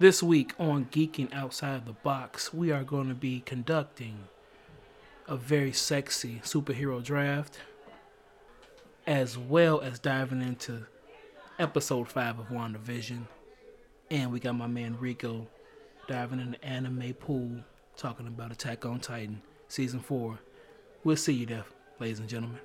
This week on Geeking Outside the Box, we are going to be conducting a very sexy superhero draft, as well as diving into episode 5 of WandaVision. And we got my man Rico diving in the anime pool, talking about Attack on Titan, Season 4. We'll see you there, ladies and gentlemen.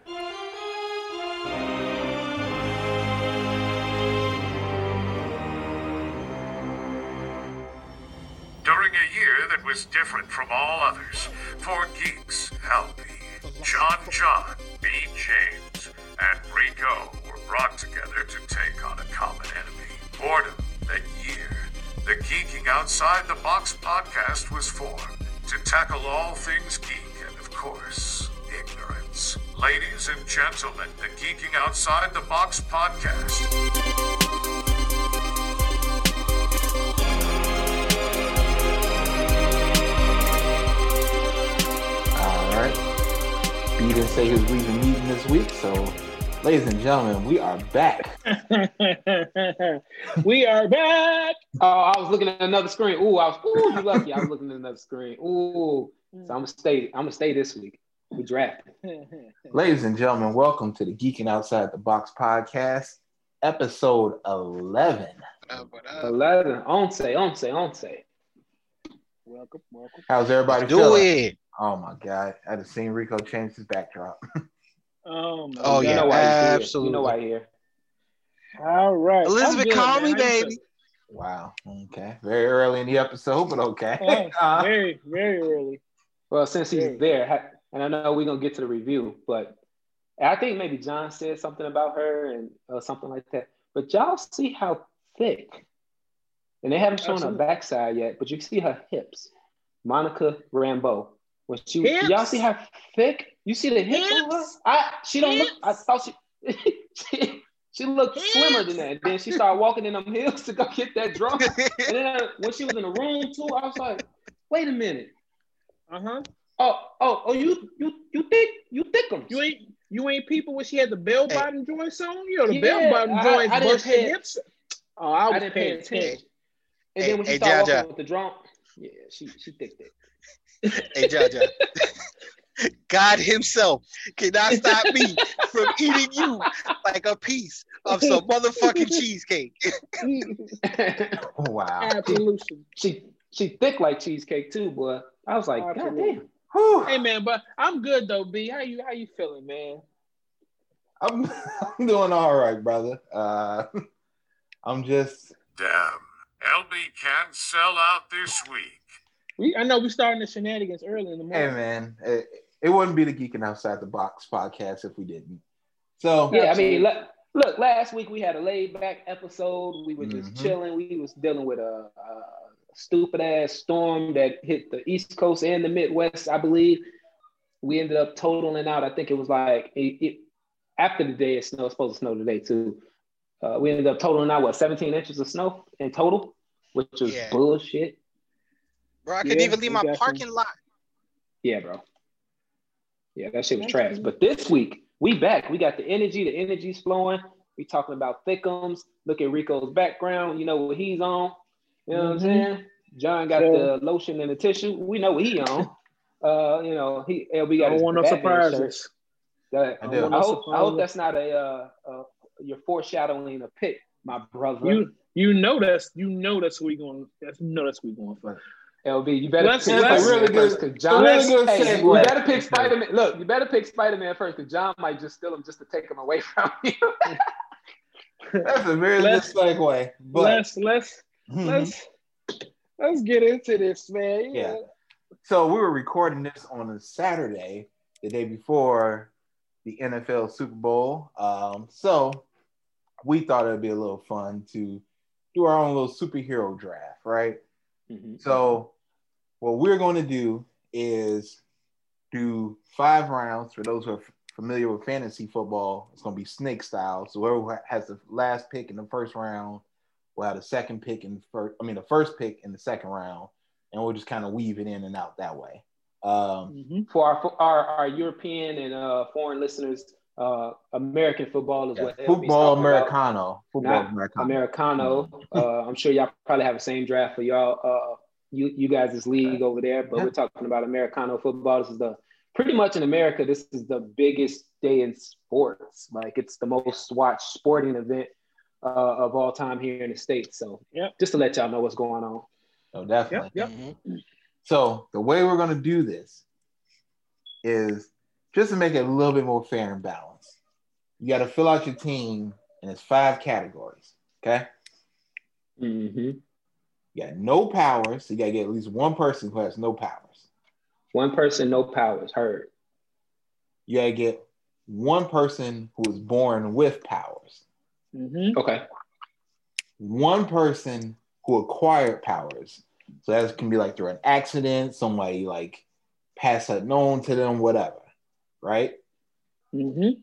Was different from all others, four geeks, Albie, John John, B. James, and Rico were brought together to take on a common enemy. Boredom that year. The Geeking Outside the Box podcast was formed to tackle all things geek and, of course, ignorance. Ladies and gentlemen, the Geeking Outside the Box podcast. Didn't say he was leaving meeting this week, so ladies and gentlemen, we are back. we are back. Oh, I was looking at another screen. Ooh, I was ooh, you lucky. I was looking at another screen. Ooh. So I'm gonna stay. I'm gonna stay this week. We drafted. Ladies and gentlemen, welcome to the Geeking Outside the Box podcast, episode 11. Eleven. Once, once, once. Welcome, welcome. How's everybody Do feeling? it. Oh my God. I just seen Rico change his backdrop. Um, Oh, You yeah, know why absolutely. You know why here. All right. Elizabeth, good, call me, man. How you baby. wow. Okay. Very early in the episode, but okay. feeling? Oh, Uh, very, very early. Well, since he's Hey. there, and I know we're gonna get to the review, but I think maybe John said something about her and uh, something like that. But y'all see how thick, and they haven't shown Absolutely. her backside yet, but you can see her hips. Monica Rambeau. When she, Hips? y'all see how thick? You see the hips? on her? Hips? I she don't look. I Hips? thought she she, she looked slimmer than that. Then she started walking in them heels to go get that drum. and then uh, when she was in the room too, I was like, wait a minute. Uh huh. Oh, oh, oh, you, you, you think, you think them? You ain't, you ain't people when she had the bell Hey. bottom joints on. You know the Yeah, bell bottom I- joints I didn't bust pay- hips. Oh, I was I didn't pay paying attention. attention. And Hey, then when she hey, started Jaja. walking with the drum, yeah, she, she thick that. Hey, Jaja. God Himself cannot stop me from eating you like a piece of some motherfucking cheesecake. wow. Absolutely. she, she thick like cheesecake too, boy. I was like, God damn. Whew. Hey man, but I'm good though, B. How you how you feeling, man? I'm, I'm doing all right, brother. Uh, I'm just Damn, LB can't sell out this week. We I know we're starting the shenanigans early in the morning. Hey man, it, it wouldn't be the Geeking Outside the Box podcast if we didn't. So Yeah, I mean, look, look, last week we had a laid back episode. We were just Mhm. chilling. We was dealing with a, a stupid ass storm that hit the East Coast and the Midwest, I believe. We ended up totaling out. I think it was like it, it after the day it snowed. It's supposed to snow today too. Uh, we ended up totaling out what 17 inches of snow in total, which was Yeah. bullshit. Bro, I couldn't Yeah, even leave my got parking lot. Yeah, bro. Yeah, that shit was trash. But this week, we back. We got the energy. The energy's flowing. We talking about thickums. Look at Rico's background. You know what he's on. You know what I'm Mhm. saying? John got Sure. the lotion and the tissue. We know what he on. Uh, you know, he LB I got don't his want no surprises. That- I I, do. hope, I hope that's not a uh, uh you're foreshadowing a pick, my brother. You you know that's you know that's what we going that's you know that's what we going for. LB, you better Let's- pick let's- Spider-Man really good- first, 'cause John, really good hey, you segue. better pick Spider-Man. Look, you better pick Spider-Man first, because John might just steal him just to take him away from you. that's a very good Let's- segue. But let's let's Mhm. let's let's get into this, man. Yeah. so we were recording this on a Saturday, the day before the NFL Super Bowl. Um, so we thought it'd be a little fun to do our own little superhero draft, right? So, what we're going to do is do five rounds for those who are familiar with fantasy football. It's going to be snake style. So, whoever has the last pick in the first round will have the second pick in the first. I mean, the first pick in the second round, and we'll just kind of weave it in and out that way. Um, Mhm. For our, for our our European and uh, foreign listeners, uh, American football is Yeah, what football. Americano. Football Not Americano. Americano. Uh, I'm sure y'all probably have the same draft for y'all, uh, you you guys' this league over there, but we're talking about Americano football. This is the pretty much in America. This is the biggest day in sports. Like it's the most watched sporting event uh, of all time here in the states. So Yep. just to let y'all know what's going on. No, definitely. Yep. Mhm. So the way we're gonna do this is just to make it a little bit more fair and balanced. You got to fill out your team, and it's five categories. Okay. Mm-hmm. You got no powers, so you got to get at least one person who has no powers. One person, no powers. Heard. You got to get one person who was born with powers. Mm-hmm. Okay. One person who acquired powers. So that can be like through an accident, somebody like passed unknown to them, whatever. Right. Mm-hmm.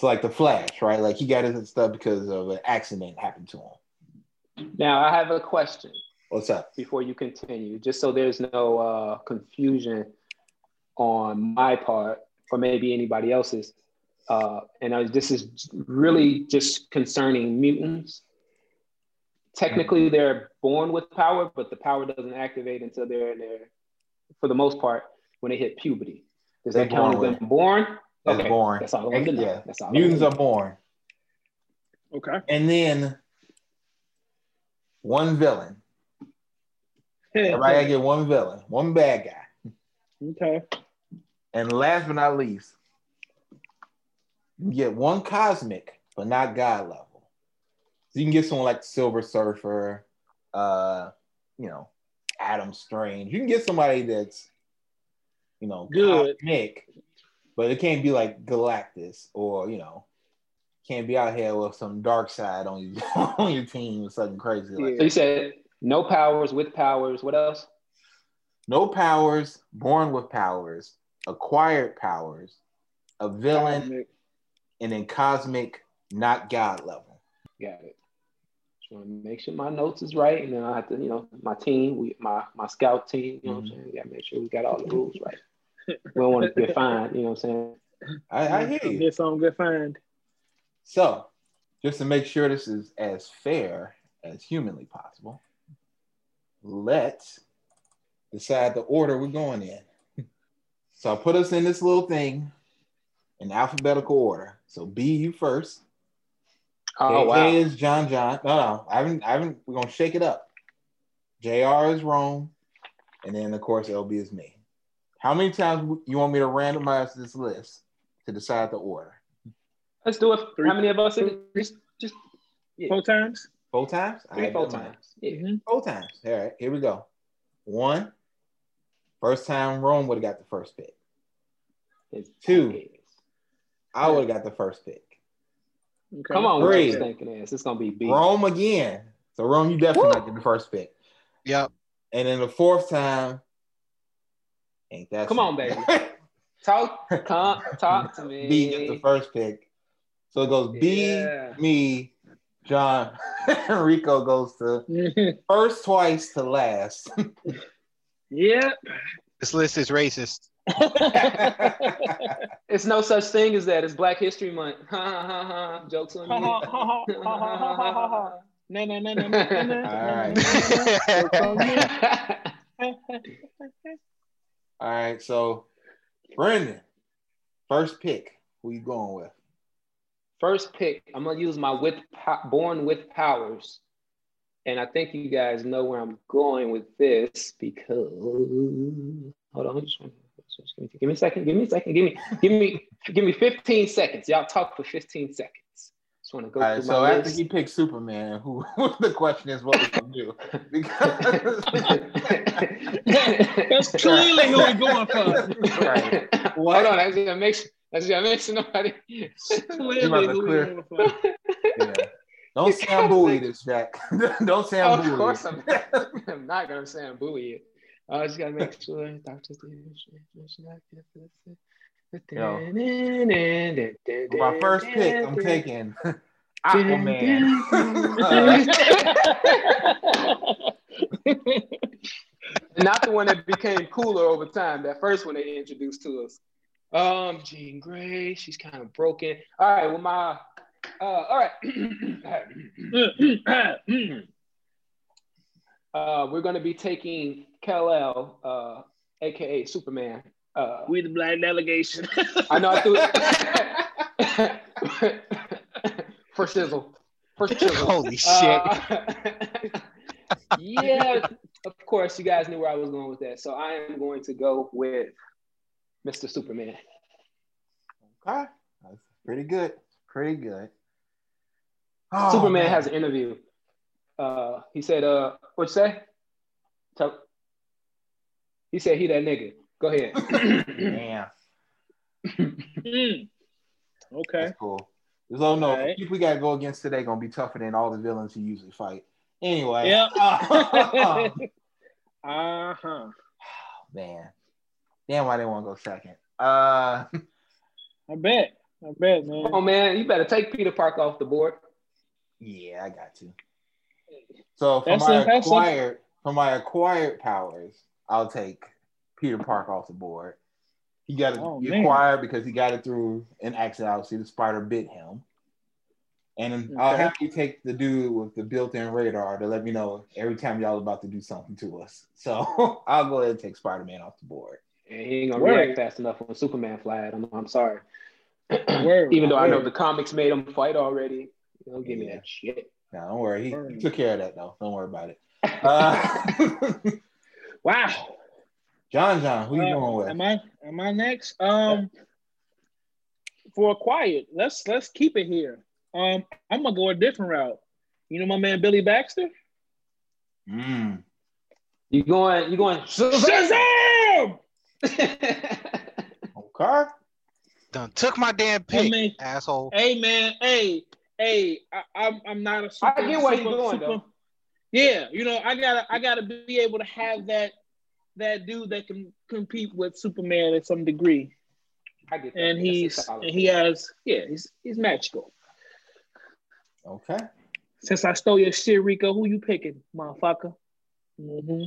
So like the Flash, right? Like he got his stuff because of an accident happened to him. Now I have a question What's up? before you continue, just so there's no uh, confusion on my part or maybe anybody else's. Uh, and I, this is really just concerning mutants. Technically, they're born with power, but the power doesn't activate until they're in their, for the most part, when they hit puberty. Does that They're count as born them born? They're Okay, born. That's all I wanted to know. Yeah. That's all Mutants are born. Okay. And then one villain. Everybody gotta get one villain, one bad guy. okay. And last but not least, you get one cosmic, but not God level. So you can get someone like Silver Surfer, uh, you know, Adam Strange. You can get somebody that's, you know, Good. cosmic, but it can't be like Galactus or you know, can't be out here with some Darkseid on you on your team or something crazy like So you said no powers with powers. What else? no powers, born with powers, acquired powers, a villain, Cosmic. and then cosmic, not God level. Got it. Just want to make sure my notes is right, and then I have to, you know, my team, we, my my scout team. You know, what I'm mm-hmm. saying, we gotta make sure we got all the rules right. We don't want to get fined. You know what I'm saying? I, I hear you. Get some good find. So, just to make sure this is as fair as humanly possible, let's decide the order we're going in. So I put us in this little thing in alphabetical order. So B, you first. Oh JJ wow. is John John. No, no, I haven't. I haven't. We're gonna shake it up. Jr. is Rome, and then of course LB is me. How many times you want me to randomize this list to decide the order? Let's do it. Three. How many of us? In, just just yeah, Four times. Four times. Three, four times. Yeah. Mm-hmm. Four times. All right, here we go. One. First time Rome would have got the first pick. It's- Two. it's- I would have got the first pick. Okay. Come on, with Three. your stinking ass. It's gonna be B. Rome again. So Rome, you definitely Woo. not get the first pick. Yep. And then the fourth time, ain't that Come on, something? Talk, come, talk to me. B gets the first pick. So it goes B, Yeah. me, John, Rico goes to first twice to last. yep. This list is racist. It's no such thing as that. It's Black History Month. Ha ha ha ha. Jokes on you. No, no, no, no, no, no, no. All All right, so Brendan, first pick. Who you going with? First pick, I'm gonna use my with born with powers, and I think you guys know where I'm going with this because hold on, give me a second, give me a second, give me, give me, give me 15 seconds. Y'all talk for 15 seconds. Just want to go All right, through so my after list. he picked Superman, who the question is what we can do? Because That's clearly who we're going for. right. Hold on, that's just gotta make sure. I just gotta make sure nobody. Clearly who we're going for. yeah. don't Sam Bowie this, Jack. don't Sam of course, I'm, I'm not gonna say I'm buoy it. I just gotta make sure. Dr. For my first pick, I'm taking Aquaman. Not the one that became cooler over time. That first one they introduced to us. Um, Jean Grey, she's kind of broken. All right, well, my, uh, all right. uh, we're gonna be taking Kal-El, uh, aka Superman. Uh, we the black delegation. I know I threw it for sizzle. For sizzle. Holy shit. Uh, yeah, of course, you guys knew where I was going with that. So I am going to go with Mr. Superman. Okay, that's pretty good. Pretty good. Oh, Superman man. has an interview. Uh, he said, uh, what you say? Tell- he said he that nigga. Go ahead. Damn, Mm. Okay. that's cool. There's no no Alright. the people we gotta go against today gonna be tougher than all the villains you usually fight. Anyway, Yeah. oh, Uh huh. man, damn, why they want to go second? Uh, I bet. I bet, man. oh man, you better take Peter Parker off the board. yeah, I got to. So for That's my a- that's a- acquired for my acquired powers, I'll take Peter Park off the board. He got it Oh, he man. acquired because he got it through an accident. Obviously, the spider bit him. And then I'll have you take the dude with the built-in radar to let me know every time y'all about to do something to us. So I'll go ahead and take Spider-Man off the board. And he ain't gonna Word. react fast enough when Superman flied. I'm, I'm sorry. Word. Even though I know the comics made him fight already. Don't give me that shit. No, don't worry. He, he took care of that though. Don't worry about it. Uh, Wow. John, John, who you Uh, going with? Am I am I next? Um for a quiet, let's let's keep it here. Um I'm gonna go a different route. You know my man Billy Baxter? Mm. You going? You going? Shazam! Okay. Done took my damn I pick, mean, asshole. hey man, hey, hey, I, I'm I'm not a super, I get where super- you're going, super- though. Yeah, you know, I gotta I gotta be able to have that that dude that can compete with Superman at some degree. I get that. And That's he's and he has yeah, he's he's magical. Okay. Since I stole your shit, Rico, who you picking, motherfucker? hmm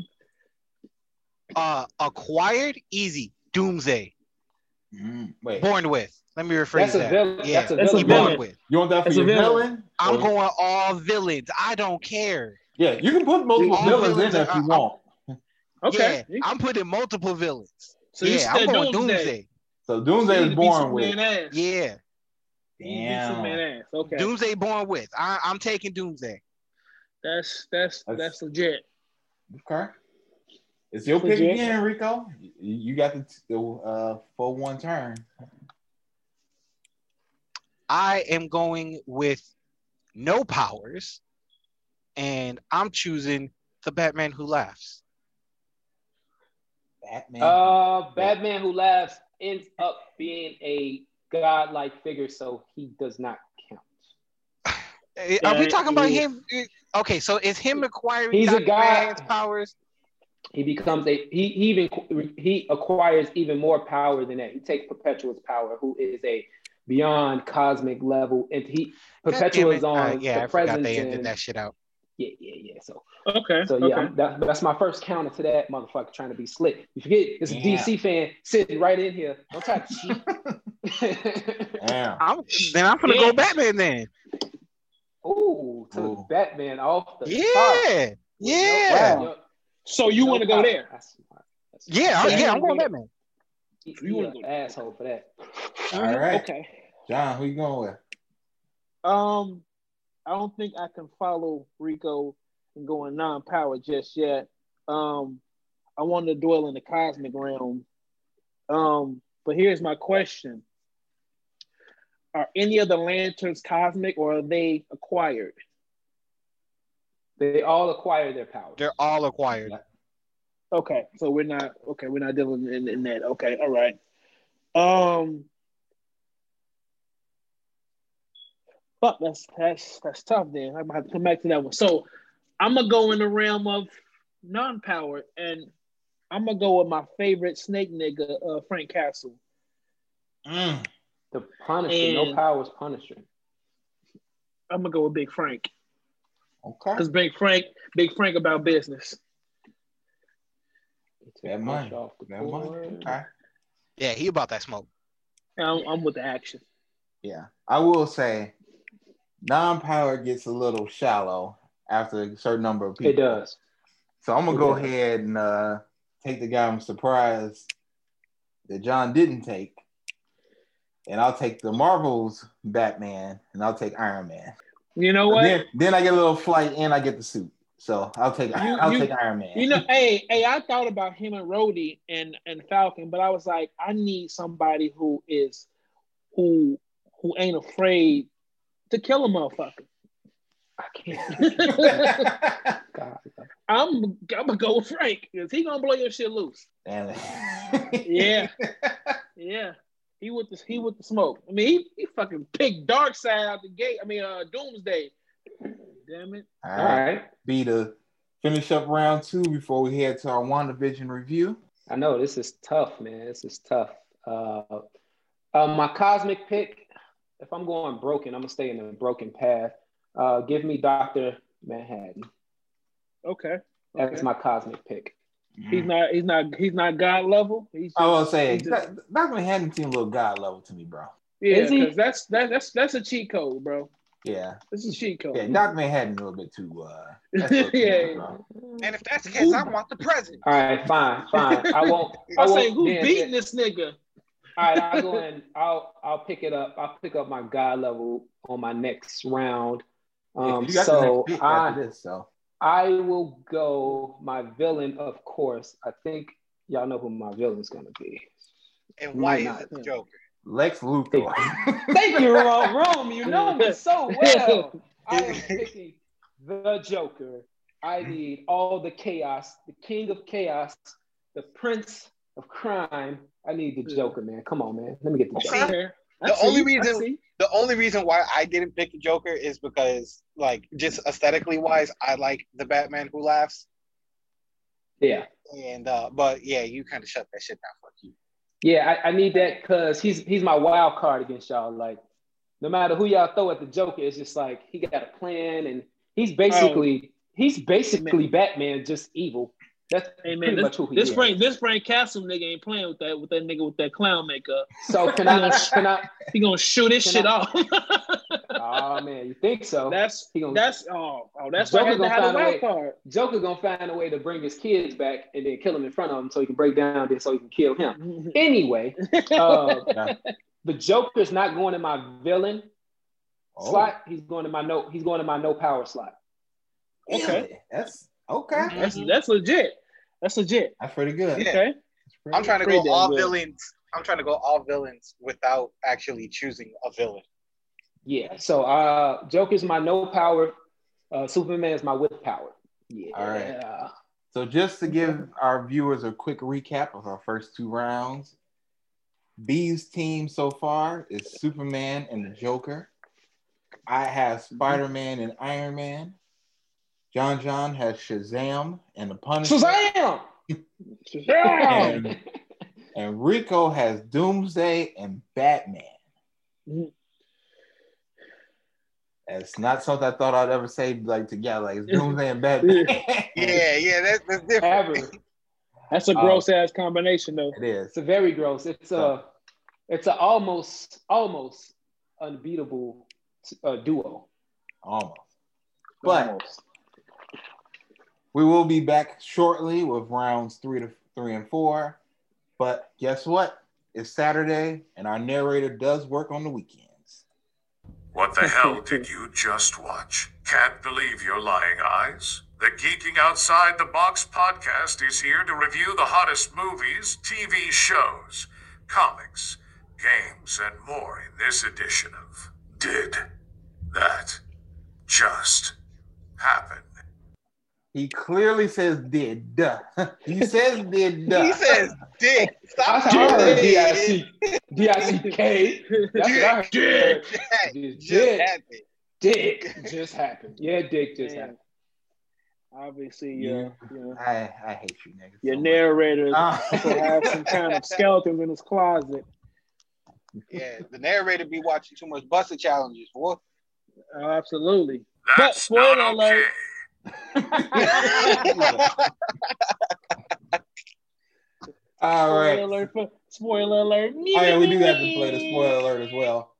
Uh, acquired, easy. Doomsday, Mm. Wait, born with. Let me rephrase That's a that. villain. Yeah, That's a That's villain. born with. you want that for That's a your villain. villain? I'm Or- going all villains. I don't care. Yeah, you can put multiple All villains in villains there if you want. Okay. Yeah, I'm putting multiple villains. so yeah, I'm going Doomsday. Doomsday. So Doomsday You is need to beat born with. ass. Yeah, You need to beat Damn. Ass. Okay. Doomsday born with. I, I'm taking Doomsday. That's that's That's- that's legit. Okay. It's your pick Legit. again, Rico. You, you got the, the uh, 4 1 turn. I am going with no powers, and I'm choosing the Batman who laughs. Batman. Uh, Batman Who Laughs ends up being a godlike figure, so he does not count. Eh, Are we talking about him? Eh, Okay, so is him acquiring He's a Dr. guy- Manhattan's powers? He becomes a he, he even he acquires even more power than that. He takes Perpetua's power, who is a beyond cosmic level, and he God Perpetua is on Uh, yeah, the I forgot presence they ended and- that shit out. Yeah, yeah, yeah. So Okay. So yeah, okay. That, that's my first counter to that motherfucker trying to be slick. You forget it's a DC fan sitting right in here. Don't try to cheat. Damn. I'm, then I'm gonna Yeah. go Batman then. Ooh, to Ooh. Batman off the top. Yeah, yeah, Wow. So you No want to go there? That's smart. That's yeah, smart. Yeah, yeah. I'm going wanna- Batman. He- You wanna go- asshole for that. All right. Okay. John, who you going with? Um, I don't think I can follow Rico and going non-power just yet. Um, I want to dwell in the cosmic realm. Um, but here's my question: Are any of the lanterns cosmic, or are they acquired? They all acquire their power. They're all acquired. Okay, so we're not okay. We're not dealing in, in that. Okay, all right. Um, fuck, that's that's that's tough. Then I'm gonna have to come back to that one. So I'm gonna go in the realm of non-power, and I'm gonna go with my favorite snake nigga, uh, Frank Castle. Mm. The Punisher, no And- power is Punisher. I'm gonna go with Big Frank Okay. because Big Frank, Big Frank about business. That money. Punisher off the That money. board. Okay. Yeah, he about that smoke. I'm, I'm with the action. Yeah, I will say, non-power gets a little shallow after a certain number of people. It does. So I'm gonna It go does. ahead and uh, take the guy I'm surprised that John didn't take, and I'll take the Marvels Batman, and I'll take Iron Man. You know what? Then, then I get a little flight, and I get the suit. So I'll take You- I'll you- take Iron Man. You know, hey, hey, I thought about him and Rhodey and and Falcon, but I was like, I need somebody who is who who ain't afraid to kill a motherfucker. I can't. God. I'm I'm gonna go with Frank because he gonna blow your shit loose. And- Yeah. Yeah, he with the he with the smoke. I mean, he, he fucking picked Darkseid out the gate. I mean, uh, Doomsday. Damn it. All All right. right. Be to finish up round two before we head to our WandaVision review. I know this is tough, man. This is tough. Uh, uh, my cosmic pick, if I'm going broken, I'm gonna stay in the broken path. Uh, give me Doctor Manhattan. Okay. That's okay. my cosmic pick. He's not. He's not. He's not God level. He's I will just- say, he just- Dr. Manhattan seemed a little god level to me, bro. Yeah, Is he? 'cause that's that, that's that's a cheat code, bro. Yeah, This is a cheat code. yeah. Dr. Manhattan a little bit too. Uh, that's a Yeah. And if that's the case, I want the president. All right, fine, fine. I won't. I I say, won't. who's then- beating this nigga? All right, I'll go in. I'll I'll pick it up. I'll pick up my God level on my next round. Um, you got the so next pick I this, so I will go my villain, of course. I think y'all know who my villain's gonna be. And why is not. the Joker? Lex Luthor. Thank you, Rome. You know me so well. I am picking the Joker. I need all the chaos, the king of chaos, the prince of crime. I need the Joker, man. Come on, man. Let me get the Joker. Okay. The see, only reason- The only reason why I didn't pick the Joker is because, like, just aesthetically wise, I like the Batman who laughs. Yeah. And uh, but yeah, you kind of shut that shit down. Fuck you. Yeah, I, I need that because he's he's my wild card against y'all. Like, no matter who y'all throw at the Joker, it's just like he got a plan and he's basically he's basically Batman, just evil. That's Hey pretty man, much this, who he this is. Frank this Frank Castle nigga ain't playing with that with that nigga with that clown makeup. So can I can I? He gonna shoot his shit I- off. Oh man, you think so? that's He gonna- that's oh oh that's why I Joker had to gonna have a find a wild way. card. Joker gonna find a way to bring his kids back and then kill him in front of him so he can break down this so he can kill him. Anyway, uh, the Joker's not going in my villain Oh, slot. He's going to my no. He's going to my no power slot. really? Okay. That's okay. That's that's legit. That's legit. That's pretty good. Yeah. Okay. Pretty I'm trying to go all good. villains. I'm trying to go all villains without actually choosing a villain. Yeah. So uh, Joker's my no power. Uh, Superman is my with power. Yeah. All right. So just to give our viewers a quick recap of our first two rounds, B's team so far is Superman and the Joker. I have Spider-Man and Iron Man. John John has Shazam and the Punisher. Shazam! And, and Rico has Doomsday and Batman. It's not something I thought I'd ever say like together. Like it's Doomsday and Batman. Yeah, yeah, that's, that's different. Ever. That's a gross ass combination though. it is. It's a very gross. It's a it's a almost almost unbeatable uh, duo. Almost. But Almost. We will be back shortly with rounds three to three and four. But guess what? It's Saturday, and our narrator does work on the weekends. What the hell did you just watch? Can't believe your lying eyes? The Geeking Outside the Box podcast is here to review the hottest movies, TV shows, comics, games, and more in this edition of Did That Just Happen? He clearly says did. Duh. he says did. Duh. He says dick. Stop That's how I heard doing D-I-C, D-I-C-K. That's what I heard. Dick. Just Just dick. happened. Dick just happened. Yeah, dick just Man. happened. Obviously, Yeah. yeah. You know, I, I hate you, niggas. your so narrator ah. will have some kind of skeletons in his closet. Yeah, the narrator be watching too much Buster challenges. What? Oh, absolutely. That's spoiler not alert. okay. All Spoiler alert! For, spoiler alert! Oh yeah, we do have to play the spoiler alert as well.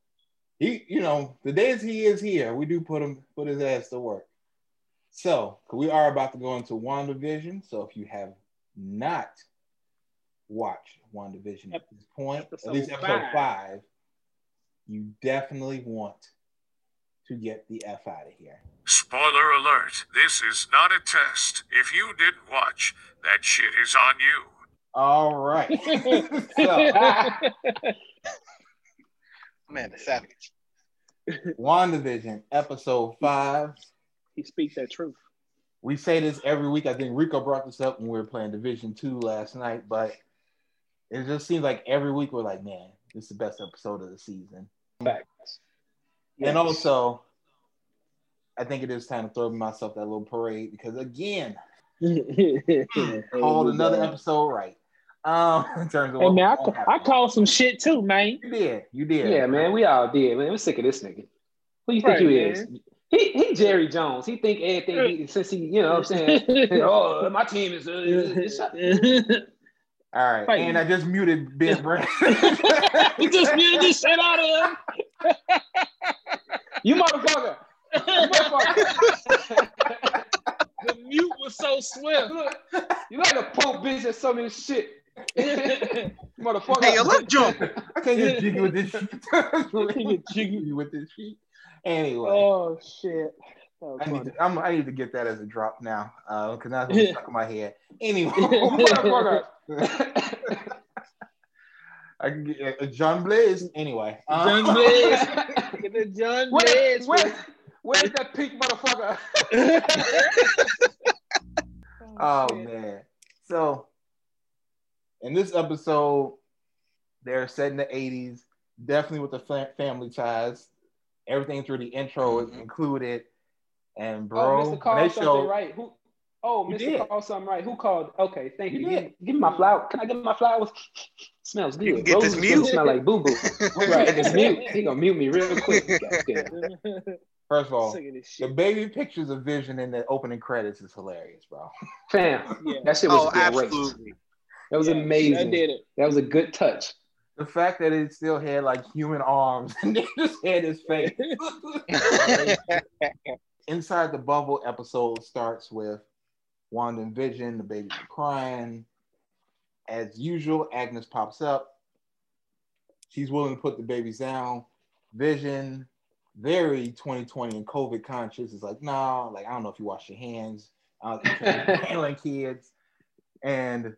He, you know, the days he is here, we do put him put his ass to work. So we are about to go into WandaVision. So if you have not watched WandaVision at this point, at least Episode episode five. five, you definitely want to get the F out of here. Spoiler alert, this is not a test. If you didn't watch, that shit is on you. All right. so Man, the savage. WandaVision, episode five. he speaks that truth. we say this every week. I think Rico brought this up when we were playing Division Two last night, but it just seems like every week we're like, man, this is the best episode of the season. Facts. And also, I think it is time to throw myself that little parade because again, called another episode right. Um, in terms of Hey man, I, I called some shit too, man. you did, you did. Yeah, man, we all did. Man, we're sick of this nigga. Who you think Right, you man. is? He he Jerry Jones. He think everything he, since he, you know what I'm saying, oh, my team is uh, shut- All right, Fight. and I just muted Ben Brand. you just muted the shit out of him. You motherfucker. You motherfucker. The mute was so swift. Look, you like a poke bitch at some of this shit. motherfucker. Hey, yo, let's jump. I can't just jiggy with this. Jiggy, jiggy with this sheet. Anyway. oh shit. That was I need, to, I'm, I need to get that as a drop now because now it's stuck in my head. Anyway. I can get uh, John Blaze. Anyway, um, John Blaze. Get the John Where, Blaze. where, where's that pink motherfucker? oh shit. man. So in this episode, they're set in the 80s, definitely with the family ties. Everything through the intro is Mhm. included. And oh, bro, Mr. when Call they something show right. Who? Oh, Mr. did. Call something right. Who called? Okay, thank You you. did. Give, give me my flower. Can I get my flowers? Smells good. You can get this Roses really mute. Smell like boo boo. right, it's mute. He gonna mute me real quick. Goddamn. first of all, Sick of this the baby pictures of Vision in the opening credits is hilarious, bro. Fam, Yeah. that shit was Oh, great. absolutely. That was Yeah, amazing. I did it. That was a good touch. The fact that it still had like human arms and they just had his face. Inside the Bubble episode starts with Wanda and Vision, the babies are crying. As usual, Agnes pops up. She's willing to put the babies down. Vision, very 2020 and COVID conscious, is like, nah, like, I don't know if you wash your hands. Uh, handling kids. And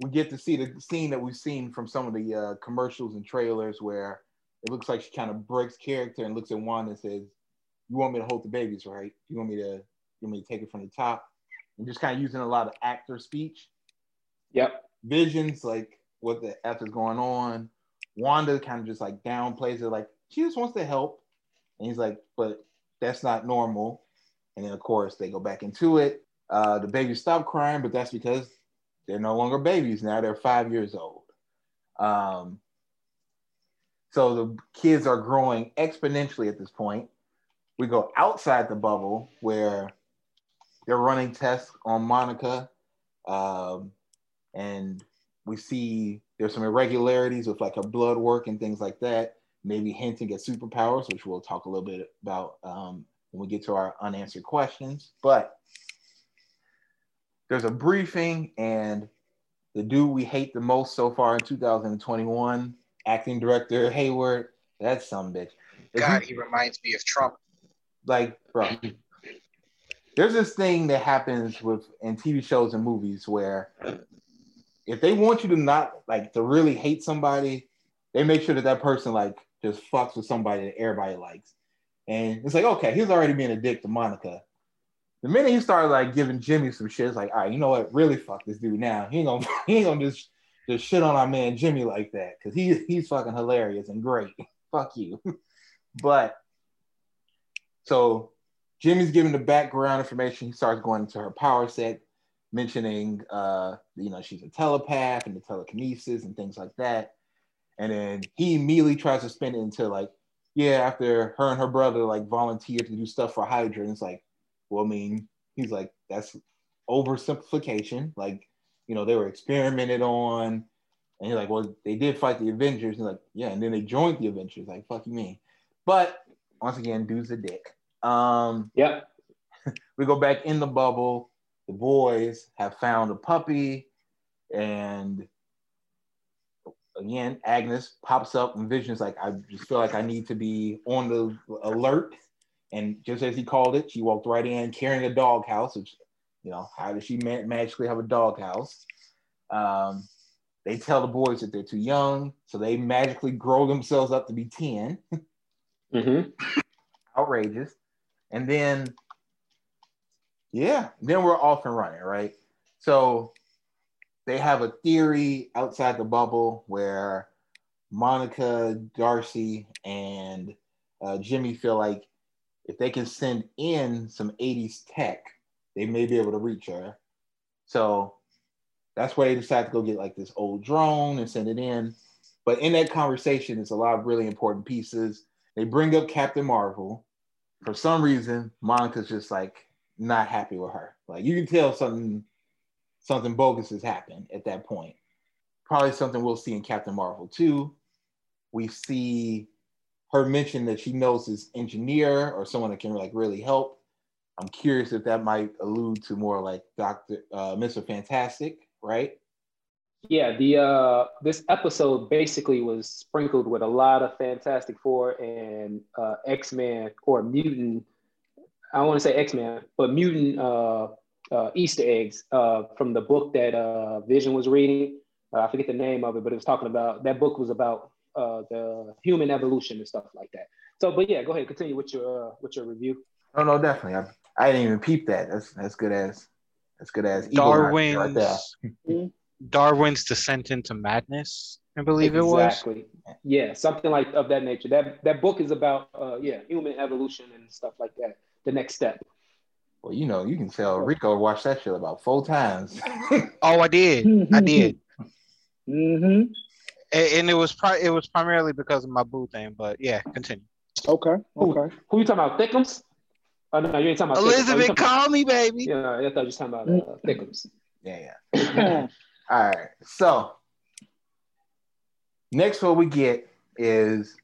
we get to see the scene that we've seen from some of the uh, commercials and trailers where it looks like she kind of breaks character and looks at Wanda and says, "You want me to hold the babies, right? You want me to, you want me to take it from the top?" And just kind of using a lot of actor speech. Yep. Visions like what the f is going on. Wanda kind of just like downplays it, like she just wants to help, and he's like, "But that's not normal." And then of course they go back into it. Uh, the babies stop crying, but that's because they're no longer babies now; they're five years old. Um, so the kids are growing exponentially at this point. We go outside the bubble where they're running tests on Monica, um, and we see there's some irregularities with like her blood work and things like that. Maybe hinting at superpowers, which we'll talk a little bit about um, when we get to our unanswered questions. But there's a briefing, and the dude we hate the most so far in 2021, acting director Hayward, that's some bitch. If God, you- he reminds me of Trump. like, bro, there's this thing that happens with in TV shows and movies where if they want you to not like to really hate somebody, they make sure that that person like just fucks with somebody that everybody likes. And it's like, okay, he's already being a dick to Monica. The minute he started like giving Jimmy some shit, it's like, all right, you know what? Really fuck this dude now. He ain't gonna he ain't gonna just just shit on our man Jimmy like that because he he's fucking hilarious and great. fuck you. but so Jimmy's giving the background information. He starts going into her power set, mentioning uh, you know, she's a telepath and the telekinesis and things like that. And then he immediately tries to spin it into like, yeah, after her and her brother like volunteered to do stuff for Hydra, and it's like, well, I mean, he's like, that's oversimplification. Like, you know, they were experimented on. And you're like, well, they did fight the Avengers. And like, yeah, and then they joined the Avengers. Like, fuck you mean. But once again, dude's a dick. Um, Yep. we go back in the bubble. The boys have found a puppy, and again, Agnes pops up and Vision's like, I just feel like I need to be on the alert. And just as he called it, she walked right in carrying a doghouse. Which, you know, how does she ma- magically have a doghouse? Um, they tell the boys that they're too young, so they magically grow themselves up to be 10 Mm-hmm. outrageous. And then, yeah, then we're off and running, right? So they have a theory outside the bubble where Monica, Darcy, and uh, Jimmy feel like if they can send in some 80s tech, they may be able to reach her. So that's why they decide to go get like this old drone and send it in. But in that conversation, it's a lot of really important pieces. They bring up Captain Marvel. For some reason, Monica's just like not happy with her. Like you can tell something something bogus has happened at that point. Probably something we'll see in Captain Marvel too. We see her mention that she knows this engineer or someone that can like really help. I'm curious if that might allude to more like Doctor uh, Mr. Fantastic, right? Yeah, the uh this episode basically was sprinkled with a lot of Fantastic Four and uh X-Men or mutant I want to say X-Men, but mutant uh, Easter eggs uh from the book that uh Vision was reading. Uh, I forget the name of it, but it was talking about that book was about uh the human evolution and stuff like that. So but yeah, go ahead, continue with your uh, with your review. Oh no, definitely. I, I didn't even peep that. That's that's good as that's good as Darwin's right there. Darwin's descent into madness, I believe it was. Exactly. Yeah, something like of that nature. That that book is about uh yeah, human evolution and stuff like that. The next step. Well, you know, you can tell Rico watched that shit about four times. Oh, I did. I did. Mm-hmm. And, and it was pri- it was primarily because of my boo thing, but yeah, continue. Okay. Okay. Who you talking about? Thickums? Oh no, you ain't talking about Thickums. Oh, Elizabeth, talking about- call me, baby. Yeah, I thought you were talking about uh, Thickums. yeah, yeah. All right. So next what we get is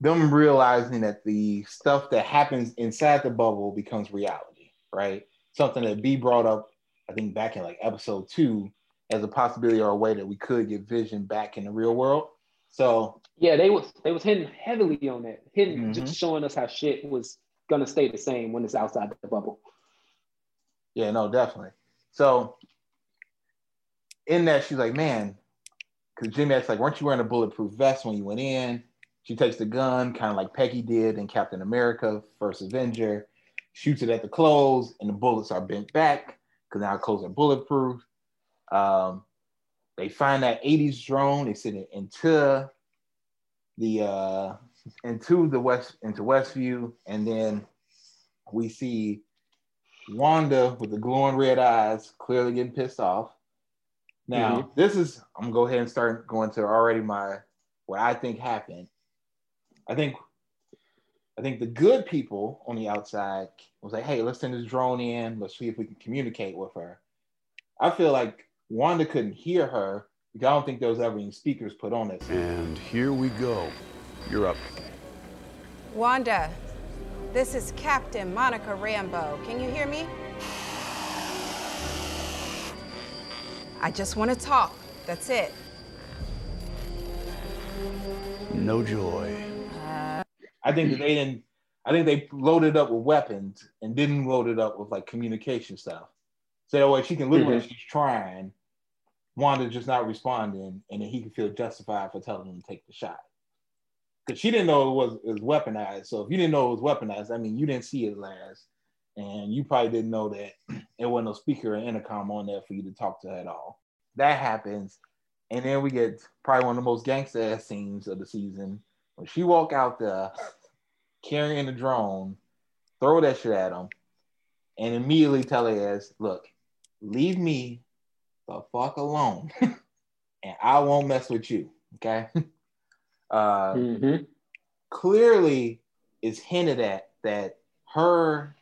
them realizing that the stuff that happens inside the bubble becomes reality, right? Something that B brought up, I think back in like episode two, as a possibility or a way that we could get vision back in the real world. So Yeah, they was they was hitting heavily on that, hitting Mhm. just showing us how shit was gonna stay the same when it's outside the bubble. Yeah, no, definitely. So in that, she's like, man, because Jimmy acts like, weren't you wearing a bulletproof vest when you went in? She takes the gun, kind of like Peggy did in Captain America, First Avenger, shoots it at the clothes, and the bullets are bent back because now clothes are bulletproof. Um, they find that 80s drone, they send it into the uh into the west into Westview, and then we see Wanda with the glowing red eyes, clearly getting pissed off. Now, this is I'm gonna go ahead and start going to already my what I think happened. I think I think the good people on the outside was like, hey, let's send this drone in, let's see if we can communicate with her. I feel like Wanda couldn't hear her because I don't think there was ever any speakers put on it. And here we go. You're up. Wanda, this is Captain Monica Rambeau. Can you hear me? I just want to talk. That's it. No joy. I think that they didn't. I think they loaded up with weapons and didn't load it up with like communication stuff. So that way she can look like mm-hmm. she's trying. Wanda's just not responding, and then he can feel justified for telling him to take the shot. Because she didn't know it was, it was weaponized. So if you didn't know it was weaponized, I mean, you didn't see it last, and you probably didn't know that there wasn't no speaker or intercom on there for you to talk to at all. That happens, and then we get probably one of the most gangster ass scenes of the season when she walk out there carrying the drone, throw that shit at him, and immediately tell her ass, look, leave me the fuck alone, and I won't mess with you. Okay. uh, Mm-hmm. clearly it's hinted at that her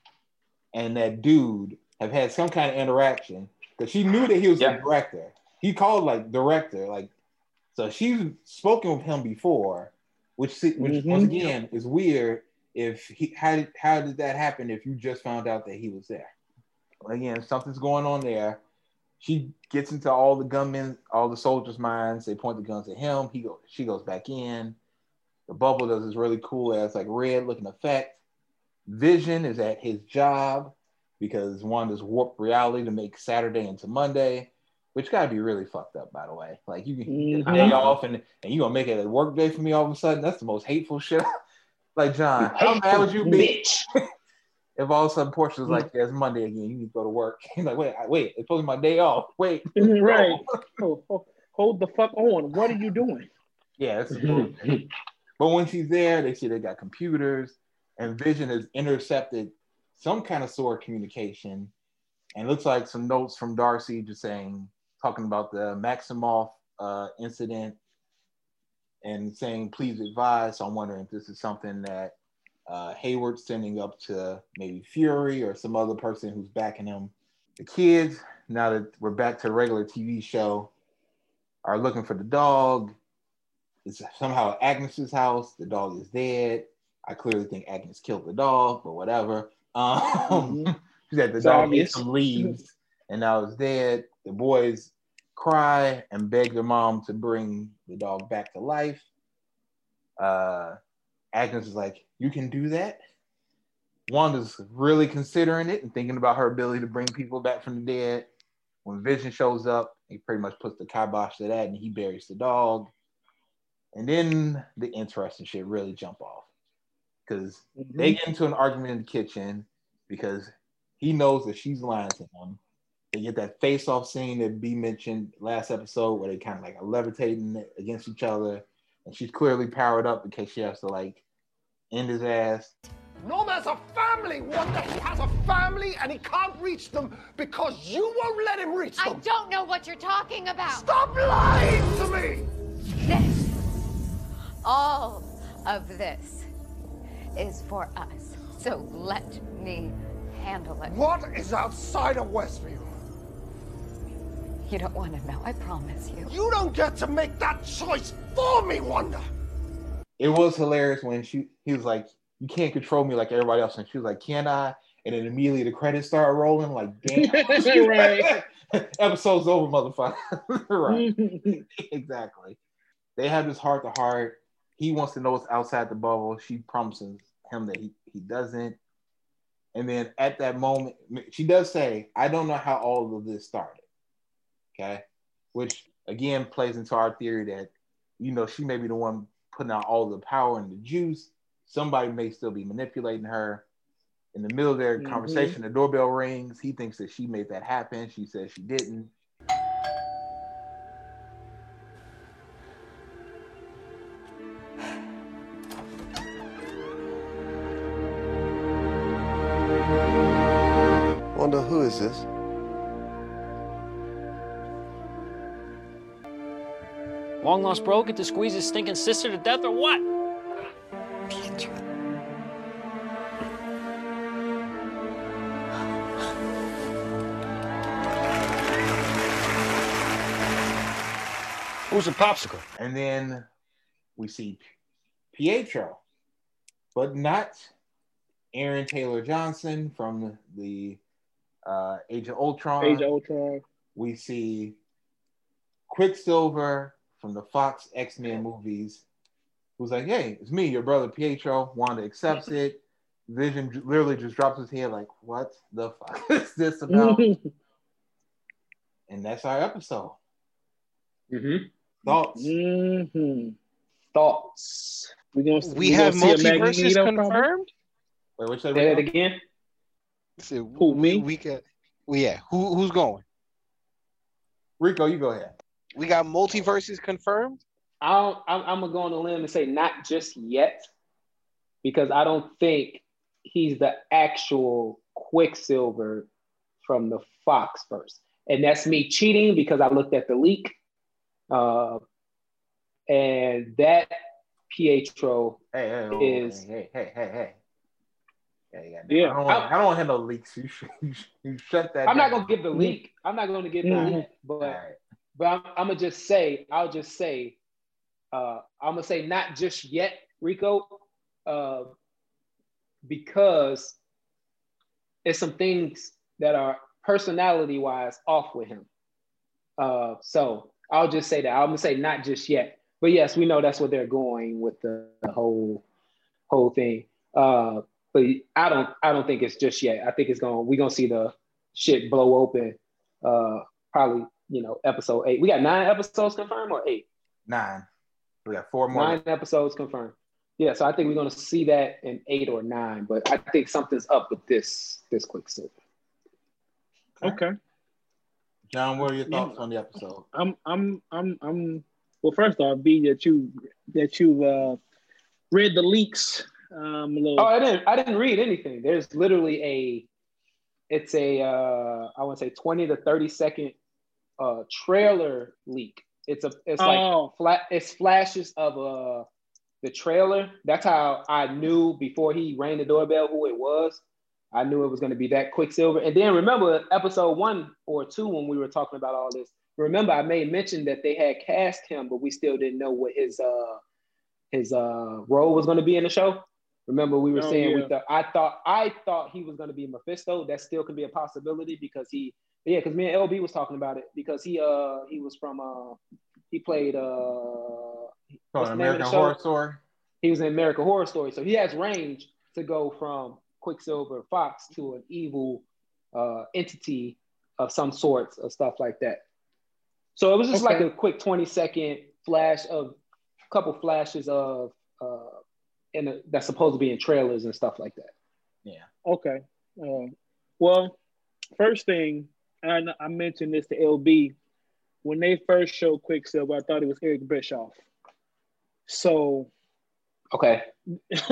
and that dude have had some kind of interaction because she knew that he was Yeah. the director. He called like director, like so she's spoken with him before, which which Mhm. once again is weird. If he how did how did that happen if you just found out that he was there? Again, something's going on there. She gets into all the gunmen, all the soldiers' minds. They point the guns at him. He go, she goes back in. The bubble does this really cool ass like red looking effect. Vision is at his job because Wanda's warped reality to make Saturday into Monday, which gotta be really fucked up, by the way. Like you can get a Mhm. day off and, and you gonna make it a work day for me all of a sudden. That's the most hateful shit. Like John, how mad would you be Bitch. if all of a sudden Portia was like, yeah, it's Monday again, you need to go to work. He's like, wait, wait, it's supposed to be my day off. Wait. right. Hold the fuck on. What are you doing? Yeah, But when she's there, they see they got computers, and Vision has intercepted some kind of sort of communication, and looks like some notes from Darcy just saying, talking about the Maximoff uh, incident, and saying, "Please advise." So I'm wondering if this is something that uh, Hayward's sending up to maybe Fury or some other person who's backing him. The kids, now that we're back to a regular TV show, are looking for the dog. It's somehow Agnes's house. The dog is dead. I clearly think Agnes killed the dog, but whatever. Um, Mhm. she said the It's dog ate some leaves and now it's dead. The boys cry and beg their mom to bring the dog back to life. Uh, Agnes is like, "You can do that." Wanda's really considering it and thinking about her ability to bring people back from the dead. When Vision shows up, he pretty much puts the kibosh to that and he buries the dog. And then the interesting shit really jump off because they get into an argument in the kitchen because he knows that she's lying to him. They get that face-off scene that B mentioned last episode where they kind of like are levitating against each other, and she's clearly powered up because she has to like end his ass. Norman's a family, One Wanda. He has a family and he can't reach them because you won't let him reach them. I them. don't know what you're talking about. Stop lying to me! This, all of this, is for us. So let me handle it. What is outside of Westview? You don't want to know, I promise you. You don't get to make that choice for me, Wanda. It was hilarious when she he was like, "You can't control me like everybody else," and she was like, "Can I?" And then immediately the credits started rolling. Like, damn, Right. episode's over, motherfucker. right. exactly. They have this heart to heart. He wants to know what's outside the bubble. She promises him that he, he doesn't. And then at that moment, she does say, I don't know how all of this started. Okay. Which again plays into our theory that, you know, she may be the one putting out all the power and the juice. Somebody may still be manipulating her. In the middle of their Mhm. conversation, the doorbell rings. He thinks that she made that happen. She says she didn't. Wonder who is this? Long lost bro get to squeeze his stinking sister to death or what? Pietro, Who's a popsicle? And then we see Pietro, but not Aaron Taylor Johnson from the uh, Age of Ultron. Age of Ultron. We see Quicksilver from the Fox X Men movies, who's like, "Hey, it's me, your brother Pietro." Wanda accepts it. Vision literally just drops his head, like, "What the fuck is this about?" and that's our episode. Mm-hmm. Thoughts? hmm Thoughts. We gonna We gonna have see a multiverses Magneto probably? confirmed. Wait, which Say that again. So Who, we, me? we got, well, yeah. Who who's going? Rico, you go ahead. We got multiverses confirmed. I'll, I'm, I'm gonna go on a limb and say not just yet, because I don't think he's the actual Quicksilver from the Fox verse, and that's me cheating because I looked at the leak, uh, and that Pietro Hey, hey, oh, is hey, hey, hey, hey, hey. Yeah, yeah. Yeah. I don't, want, I don't want to have no leaks. You, sh- you, sh- you shut that. I'm not gonna give the leak. I'm not gonna give the Mhm. leak, but Alright. But I'm, I'm gonna just say, I'll just say, uh, I'm gonna say not just yet, Rico, uh, because it's some things that are personality wise off with him. Uh, so I'll just say that. I'm gonna say not just yet, but yes, we know that's what they're going with the, the whole whole thing. Uh, but I don't I don't think it's just yet. I think it's gonna we're gonna see the shit blow open. Uh, probably you know episode eight. We got nine episodes confirmed or eight. Nine. We got four more. Nine episodes confirmed. Yeah, so I think we're gonna see that in eight or nine. But I think something's up with this this Quicksilver. Okay. John, what are your Yeah. thoughts on the episode? I'm I'm I'm I'm well first off, B that you that you've uh read the leaks. Um a little Oh, I didn't I didn't read anything. There's literally a it's a uh I want to say 20 to 30 second uh trailer leak. It's a it's like Oh. flat it's flashes of uh the trailer. That's how I knew before he rang the doorbell who it was. I knew it was going to be that Quicksilver. And then remember episode one or two when we were talking about all this. Remember, I made mention that they had cast him, but we still didn't know what his uh his uh role was going to be in the show. Remember, we were Oh, saying we thought I thought I thought he was going to be Mephisto. That still could be a possibility because he yeah, because me and LB was talking about it because he uh he was from uh he played uh Oh, what's an the name of American the show? Horror Story. he was in American Horror Story, so he has range to go from Quicksilver Fox to an evil uh, entity of some sorts of stuff like that. So it was just like a quick twenty second flash of a couple flashes of uh, in a, that's supposed to be in trailers and stuff like that. Yeah. Okay. Um, well, first thing, and I mentioned this to LB when they first showed Quicksilver. I thought it was Eric Bischoff. So Okay.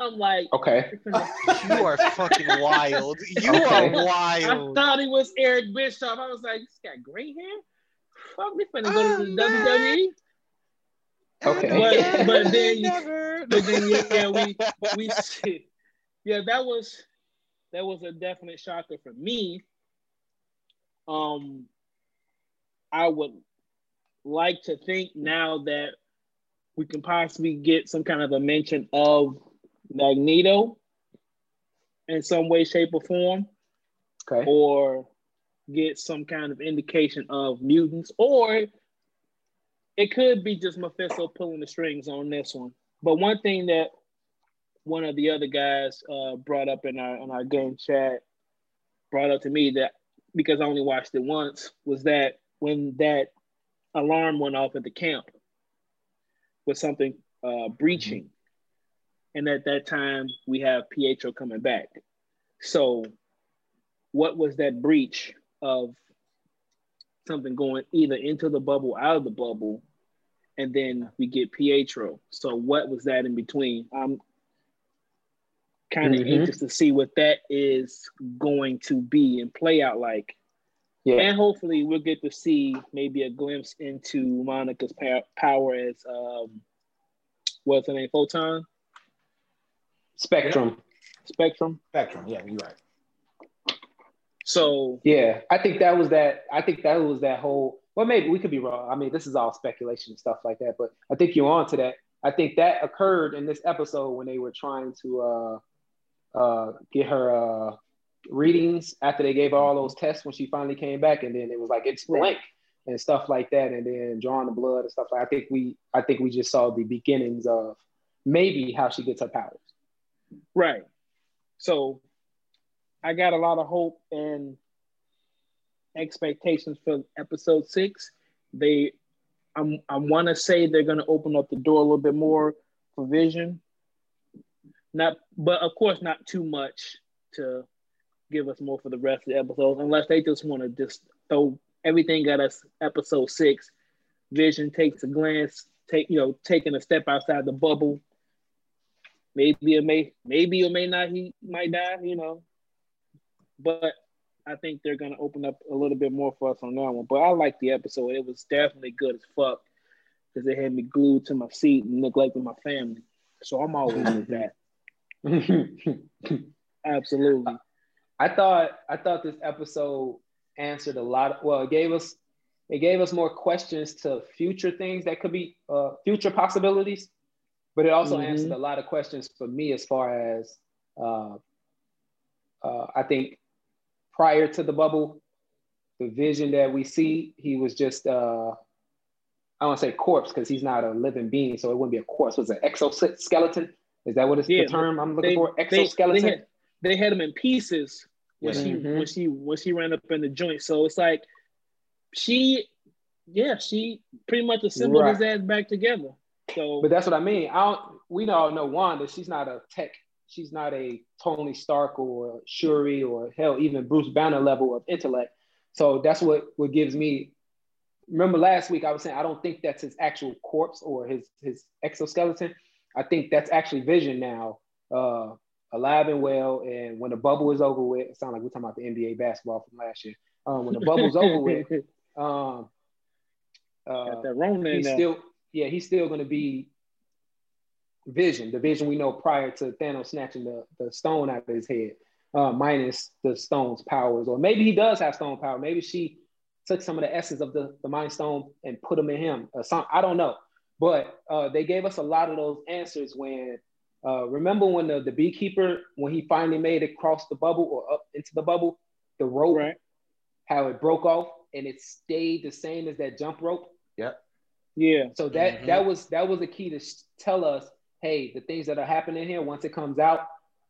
I'm like, Okay. You are fucking wild. You Okay. are wild. I thought it was Eric Bischoff. I was like, this got gray hair. Fuck, we finna go to the WWE. Okay. But but then you, but then yeah, we we yeah that was that was a definite shocker for me. Um, I would like to think now that we can possibly get some kind of a mention of Magneto in some way, shape, or form, Okay. or get some kind of indication of mutants, or it could be just Mephisto pulling the strings on this one. But one thing that one of the other guys uh, brought up in our in our game chat brought up to me that because I only watched it once was that when that alarm went off at the camp was something uh, breaching, and at that time we have Pietro coming back. So, what was that breach of something going either into the bubble, out of the bubble, and then we get Pietro. So what was that in between? I'm kind of Mhm. anxious to see what that is going to be and play out like. Yeah. And hopefully we'll get to see maybe a glimpse into Monica's pa- power as um what's her name? Photon? Spectrum. Spectrum. Spectrum. Yeah, you're right. So Yeah, I think that was that. I think that was that whole. Well, maybe we could be wrong. I mean, this is all speculation and stuff like that. But I think you're on to that. I think that occurred in this episode when they were trying to uh, uh, get her uh, readings after they gave her all those tests when she finally came back, and then it was like it's blank and stuff like that, and then drawing the blood and stuff. Like I think we, I think we just saw the beginnings of maybe how she gets her powers. Right. So I got a lot of hope and expectations for episode six. They I'm I want to say they're going to open up the door a little bit more for Vision. Not, but of course, not too much to give us more for the rest of the episodes, unless they just want to just throw everything at us. Episode six, Vision takes a glance, take you know, taking a step outside the bubble. Maybe it may, maybe it may not. He might die, you know. But I think they're gonna open up a little bit more for us on that one. But I like the episode. It was definitely good as fuck because it had me glued to my seat and neglecting my family. So I'm always with that. Absolutely. I thought I thought this episode answered a lot. Of, well, it gave us it gave us more questions to future things that could be uh, future possibilities, but it also Mhm. answered a lot of questions for me as far as uh, uh, I think prior to the bubble, the vision that we see, he was just uh, I don't want to say corpse because he's not a living being, so it wouldn't be a corpse. It was an exoskeleton? Is that what it's Yeah, the term I'm looking they- for? Exoskeleton. They, had, they had him in pieces when she Mhm. when she when she ran up in the joint. So it's like she, yeah, she pretty much assembled his ass back together. So But that's what I mean. I don't. We all know Wanda. She's not a tech. She's not a Tony Stark or Shuri or hell even Bruce Banner level of intellect. So that's what what gives me. Remember last week I was saying I don't think that's his actual corpse or his his exoskeleton. I think that's actually Vision now, uh, alive and well. And when the bubble is over with, it sounds like we're talking about the NBA basketball from last year. Um, when the bubble's over with, um, uh, Got that Rona in he's still yeah he's still going to be vision the vision we know prior to thanos snatching the, the stone out of his head uh, minus the stone's powers. Or maybe he does have stone power. Maybe she took some of the essence of the, the mind stone and put them in him. Or some, i don't know but uh, they gave us a lot of those answers when uh, remember when the, the beekeeper when he finally made it across the bubble or up into the bubble the rope how it broke off and it stayed the same as that jump rope Yep. Yeah. So that Mhm. that was that was a key to s- tell us, hey, the things that are happening here, once it comes out,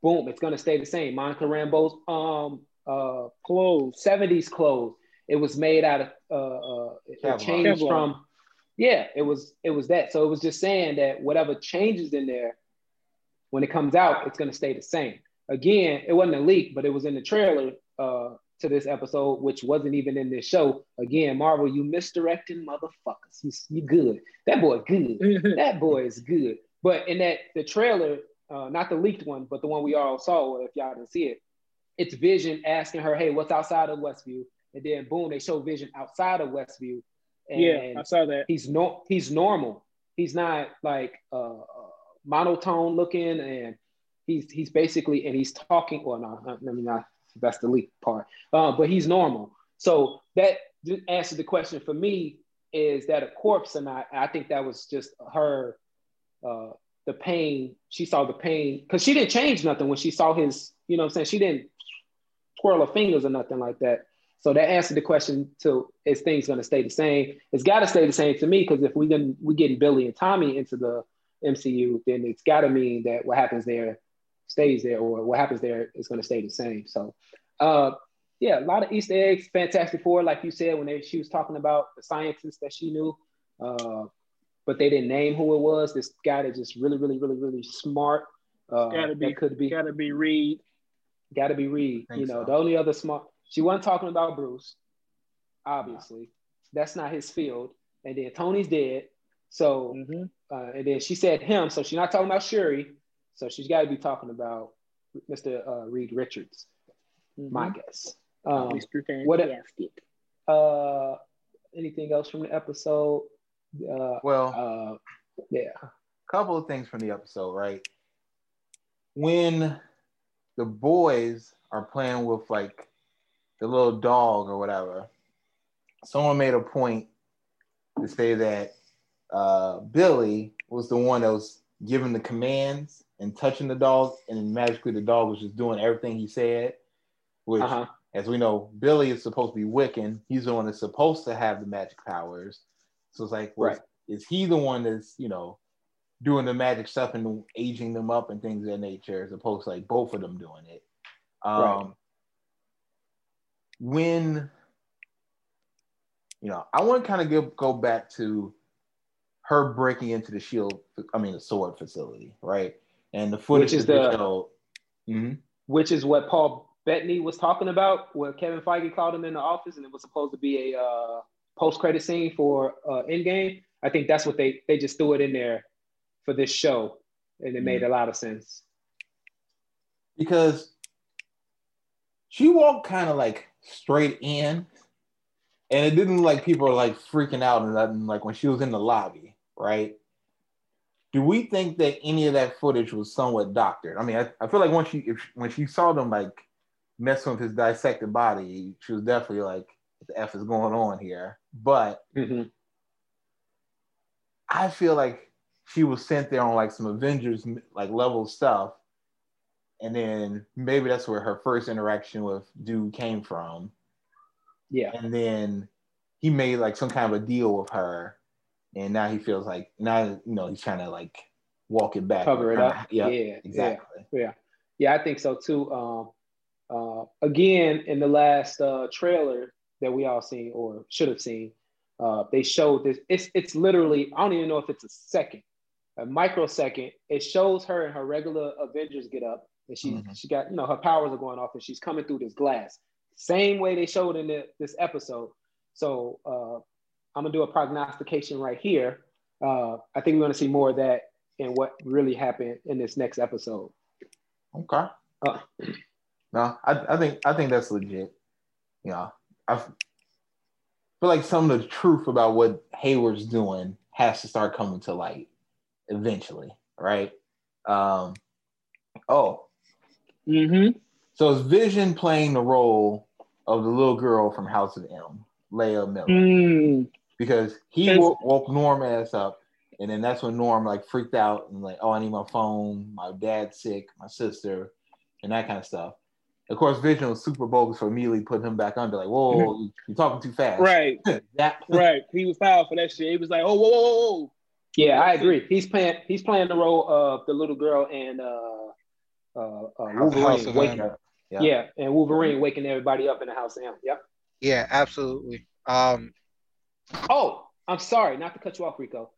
boom, it's gonna stay the same. Monica Rambeau's um uh clothes, 70s clothes. It was made out of uh, uh it Kevlar. changed Kevlar. from yeah, it was it was that. So it was just saying that whatever changes in there, when it comes out, it's gonna stay the same. Again, it wasn't a leak, but it was in the trailer uh to this episode, which wasn't even in this show. Again, Marvel, you misdirecting motherfuckers. You, you good. That boy good. that boy is good. But in that the trailer, uh, not the leaked one, but the one we all saw, if y'all didn't see it, it's Vision asking her, "Hey, what's outside of Westview?" And then boom, they show Vision outside of Westview. And Yeah, I saw that. He's no, he's normal. He's not like uh, uh, monotone looking, and he's he's basically and he's talking. Well, no, not- let me not. That's the leak part. Uh, but he's normal. So that answered the question for me: Is that a corpse or not? I think that was just her uh, the pain. She saw the pain because she didn't change nothing when she saw his, you know what I'm saying? She didn't twirl her fingers or nothing like that. So that answered the question to is things gonna stay the same? It's gotta stay the same to me because if we can we getting Billy and Tommy into the MCU, then it's gotta mean that what happens there stays there or what happens there is gonna stay the same. So uh yeah, a lot of Easter eggs, Fantastic Four, like you said, when they, she was talking about the scientists that she knew. Uh, but they didn't name who it was. This guy that's just really, really, really, really smart. Uh, gotta be that could be gotta be Reed. gotta be Reed. You know, so. the only other smart. She wasn't talking about Bruce. Obviously, that's not his field. And then Tony's dead. So, Mm-hmm. uh, and then she said him. So she's not talking about Shuri. So she's got to be talking about Mr. Uh, Reed Richards. My guess. Um, Mr. what? Fantastic. Uh, anything else from the episode? Uh, Well, uh, yeah. couple of things from the episode, right? When the boys are playing with like the little dog or whatever, someone made a point to say that uh, Billy was the one that was giving the commands and touching the dog, and then magically the dog was just doing everything he said. Which, Uh-huh. as we know, Billy is supposed to be Wiccan. He's the one that's supposed to have the magic powers. So it's like, well, Right. is he the one that's you know doing the magic stuff and aging them up and things of that nature, as opposed to like both of them doing it? Um, Right. When you know, I want to kind of go go back to her breaking into the shield, I mean the sword facility, right? And the footage Which is the- showed- Mhm. which is what Paul Bettany was talking about, where Kevin Feige called him in the office, and it was supposed to be a uh, post-credit scene for uh, Endgame. I think that's what they they just threw it in there for this show, and it made a lot of sense. because she walked kind of like straight in, and it didn't like people were like freaking out and nothing like when she was in the lobby, right? do we think that any of that footage was somewhat doctored? I mean, I, I feel like once she if, when she saw them like messing with his dissected body, she was definitely like, "What the f is going on here?" But Mhm. I feel like she was sent there on like some Avengers like level stuff, and then maybe that's where her first interaction with dude came from. Yeah. And then he made like some kind of a deal with her, and now he feels like now you know he's trying to like walk it back, cover it up. Yeah, yeah, exactly. Yeah, yeah, yeah. I think so too. Um, uh, again, in the last uh, trailer that we all seen or should have seen, uh, they showed this. It's it's literally I don't even know if it's a second, a microsecond. It shows her in her regular Avengers get up, and she Mhm. she got you know her powers are going off, and she's coming through this glass. Same way they showed in the, this episode. So uh, I'm gonna do a prognostication right here. Uh, I think we're gonna see more of that and what really happened in this next episode. Okay. Uh, No, I, I think I think that's legit. Yeah, i feel like some of the truth about what Hayward's doing has to start coming to light eventually, right? Um, oh, Mm-hmm. so is Vision playing the role of the little girl from House of M, Layla Miller? Mm. because he woke, woke Norm ass up, and then that's when Norm like freaked out and like, oh, I need my phone, my dad's sick, my sister, and that kind of stuff. Of course, Vision was super bogus for immediately putting him back on. under, like, whoa, you- you're talking too fast. Right. that Right. He was foul for that shit. He was like, oh, whoa, whoa, whoa, whoa. Yeah, I agree. He's playing he's playing the role of the little girl and uh, uh, uh, Wolverine waking. Yeah. Yeah. and Wolverine waking everybody up in the house of M. Yep. Yeah, absolutely. Um, Oh, I'm sorry, not to cut you off, Rico,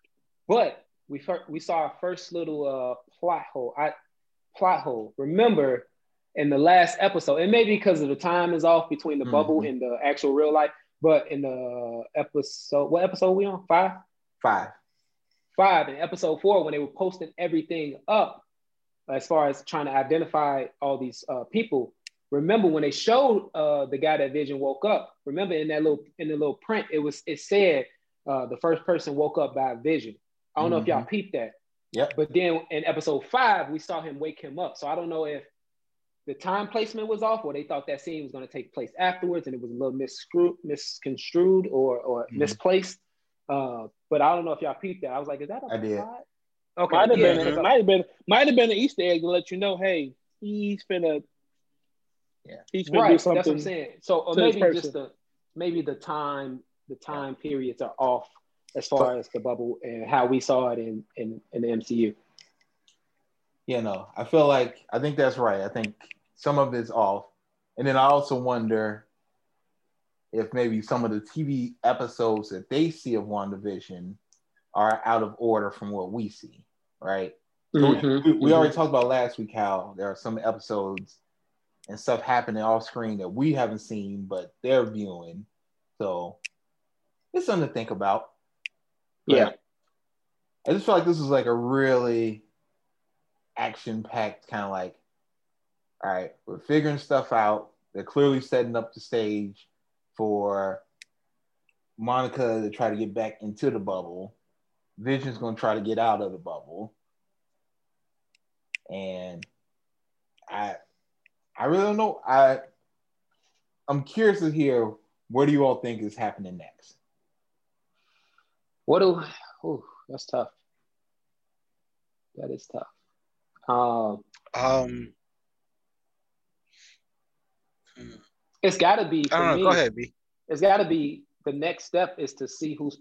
but we fir- we saw our first little uh, plot hole. I plot hole. Remember, in the last episode, and maybe because of the time is off between the bubble Mhm. and the actual real life, but in the episode, what episode we on? Five. five. five and episode four when they were posting everything up as far as trying to identify all these uh, people remember when they showed uh, the guy that vision woke up remember in that little in the little print it was it said uh, the first person woke up by vision i don't know if y'all peeped that Yep. but then in episode five we saw him wake him up so i don't know if the time placement was off or they thought that scene was going to take place afterwards and it was a little miscru- misconstrued or, or Mhm. misplaced uh, but I don't know if y'all peeped that. I was like, is that a I did. plot? Okay, Might have yeah, been, might have been, might have been an Easter egg to let you know, hey, he's finna, Yeah. he's finna right. do something. That's what. I'm saying. So uh, or maybe just the maybe the time the time periods are off as far as the bubble and how we saw it in in, in the MCU. Yeah, know, I feel like I think that's right. I think some of it's off, and then I also wonder if maybe some of the TV episodes that they see of WandaVision are out of order from what we see, right? So we- mm-hmm, we, already mm-hmm. talked about last week how there are some episodes and stuff happening off screen that we haven't seen, but they're viewing. So it's something to think about. But Yeah. I just feel like this was like a really action packed kind of like, all right, we're figuring stuff out. They're clearly setting up the stage for Monica to try to get back into the bubble. Vision's going to try to get out of the bubble. And I I really don't know. I I'm curious to hear what do you all think is happening next? What do? Ooh, that's tough. That is tough. Um, um, it's got to be. For I don't know. me, Go ahead, B. It's got to be the next step is to see who's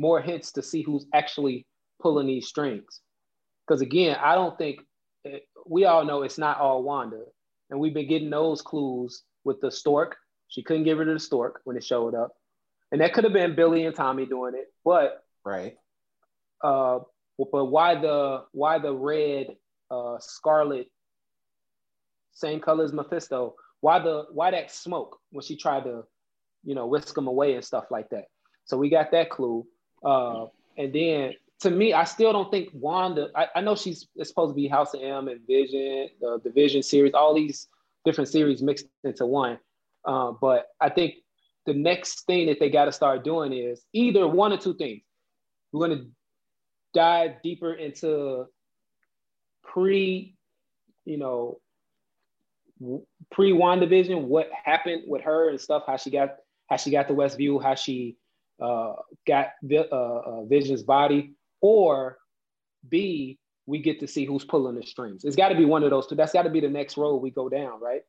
more hints to see who's actually pulling these strings. Because again, I don't think it, we all know it's not all Wanda, and we've been getting those clues with the stork. She couldn't get rid of the stork when it showed up, and that could have been Billy and Tommy doing it. But Right. uh, but why the why the red uh, scarlet same color as Mephisto? Why the why that smoke when she tried to, you know, whisk him away and stuff like that? So we got that clue. Uh, and then to me, I still don't think Wanda. I, I know she's supposed to be House of M and Vision, the the Vision series, all these different series mixed into one. Uh, but I think the next thing that they got to start doing is either one or two things. We're gonna dive deeper into pre, you know, pre WandaVision, what happened with her and stuff, how she got how she got to Westview, how she uh, got uh, uh, Vision's body, or B, we get to see who's pulling the strings. It's got to be one of those two. That's got to be the next road we go down, right?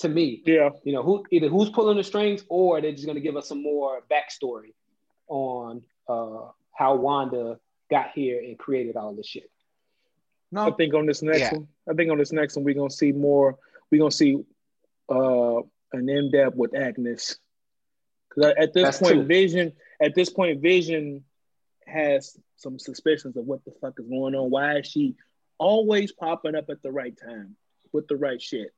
To me, yeah. You know, who either who's pulling the strings, or they're just going to give us some more backstory on uh, how Wanda got here and created all this shit. No, I think on this next Yeah. one, I think on this next one, we're gonna see more. We're gonna see uh an in depth with Agnes. Because at this That's point, two. Vision. At this point, Vision has some suspicions of what the fuck is going on. Why is she always popping up at the right time with the right shit?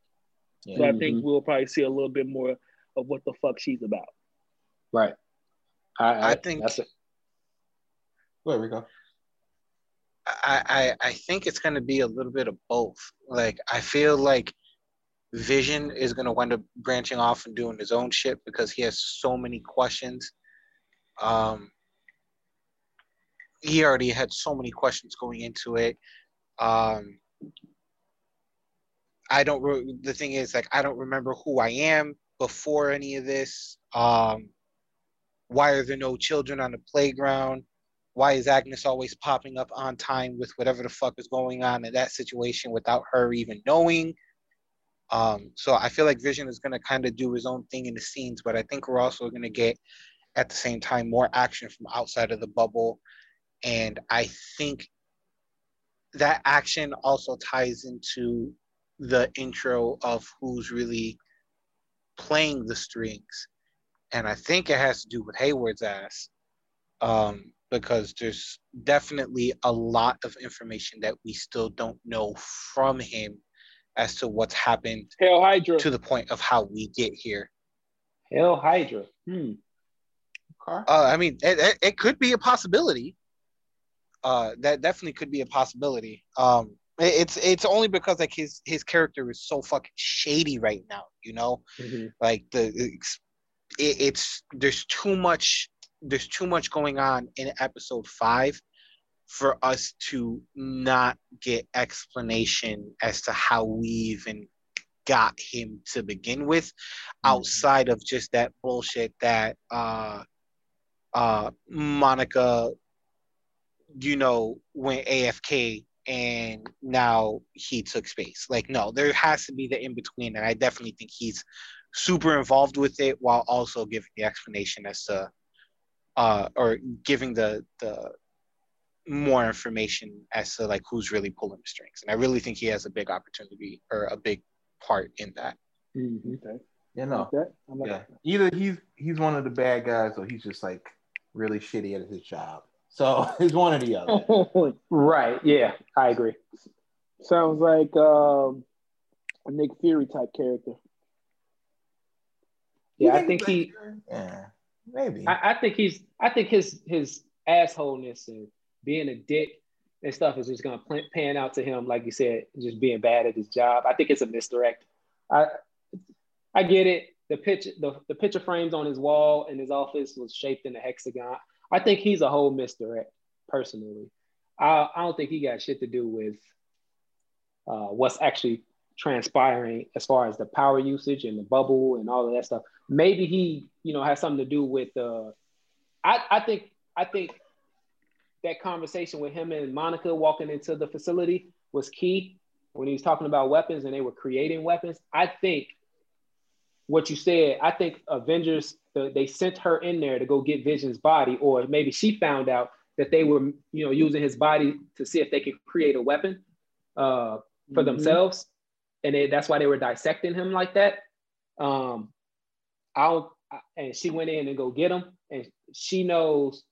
So I think Mhm. we'll probably see a little bit more of what the fuck she's about. Right. I, I think that's it. There we go. I, I I think it's gonna be a little bit of both. Like I feel like Vision is gonna wind up branching off and doing his own shit because he has so many questions. Um, he already had so many questions going into it. Um, I don't. Re- the thing is, like, I don't remember who I am before any of this. Um, why are there no children on the playground? Why is Agnes always popping up on time with whatever the fuck is going on in that situation without her even knowing? Um, so I feel like Vision is gonna kind of do his own thing in the scenes, but I think we're also gonna get at the same time more action from outside of the bubble. And I think that action also ties into the intro of who's really playing the strings. And I think it has to do with Hayward's ass. Um, because there's definitely a lot of information that we still don't know from him as to what's happened Hail Hydra. to the point of how we get here. Hail Hydra. Hmm. Uh, I mean, it, it, it could be a possibility. Uh, that definitely could be a possibility. Um, it- it's it's only because like his his character is so fucking shady right now. You know, like the it's, it, it's there's too much there's too much going on in episode five for us to not get explanation as to how we even got him to begin with outside of just that bullshit that uh uh Monica you know went AFK and now he took space like no there has to be the in between and I definitely think he's super involved with it while also giving the explanation as to uh or giving the the more information as to like who's really pulling the strings and I really think he has a big opportunity or a big part in that Okay. You know. Okay. I'm like, Yeah. Either he's he's one of the bad guys or he's just like really shitty at his job. So it's one or the other. right. Yeah, I agree. Sounds like um, a Nick Fury type character. Yeah, I think he. Yeah, maybe. I, I think he's. I think his his assholeness and being a dick and stuff is just gonna pan out to him, like you said, just being bad at his job. I think it's a misdirect. I I get it. The picture the, the picture frames on his wall in his office was shaped in a hexagon. I think he's a whole misdirect, personally. I, I don't think he got shit to do with uh, what's actually transpiring as far as the power usage and the bubble and all of that stuff. Maybe he, you know, has something to do with. Uh, I I think I think that conversation with him and Monica walking into the facility was key when he was talking about weapons and they were creating weapons. I think what you said, I think Avengers they sent her in there to go get Vision's body, or maybe she found out that they were, you know, using his body to see if they could create a weapon uh, for Mhm. themselves, and they, that's why they were dissecting him like that. Um, I don't, I- and she went in and go get him, and she knows,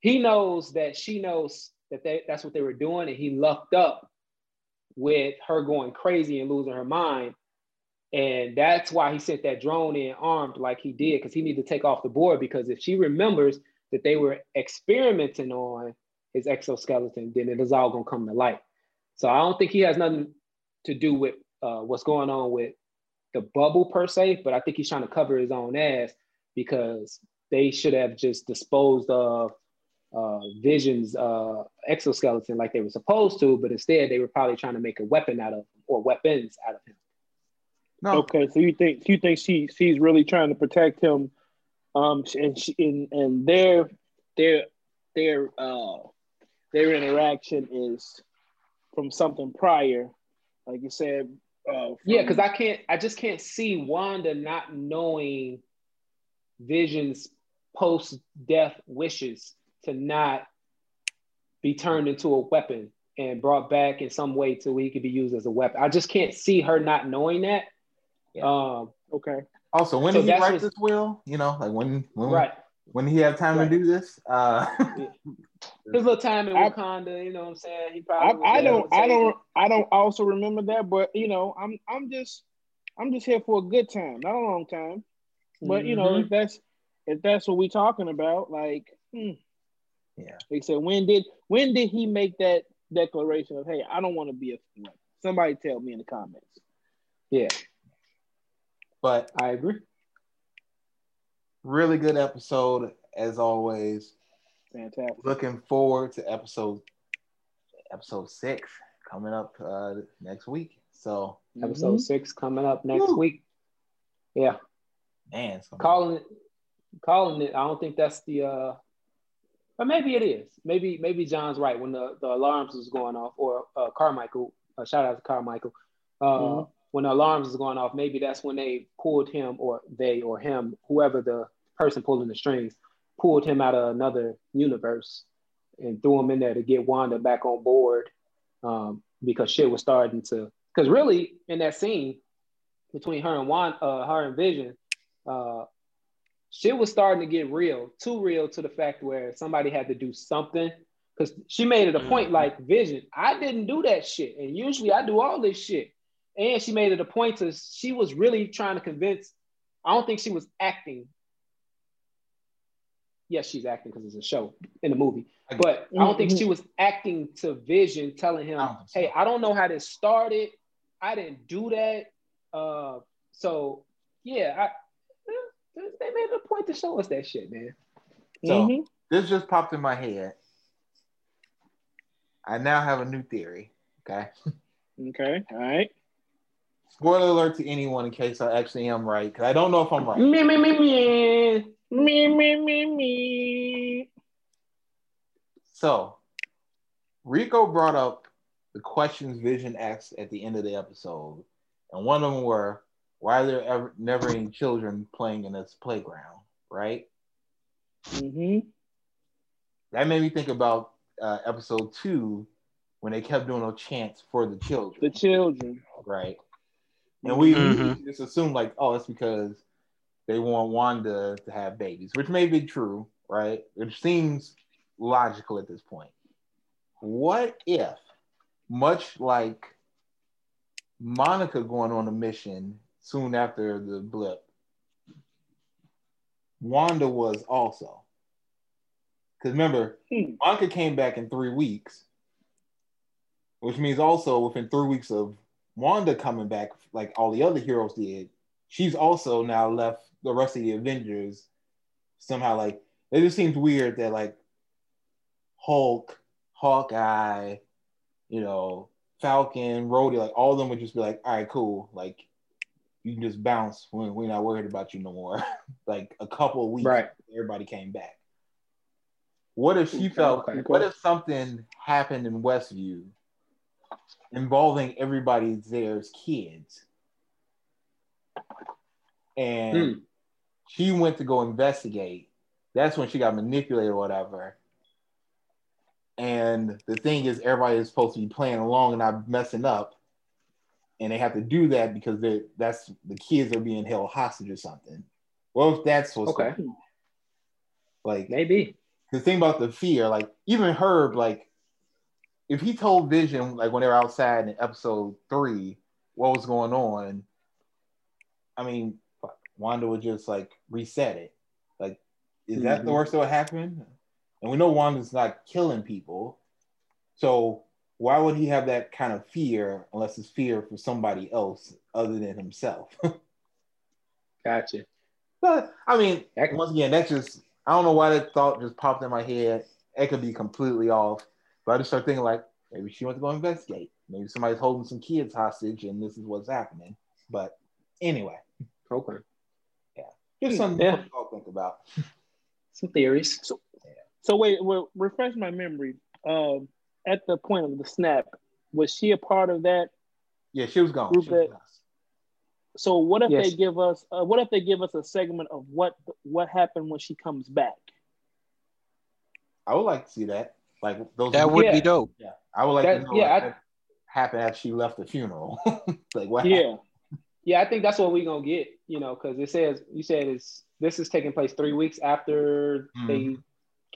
he knows that she knows that they that's what they were doing, and he lucked up with her going crazy and losing her mind. And that's why he sent that drone in armed like he did, because he needed to take off the board. Because if she remembers that they were experimenting on his exoskeleton, then it is all gonna come to light. So I don't think he has nothing to do with uh, what's going on with the bubble per se, but I think he's trying to cover his own ass because they should have just disposed of uh, Vision's uh, exoskeleton like they were supposed to, but instead they were probably trying to make a weapon out of or weapons out of him. No. Okay, so you think you think she she's really trying to protect him, um, and she and, and their their their uh their interaction is from something prior, like you said. Uh, from... yeah, because I can't, I just can't see Wanda not knowing Vision's post-death wishes to not be turned into a weapon and brought back in some way to where he could be used as a weapon. I just can't see her not knowing that. Yeah. Um, okay. Also, when so did he write this will? You know, like when when right. when he have time right. to do this? Uh His little time in Wakanda, you know what I'm saying? He probably I, I don't I don't I don't also remember that, but you know, I'm I'm just I'm just here for a good time, not a long time. But mm-hmm. you know, if mm-hmm. that's if that's what we're talking about, like hmm, yeah. They said when did when did he make that declaration of hey, I don't want to be a somebody tell me in the comments. Yeah. But I agree. Really good episode as always. Fantastic. Looking forward to episode episode six coming up uh, next week. So episode mm-hmm. six coming up next Woo. week. Yeah. Man, calling it calling it. I don't think that's the uh but maybe it is. Maybe maybe John's right when the, the alarms was going off, or uh, Carmichael. Uh, shout out to Carmichael. Uh, mm-hmm. When the alarms is going off, maybe that's when they pulled him, or they, or him, whoever the person pulling the strings, pulled him out of another universe and threw him in there to get Wanda back on board um, because shit was starting to. Because really, in that scene between her and Wanda, uh, her and Vision, uh, shit was starting to get real, too real to the fact where somebody had to do something. Cause she made it a point mm-hmm. like Vision, I didn't do that shit. And usually I do all this shit. And she made it a point to she was really trying to convince, I don't think she was acting. Yes, she's acting because it's a show in the movie. But I don't think she was acting to Vision, telling him, hey, I don't know how this started. I didn't do that. Uh, so yeah, I, they made a point to show us that shit, man. So mm-hmm. this just popped in my head. I now have a new theory. Okay. Okay. All right. Spoiler alert to anyone in case I actually am right, because I don't know if I'm right. Me, me, me, me. Me, me, me, me. So, Rico brought up the questions Vision asked at the end of the episode, and one of them were, why are there ever never any children playing in this playground, right? Mm-hmm. That made me think about uh, episode two when they kept doing a chants for the children. The children, right? And we, mm-hmm. we just assume like, oh, it's because they want Wanda to have babies, which may be true, right? It seems logical at this point. What if, much like Monica going on a mission soon after the blip. Wanda was also. Because remember, hmm. Wanda came back in three weeks, which means also within three weeks of Wanda coming back, like all the other heroes did, she's also now left the rest of the Avengers somehow like it just seems weird that like Hulk, Hawkeye, you know, Falcon, Rhodey, like all of them would just be like, all right, cool. Like you can just bounce when we're not worried about you no more. like a couple of weeks, right. everybody came back. What if she felt? What if something happened in Westview involving everybody there's kids, and hmm. she went to go investigate? That's when she got manipulated or whatever. And the thing is, everybody is supposed to be playing along and not messing up and they have to do that because they that's the kids are being held hostage or something. Well, if that's what's okay, like maybe the thing about the fear, like even Herb, like if he told Vision, like when they were outside in episode three, what was going on, I mean, Wanda would just like reset it. Like, is mm-hmm. that the mm-hmm. worst that would happen? And we know Wanda's not killing people, so why would he have that kind of fear unless it's fear for somebody else other than himself? gotcha. But I mean, once again, that's just I don't know why that thought just popped in my head It could be completely off. But I just start thinking like maybe she went to go investigate. Maybe somebody's holding some kids hostage and this is what's happening. But anyway. Okay. Yeah. Just something Yeah. to think about. Some theories. So, so wait, well, refresh my memory. Um, at the point of the snap, was she a part of that Yeah, she was gone. group She was gone. So what if Yes. they give us? Uh, what if they give us a segment of what what happened when she comes back? I would like to see that. Like those That would Yeah. be dope. Yeah, I would like That- to know yeah, what I- happened after she left the funeral. like what? Yeah, Yeah, I think that's what we're gonna get. You know, because it says you said it's this is taking place three weeks after hmm. they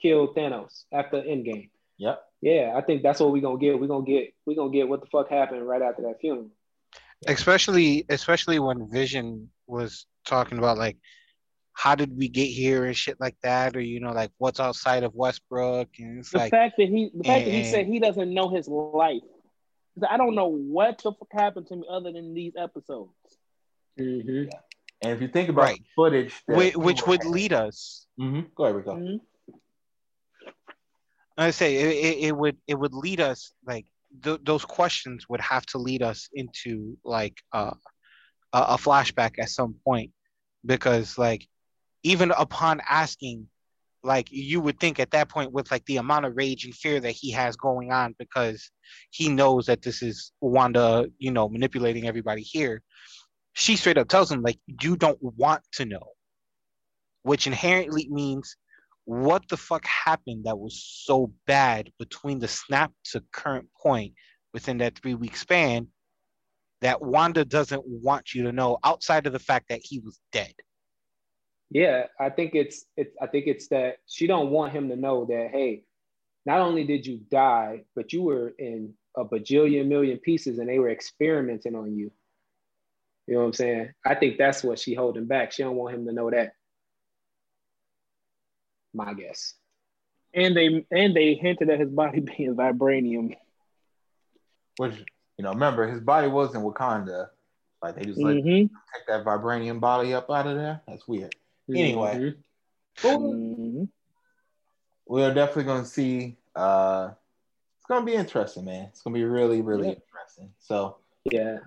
killed Thanos after Endgame. Yep. Yeah, I think that's what we're gonna get. We're gonna get we're gonna get what the fuck happened right after that funeral. especially especially when Vision was talking about like how did we get here and shit like that, or you know, like what's outside of Westbrook, and it's the like fact that he the fact that he said he doesn't know his life. I don't know what the fuck happened to me other than these episodes. Mm-hmm. And if you think about Right. the footage, that which, which would at- lead us. Mhm. Go ahead, Rico. Mhm. I say it, it, it would it would lead us like th- those questions would have to lead us into like uh, a, a flashback at some point because like even upon asking like you would think at that point with like the amount of rage and fear that he has going on because he knows that this is Wanda you know manipulating everybody here she straight up tells him like you don't want to know which inherently means what the fuck happened that was so bad between the snap to current point within that three week span that Wanda doesn't want you to know outside of the fact that he was dead. Yeah, I think it's it's I think it's that she don't want him to know that hey, not only did you die, but you were in a bajillion million pieces and they were experimenting on you. You know what I'm saying? I think that's what she holding back. She don't want him to know that. My guess. And they and they hinted at his body being vibranium. Which you know, remember his body was in Wakanda. Like they just let Mhm. take that vibranium body up out of there. That's weird. Anyway, Mhm. we're definitely going to see. uh It's going to be interesting, man. It's going to be really, really Yeah. interesting. So, Yeah.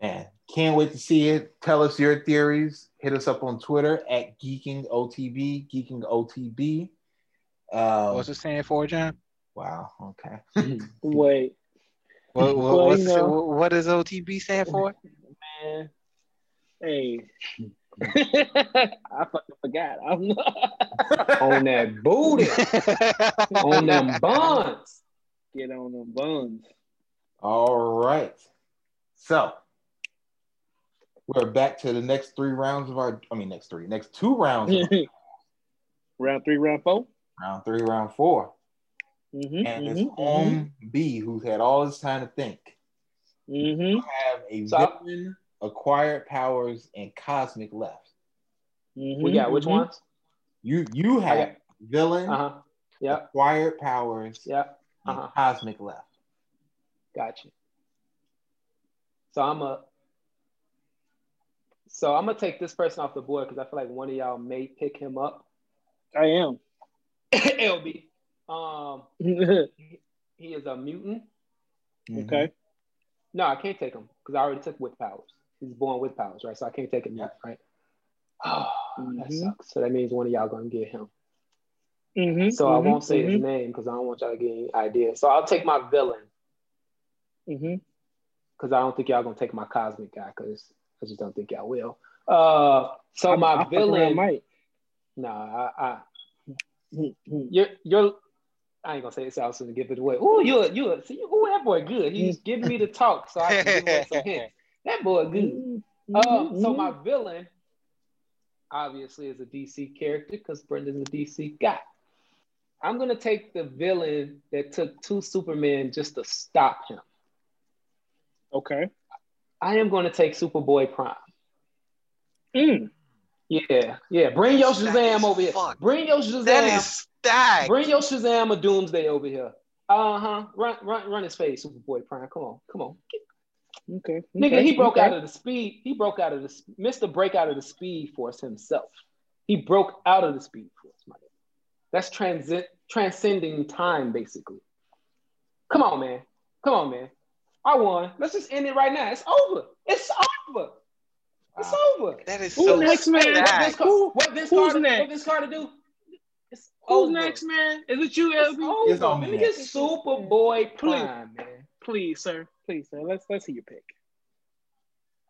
man, can't wait to see it. Tell us your theories. Hit us up on Twitter at geekingotb, geekingotb. Um, What's it saying for, John? Wow. Okay. Wait, What, what, Well, what's you know- what- what does OTB stand for? man. Hey. I fucking forgot. I'm on that booty. on them buns. Get on them buns. All right. So we're back to the next three rounds of our. I mean, next three, next two rounds. Round three, round four. round three, round 4 Mm-hmm. and it's mm-hmm, Home B who's had all this time to think. mm-hmm, Have a So- villain, acquired powers, and cosmic left. mm-hmm, We got which ones? You you have got- villain, Uh huh. Yep. acquired powers, Yep. and Uh-huh. cosmic left. Gotcha. So I'm a. So I'm gonna take this person off the board because I feel like one of y'all may pick him up. I am. LB. Um, he, he is a mutant. Mhm. okay. No, I can't take him because I already took with powers. He's born with powers, right? So I can't take him yet, right? Oh, that Mhm. sucks. So that means one of y'all gonna get him. Mm-hmm. So I won't say his name because I don't want y'all to get any idea. So I'll take my villain Mm-hmm. because I don't think y'all gonna take my cosmic guy because I just don't think y'all will. Uh, so I, my I villain, around might. nah, I, I, you're, you're, I ain't gonna say it. So I gonna give it away. Oh, you, a- you, a- see, ooh, that boy good. He's giving me the talk so I can give away some hints. That boy good. Um, so my villain, obviously, is a DC character because Brendan's a DC guy. I'm gonna take the villain that took two Supermen just to stop him. Okay. I am gonna take Superboy Prime. Mm. Yeah, yeah. Bring your Stacked Shazam as over here. fuck. Bring your Shazam. That is stacked. Bring your Shazam of Doomsday over here. Uh huh. Run, run, run his face, Superboy Prime. Come on, come on. Okay. Nigga, okay, he broke okay. out of the speed. He broke out of the Mr. Break out of the Speed Force himself. He broke out of the Speed Force, my nigga. That's transit transcending time, basically. Come on, man. Come on, man. I won. Let's just end it right now. It's over. It's over. It's over. That is Who's so next, man? What sad. Vince, Car- what Vince Who's Carter? next? What Vince Carter do? It's Who's over. next, man? Is it you, It's LB? over. It's on Let me me get. Superboy Please. Prime, man. Please, sir. Please, sir. Let's let's hear your pick.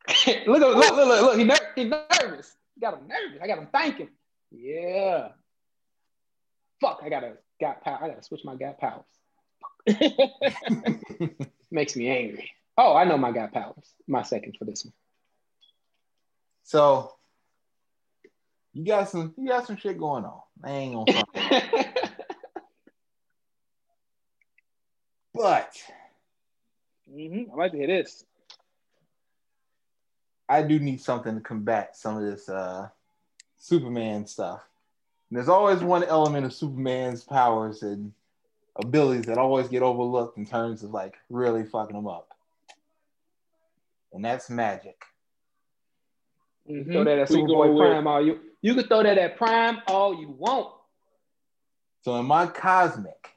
look, look, look, look, look. He, ner- he nervous. Got him nervous. I got him thinking. Yeah. Fuck. I gotta got power. I gotta switch my got powers. Makes me angry. Oh, I know my got powers. My second for this one. So you got some you got some shit going on. I ain't gonna but hmm I like to hear this. I do need something to combat some of this uh Superman stuff. And there's always one element of Superman's powers and abilities that always get overlooked in terms of like really fucking them up. And that's magic. Mhm. Throw that at We Superboy Prime all you. You can throw that at Prime all you want. So in my cosmic,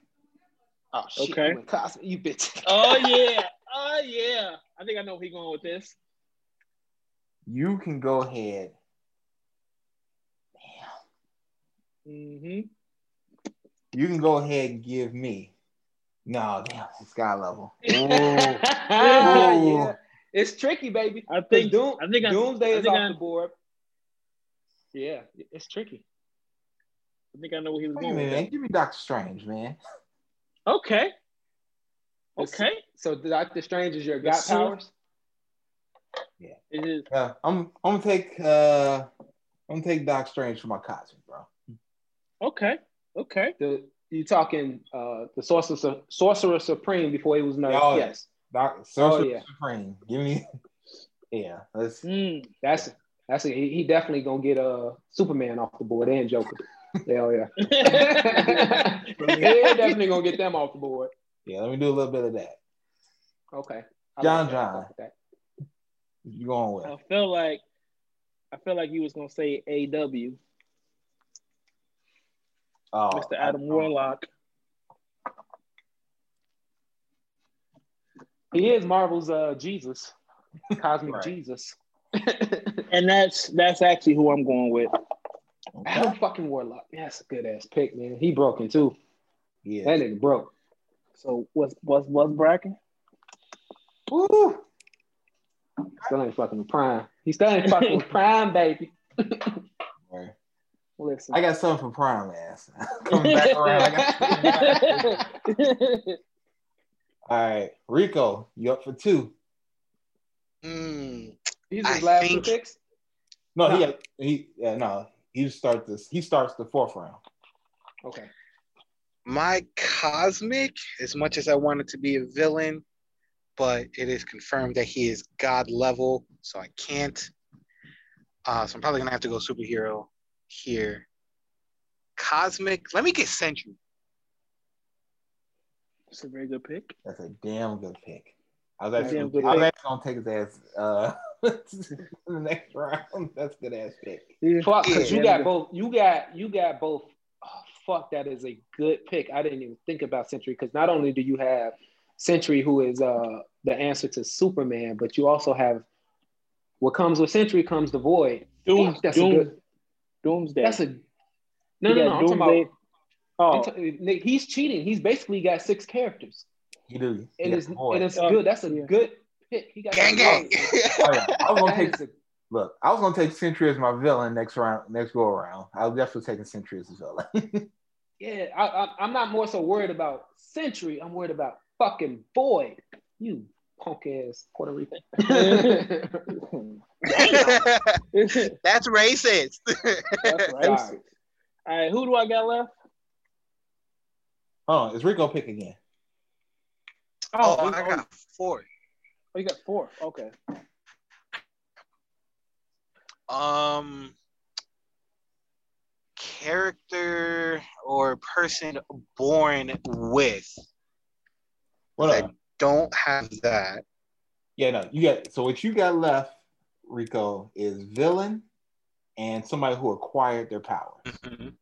Oh shit! Okay. You, Cosmic, you bitch. Oh yeah. Oh yeah. I think I know where he going with this. you can go ahead. Damn. Mm-hmm. You can go ahead and give me. No, damn, it's sky level. yeah. It's tricky, baby. I 'Cause think Doom, I think I, Doomsday I is think off I, the board. Yeah, it's tricky. I think I know what he was Wait a going with man. Give me Doctor Strange, man. Okay. Okay. So Doctor Strange is your suit- powers. It is. Uh, I'm I'm gonna take uh I'm gonna take Doc Strange for my cosmic, bro. Okay. Okay. The you talking uh the sorcerer sorcerer supreme before he was nerfed? Oh, yeah. yes, Doc Sorcerer Oh, yeah. Supreme. Give me Yeah, let's Mm. that's that's a, he, he definitely gonna get uh Superman off the board and Joker. Hell yeah, yeah, definitely gonna get them off the board. yeah, let me do a little bit of that. Okay, I John that. I John. like. You going with? I feel like I feel like you was gonna say AW, Oh, Mr. Adam Warlock. He is Marvel's uh Jesus, cosmic Right. Jesus. And that's that's actually who I'm going with. Adam fucking Warlock. That's a good ass pick, man. He broken too. Yeah. That nigga broke. So what's what's what's bracket? Woo! Still ain't fucking with Prime. He still ain't fucking with Prime, baby. Listen. I got something for Prime ass. Coming back around. I got All right, Rico, you up for two? Mm, He's I his last two think- picks. No, he No. he yeah, no. He start this. He starts the fourth round. Okay. my cosmic, as much as I wanted to be a villain, but it is confirmed that he is god level, so I can't. Uh, so I'm probably gonna have to go superhero here. Cosmic, let me get Sentry. It's a very good pick. That's a damn good pick. I was Damn actually, good I was pick. actually gonna take his ass uh, in the next round. That's a good ass pick. Fuck, because Yeah. you got both. You got you got both. Oh, fuck, that is a good pick. I didn't even think about Sentry because not only do you have Sentry, who is uh the answer to Superman, but you also have what comes with Sentry comes the Void. Doom, Fuck, that's Doom, a good. Doomsday. That's a no, You no, no. I'm talking Doomsday. about. Oh, I'm t- Nick, he's cheating. He's basically got six characters, He do. and Yeah, it's and it's good. That's a yeah. good pick. He got Gang, gang. Oh, yeah. I was gonna take a- look. I was gonna take Sentry as my villain next round, next go around. I was definitely taking Sentry as a villain. Yeah, I, I, I'm not more so worried about Sentry. I'm worried about fucking Void. You punk ass Puerto Rican. That's racist. that's racist. All right, who do I got left? Hold on, it's Rico pick again. oh, oh, I got four. oh, you got four. Okay. Um, character or person born with. What I don't have that. Yeah, no, you got. So what you got left, Rico, is villain and somebody who acquired their power. Mhm.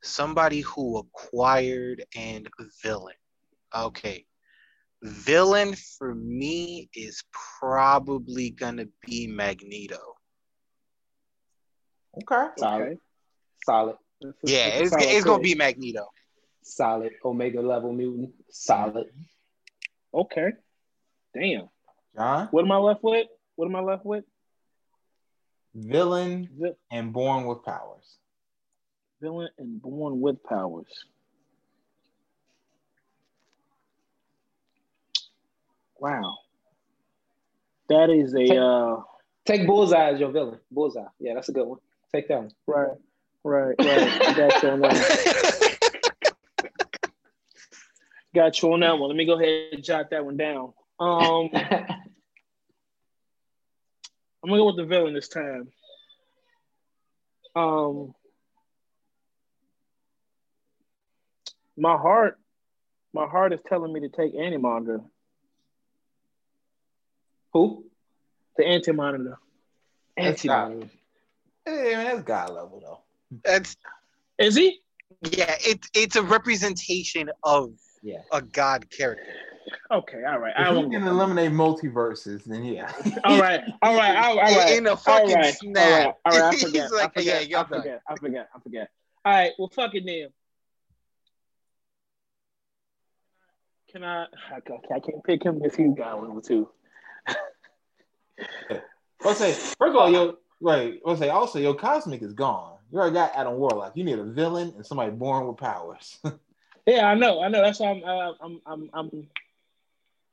somebody who acquired and villain. Okay. Villain for me is probably gonna be Magneto. Okay. Solid. Solid. Yeah, That's a it's, solid it's gonna be Magneto. Solid. Omega level mutant. Solid. Okay. Damn. John, What am I left with? What am I left with? villain Vi- and born with powers. Villain and born with powers. Wow. That is a Take- uh Take Bullseye as your villain. Bullseye. Yeah, that's a good one. Take that one. right, right, right. I got you on that. Got you on that one. Let me go ahead and jot that one down. Um, I'm gonna go with the villain this time. Um, my heart, my heart is telling me to take Anti-Monitor. Who? The Anti-Monitor. That's God. Hey, man, that's God level though. That's Is he? yeah, it's it's a representation of Yeah. a god character. Okay, all right. I If you won't can go. eliminate multiverses, then yeah. All right, all right, all right. All right. In a all fucking right, snap. All right, all right. I He's forget. like, I yeah, forget. I done. forget. I forget. I forget. All right. Well, fuck it then. Can I? Okay, I can't pick him if you got one or two. Let's say first of all, yo, wait. Let's say also your cosmic is gone. You already got Adam Warlock. You need a villain and somebody born with powers. Yeah, I know. I know. That's why I'm. Uh, I'm. I'm. I'm.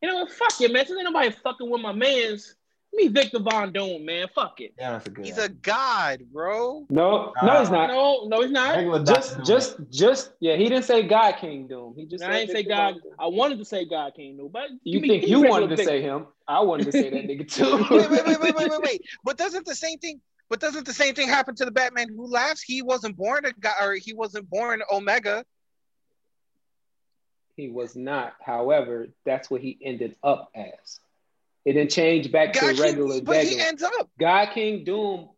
You know what? Fuck it, man. Since ain't nobody fucking with my man's. Me, Victor Von Doom, man. Fuck it. yeah, that's a good. He's a god, bro. No, no, he's not. No, no, he's not. Just, just, just. Yeah, he didn't say God King Doom. He just. I said ain't say God. Doom. I wanted to say God King, though, but You me- think you wanted to regular say him? I wanted to say that nigga too. wait, wait, wait, wait, wait, wait, wait. But doesn't the same thing? But doesn't the same thing happen to the Batman who laughs? He wasn't born a god, or he wasn't born Omega. He was not. However, that's what he ended up as. It didn't change back God to regular. King, but he ends up. God King Doom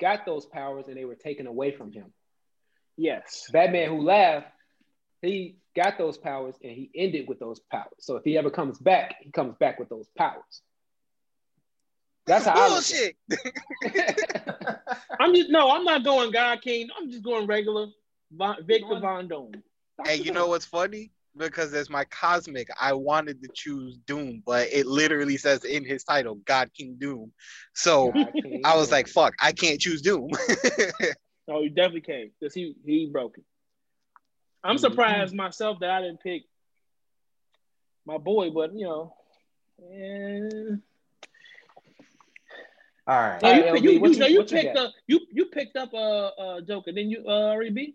got those powers and they were taken away from him. Yes. Batman who laughed, he got those powers and he ended with those powers. So if he ever comes back, he comes back with those powers. That's how I look bullshit. I'm just no. I'm not going God King. I'm just going regular Von, Victor Von Doom. Hey, you know what's funny? Because as my cosmic, I wanted to choose Doom, but it literally says in his title, God King Doom. So King I was like, fuck, I can't choose Doom. No, he definitely came because he he broke it. I'm surprised myself that I didn't pick my boy, but you know, eh. All right. No, you, All right, you, LB, you, you- you what you picked got? up you you picked up uh uh Joker, didn't you uh RB?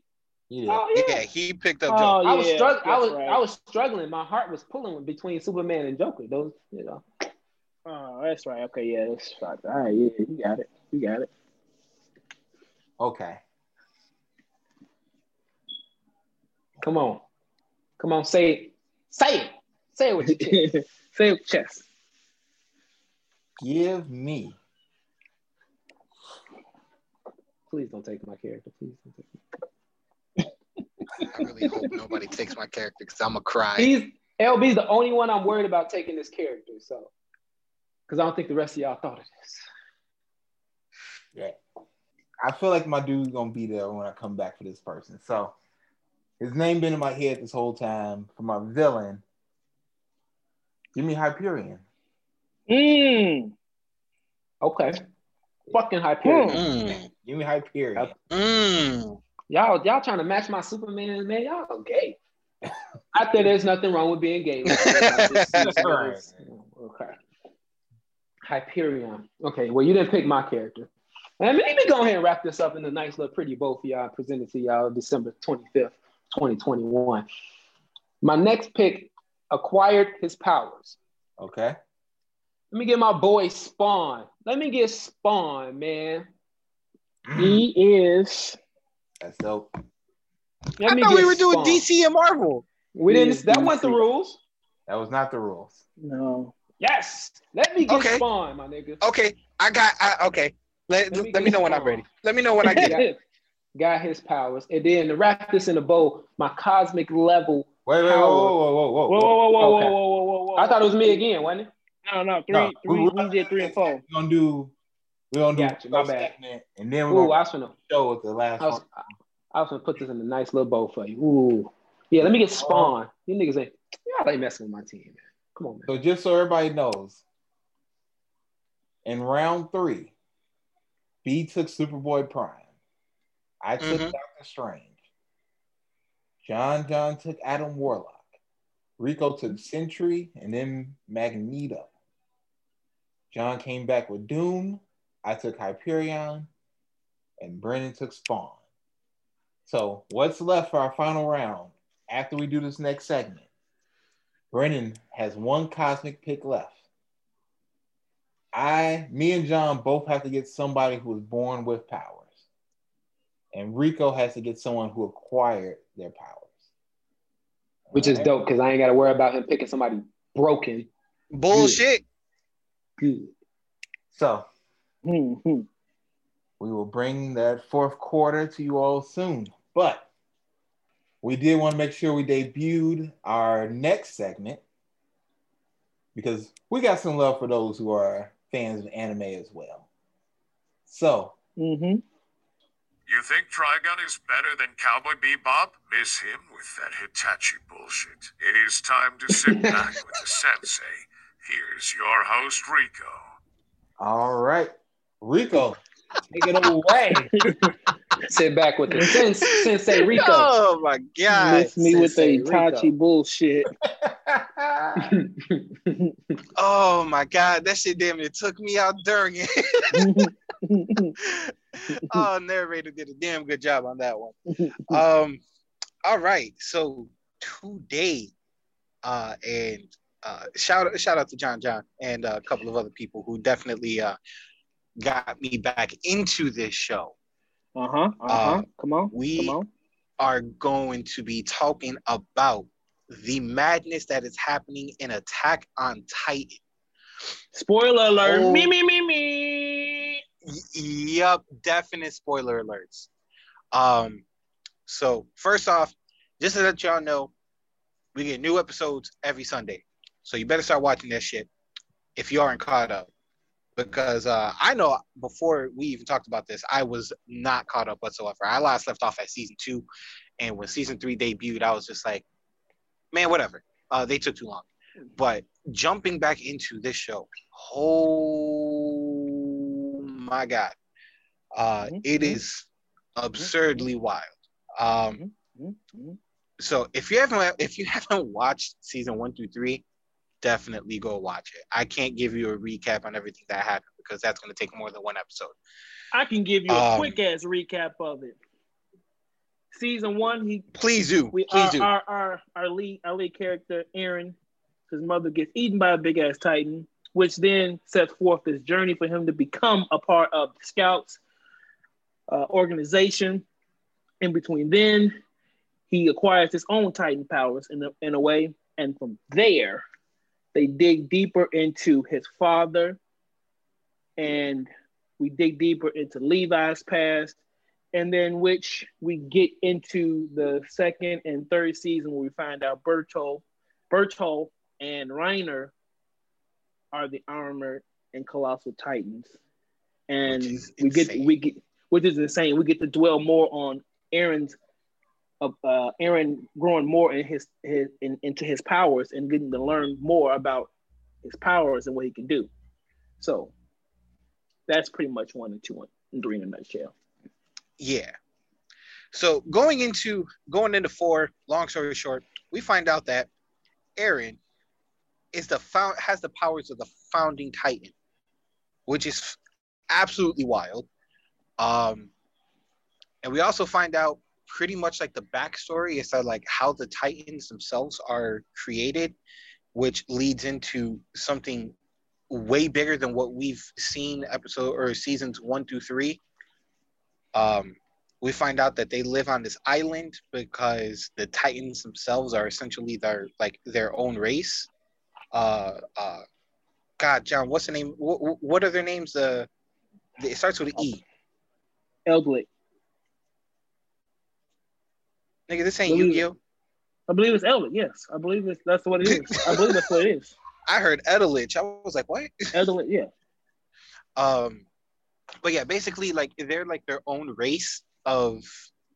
You did. Oh yeah. yeah, he picked up Oh, Joker. I was struggling. I was right. I was struggling. My heart was pulling between Superman and Joker. Those, you know. Oh, that's right. Okay, yeah, that's right. All right, yeah, you got it. You got it. Okay. Come on, come on, say it, say it, say it with your chest. Say it, chest. Give me Please don't take my character. Please don't take. I really hope nobody takes my character because I'm a cry. He's LB's the only one I'm worried about taking this character. So, because I don't think the rest of y'all thought of this. Yeah. I feel like my dude's gonna be there when I come back for this person. So his name been in my head this whole time for my villain. Give me Hyperion. Mm. Okay. Fucking Hyperion. Mm, Give me Hyperion. mm. Y'all, y'all trying to match my Superman, and man. Y'all gay. I think there's nothing wrong with being gay. okay. Hyperion. Okay, well, you didn't pick my character. And let me go ahead and wrap this up in a nice little pretty bow for y'all, presented to y'all December 25th, 2021. My next pick acquired his powers. Okay. Let me get my boy Spawn. Let me get Spawn, man. Mm. He is. That's dope. Let I me thought we were doing Spawn. DC and Marvel. We didn't. is That wasn't the rules. That was not the rules. No. Yes. Let me get Okay. Spawn, my nigga. Okay, I got. I, okay, let, Let me let, me get know when I'm ready. Let me know when I get it. got his powers, and then to wrap this in a bow, my cosmic level. Wait, wait, whoa, whoa, whoa, whoa, whoa, Whoa, whoa, whoa, whoa, Okay. whoa, whoa, whoa, whoa, whoa. I thought it was me again, wasn't it? No, no, three, No, three. we- We, did three and four. We're gonna do. We're gonna do Gotcha, my bad. segment, and then we're Ooh, gonna I was gonna, show with the last I was, one. I was gonna put this in a nice little bow for you. Ooh, yeah. Let me get Spawn. You niggas ain't, y'all ain't messing with my team, man. Come on, man. So just so everybody knows, in round three, B took Superboy Prime. I took Mhm. Doctor Strange. John John took Adam Warlock. Rico took Sentry and then Magneto. John came back with Doom. I took Hyperion. And Brennan took Spawn. So what's left for our final round after we do this next segment? Brennan has one cosmic pick left. I, me and John both have to get somebody who was born with powers. And Rico has to get someone who acquired their powers. Which is dope because I ain't got to worry about him picking somebody broken. Bullshit. Good. So Mm-hmm. we will bring that fourth quarter to you all soon. But we did want to make sure we debuted our next segment because we got some love for those who are fans of anime as well. So Mm-hmm. You think Trigun is better than Cowboy Bebop? Miss him with that Itachi bullshit. It is time to sit back with the sensei. Here's your host, Rico. All right, Rico, take it away. Sit back with the sens- Sensei Rico. Oh my god. Miss me with Sensei the Itachi Rico. bullshit. Oh my god, that shit damn it took me out during it. oh, narrator did a damn good job on that one. Um, all right, so today, uh, and uh, shout shout out to John John and a couple of other people who definitely uh got me back into this show. Uh-huh. Uh-huh. Uh, come on. we Come on. are going to be talking about the madness that is happening in Attack on Titan. Spoiler alert. Oh. Me, me, me, me. Y- Yup, definite spoiler alerts. Um, so first off, just to let y'all know, we get new episodes every Sunday. So you better start watching that shit if you aren't caught up. Because uh, I know before we even talked about this, I was not caught up whatsoever. I last left off at season two, and when season three debuted, I was just like, man, whatever. Uh, they took too long. But jumping back into this show, oh my god, uh, Mhm, it mhm. is absurdly wild. Um, Mhm. so if you haven't if you haven't watched season one through three, definitely go watch it. I can't give you a recap on everything that happened because that's going to take more than one episode. I can give you a Um, quick ass recap of it. Season one, he Please do, we please our, do. our our our lead our lead character Eren, his mother gets eaten by a big ass titan, which then sets forth this journey for him to become a part of the Scouts uh, organization. In between, then he acquires his own titan powers in a, in a way, and from there, they dig deeper into his father, and we dig deeper into Levi's past, and then which we get into the second and third season where we find out Bertol, Bertol and Reiner are the armored and colossal titans, and we get insane. we get which is insane. We get to dwell more on Eren's of uh, Eren growing more in his, his in, into his powers and getting to learn more about his powers and what he can do. So that's pretty much one and two and three in a nutshell. Yeah. So going into going into four, long story short, we find out that Eren is the found has the powers of the founding Titan, which is absolutely wild. Um, and we also find out pretty much like the backstory is that like how the Titans themselves are created, which leads into something way bigger than what we've seen episode or seasons one through three. Um, we find out that they live on this island because the Titans themselves are essentially their like their own race. Uh, uh, God, John, what's the name? What, what are their names? Uh, it starts with E. Eldlick. Nigga, this ain't Yu-Gi-Oh. I believe it's Eldritch. Yes, I believe it's that's what it is. I believe that's what it is. I heard Eldritch. I was like, what? Eldritch, yeah. Um, but yeah, basically, like they're like their own race of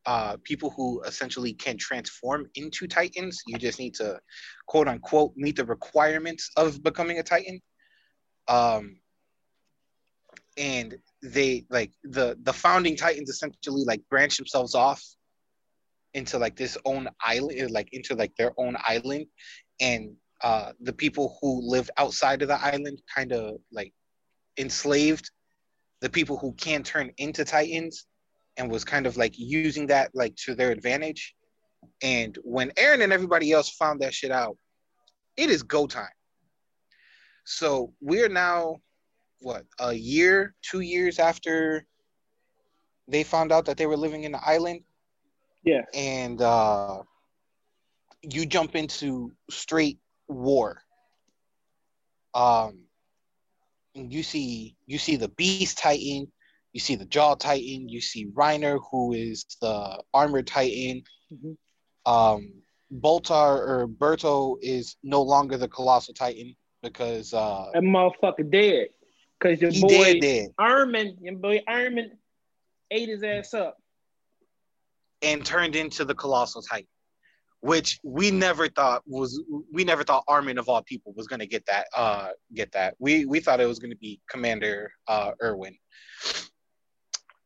uh people who essentially can transform into titans. You just need to quote unquote meet the requirements of becoming a titan. Um, and they like the the founding titans essentially like branch themselves off into like this own island like into like their own island and uh the people who lived outside of the island kind of like enslaved the people who can turn into titans and was kind of like using that like to their advantage. And when Eren and everybody else found that shit out it is go time. So we're now what a year two years after they found out that they were living in the island yeah and uh you jump into straight war um you see you see the beast titan you see the jaw titan you see reiner who is the armored titan mm-hmm. um boltar or berto is no longer the colossal titan because uh that motherfucker dead because your boy dead, dead. Ironman, your boy Ironman ate his ass up. And turned into the colossal titan which we never thought was we never thought armin of all people was going to get that uh get that. We we thought it was going to be commander uh Erwin.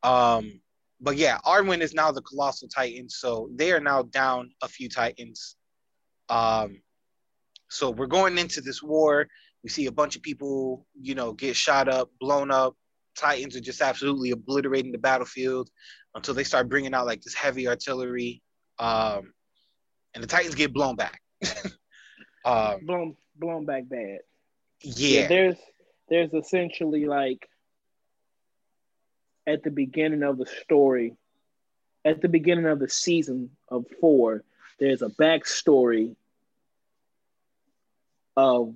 Um but yeah armin is now the colossal titan so they are now down a few titans. Um so we're going into this war. We see a bunch of people you know get shot up blown up. Titans are just absolutely obliterating the battlefield until they start bringing out like this heavy artillery um and the titans get blown back um blown blown back bad. yeah, there's there's essentially like at the beginning of the story, at the beginning of the season of four, there's a backstory of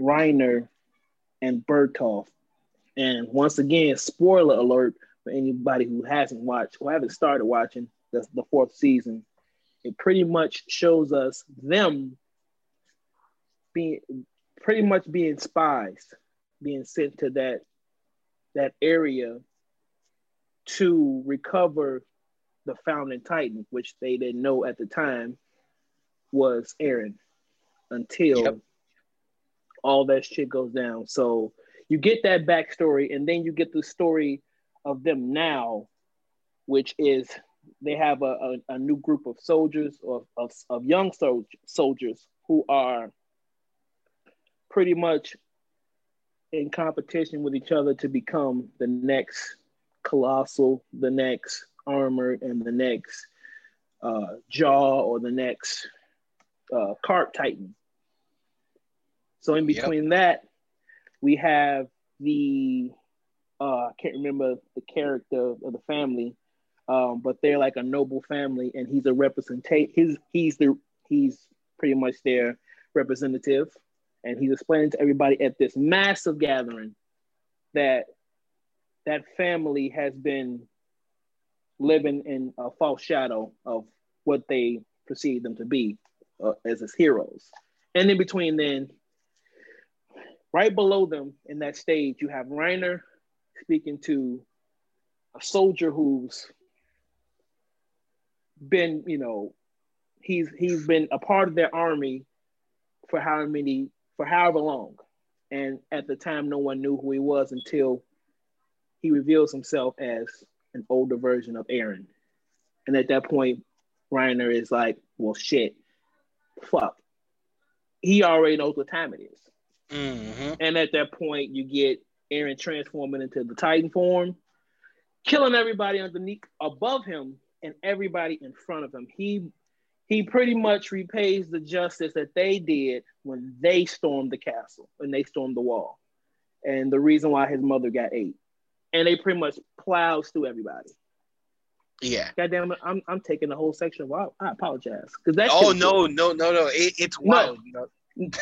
Reiner and Bertolf. And once again, spoiler alert for anybody who hasn't watched, who haven't started watching the, the fourth season, it pretty much shows us them being pretty much being spies, being sent to that that area to recover the founding titan, which they didn't know at the time was Eren until Yep. all that shit goes down. So you get that backstory, and then you get the story of them now, which is they have a, a, a new group of soldiers or of, of young sol- soldiers who are pretty much in competition with each other to become the next colossal, the next armored, and the next uh, jaw or the next uh, cart titan. So in Yep. between that, we have the uh, I can't remember the character of the family, um, but they're like a noble family, and he's a representate. His he's the he's pretty much their representative, and he's explaining to everybody at this massive gathering that that family has been living in a false shadow of what they perceive them to be uh, as his heroes. And in between, then, right below them in that stage, you have Reiner speaking to a soldier who's been, you know, he's he's been a part of their army for how many for however long. And at the time, no one knew who he was until he reveals himself as an older version of Eren. And at that point, Reiner is like, well, shit, fuck. He already knows what time it is. Mhm. And at that point, you get Eren transforming into the Titan form, killing everybody underneath, above him, and everybody in front of him. He he pretty much repays the justice that they did when they stormed the castle, when they stormed the wall, and the reason why his mother got ate. And they pretty much plows through everybody. yeah God damn it, I'm, I'm taking the whole section. Wow, I apologize because that. oh no no no no it, it's wild you know?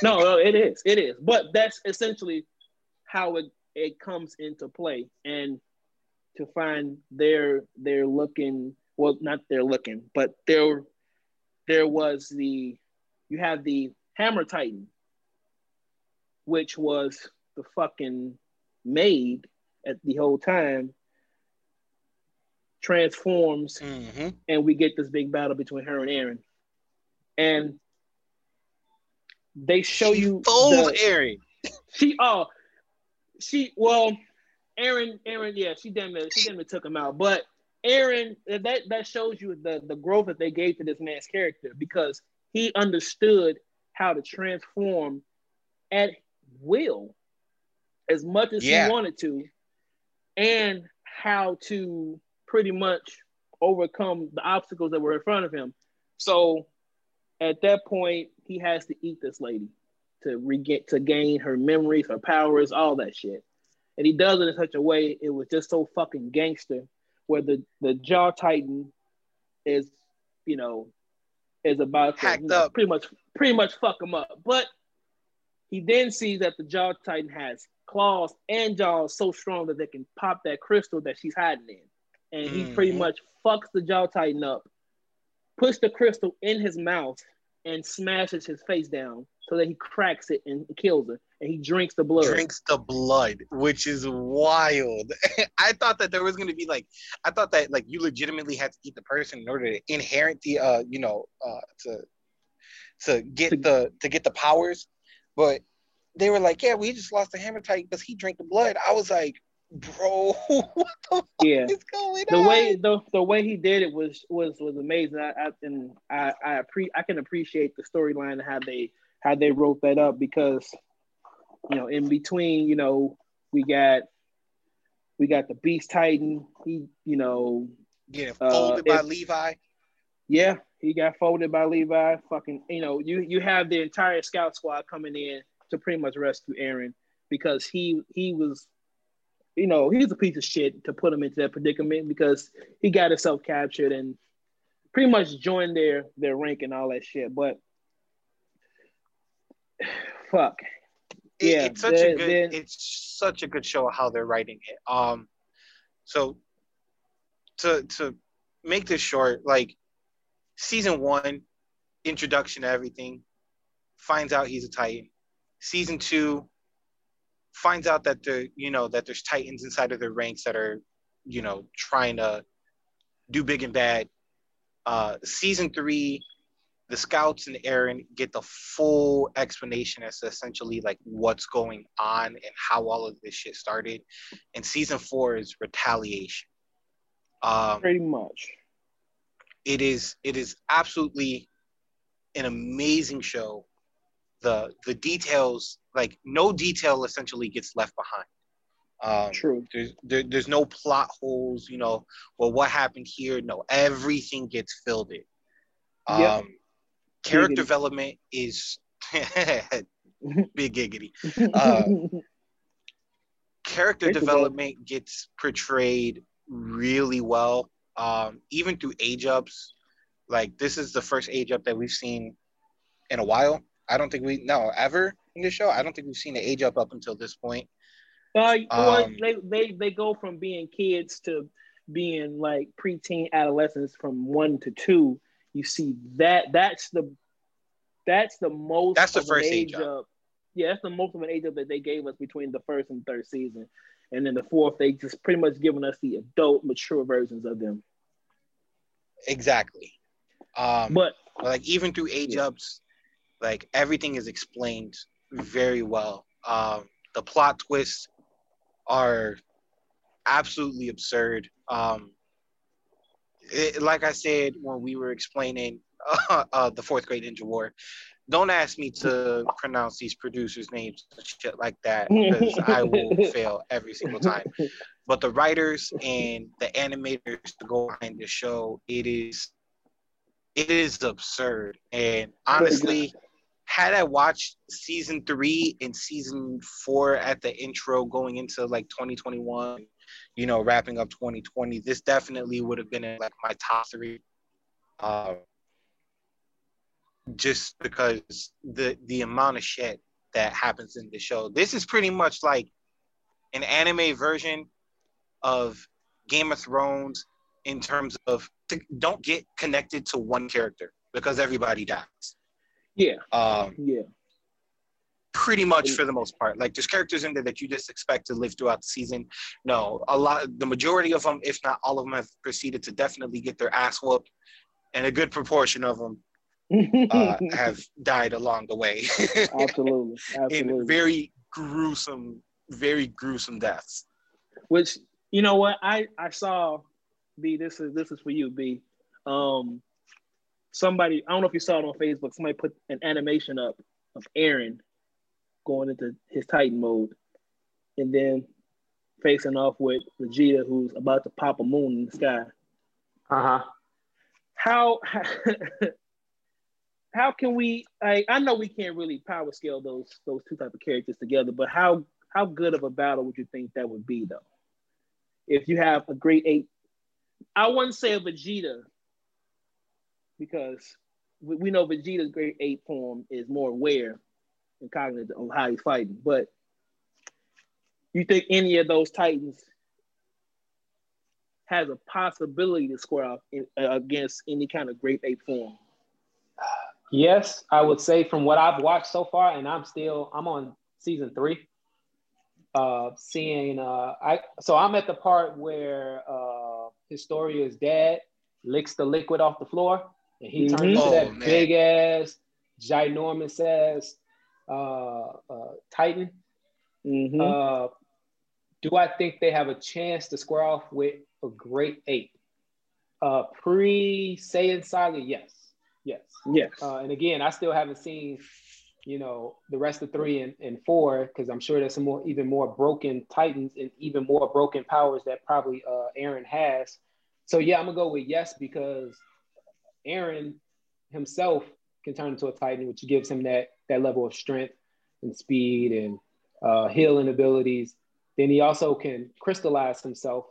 no, no, it is, it is. But that's essentially how it it comes into play, and to find they're they're looking well, not they're looking, but there, there was the, you have the Hammer Titan, which was the fucking maid at the whole time transforms Mm-hmm. and we get this big battle between her and Eren. And they show you Fold the- Eren. She oh she well Eren Eren yeah she damn near she damn near took him out. But Eren that that shows you the the growth that they gave to this man's character because he understood how to transform at will as much as Yeah. he wanted to and how to pretty much overcome the obstacles that were in front of him. So at that point he has to eat this lady to regain to gain her memories, her powers, all that shit. And he does it in such a way it was just so fucking gangster, where the the jaw titan is, you know, is about to you know, pretty much pretty much fuck him up. But he then sees that the jaw titan has claws and jaws so strong that they can pop that crystal that she's hiding in. And he pretty Mhm. much fucks the jaw titan up, puts the crystal in his mouth, and smashes his face down so that he cracks it and kills her. And he drinks the blood. drinks the blood, which is wild. I thought that there was gonna be like, I thought that like you legitimately had to eat the person in order to inherit the, uh, you know, uh, to to get the to get the powers, but they were like, yeah, we just lost the hammer titan because he drank the blood. I was like, bro, what the fuck yeah. is going the on? way the, the way he did it was was was amazing. I, I and I I appre- I can appreciate the storyline and how they how they wrote that up because you know in between you know we got we got the Beast Titan. He you know Getting uh, folded by if- Levi. yeah he got folded by Levi. Fucking you know you you have the entire scout squad coming in to pretty much rescue Eren because he he was you know, he's a piece of shit to put him into that predicament because he got himself captured and pretty much joined their their rank and all that shit. But fuck. It- yeah, it's such a good then- it's such a good show how they're writing it. Um so to to make this short like season one introduction to everything finds out he's a titan. Season two finds out that there you know that there's titans inside of their ranks that are you know trying to do big and bad. Uh season three the scouts and Eren get the full explanation as to essentially like what's going on and how all of this shit started. And season four is retaliation. Um, pretty much. it is it is absolutely an amazing show. The the details like no detail essentially gets left behind. Um, True. There's there, there's no plot holes. You know, well, what happened here? No, everything gets filled in. Um, Yep. Character Giggity. development is big giggity. Uh, character development gets portrayed really well, um, even through age ups. Like this is the first age up that we've seen in a while. I don't think we no ever in this show. I don't think we've seen an age up up until this point. Uh, well, Um, they, they they go from being kids to being like preteen adolescents from one to two. You see that that's the that's the most That's the first age age up. Yeah, that's the most of an age up that they gave us between the first and third season, and then the fourth they just pretty much given us the adult, mature versions of them. Exactly. Um, But like even through age ups, like everything is explained very well. Um, the plot twists are absolutely absurd. Um, it, like I said when we were explaining uh, uh, the fourth Great Ninja War, don't ask me to pronounce these producers' names and shit like that because I will fail every single time. But the writers and the animators to go behind the show, it is it is absurd. And honestly, had I watched season three and season four at the intro going into like 2021, you know, wrapping up 2020, this definitely would have been in like my top three. Uh, just because the the amount of shit that happens in the show. This is pretty much like an anime version of Game of Thrones in terms of to, don't get connected to one character because everybody dies. Yeah. Um, yeah. Pretty much for the most part. Like there's characters in there that you just expect to live throughout the season. No, a lot, the majority of them, if not all of them, have proceeded to definitely get their ass whooped, and a good proportion of them uh, have died along the way. absolutely, absolutely. In very gruesome, very gruesome deaths. Which you know what I I saw. B, this is this is for you, B. Um, somebody I don't know if you saw it on Facebook. Somebody put an animation up of Eren going into his Titan mode, and then facing off with Vegeta, who's about to pop a moon in the sky. Uh huh. How how can we? I I know we can't really power scale those those two type of characters together, but how how good of a battle would you think that would be though? If you have a great ape, I wouldn't say a Vegeta because we, we know Vegeta's great ape form is more aware and cognitive of how he's fighting. But you think any of those Titans has a possibility to square off in, uh, against any kind of great ape form? Yes, I would say from what I've watched so far, and I'm still I'm on season three. Uh, seeing uh, I so I'm at the part where uh, Historia's dad licks the liquid off the floor, and he turns Mhm. into Oh, that man. big ass, ginormous ass uh, uh, Titan. Mm-hmm. Uh, do I think they have a chance to square off with a great ape? Uh, Pre Saiyan Saga, yes, yes, yes. Uh, and again, I still haven't seen, you know, the rest of three and, and four because I'm sure there's some more, even more broken Titans and even more broken powers that probably uh, Eren has. So yeah, I'm gonna go with yes because Eren himself can turn into a Titan, which gives him that that level of strength and speed and uh, healing abilities. Then he also can crystallize himself.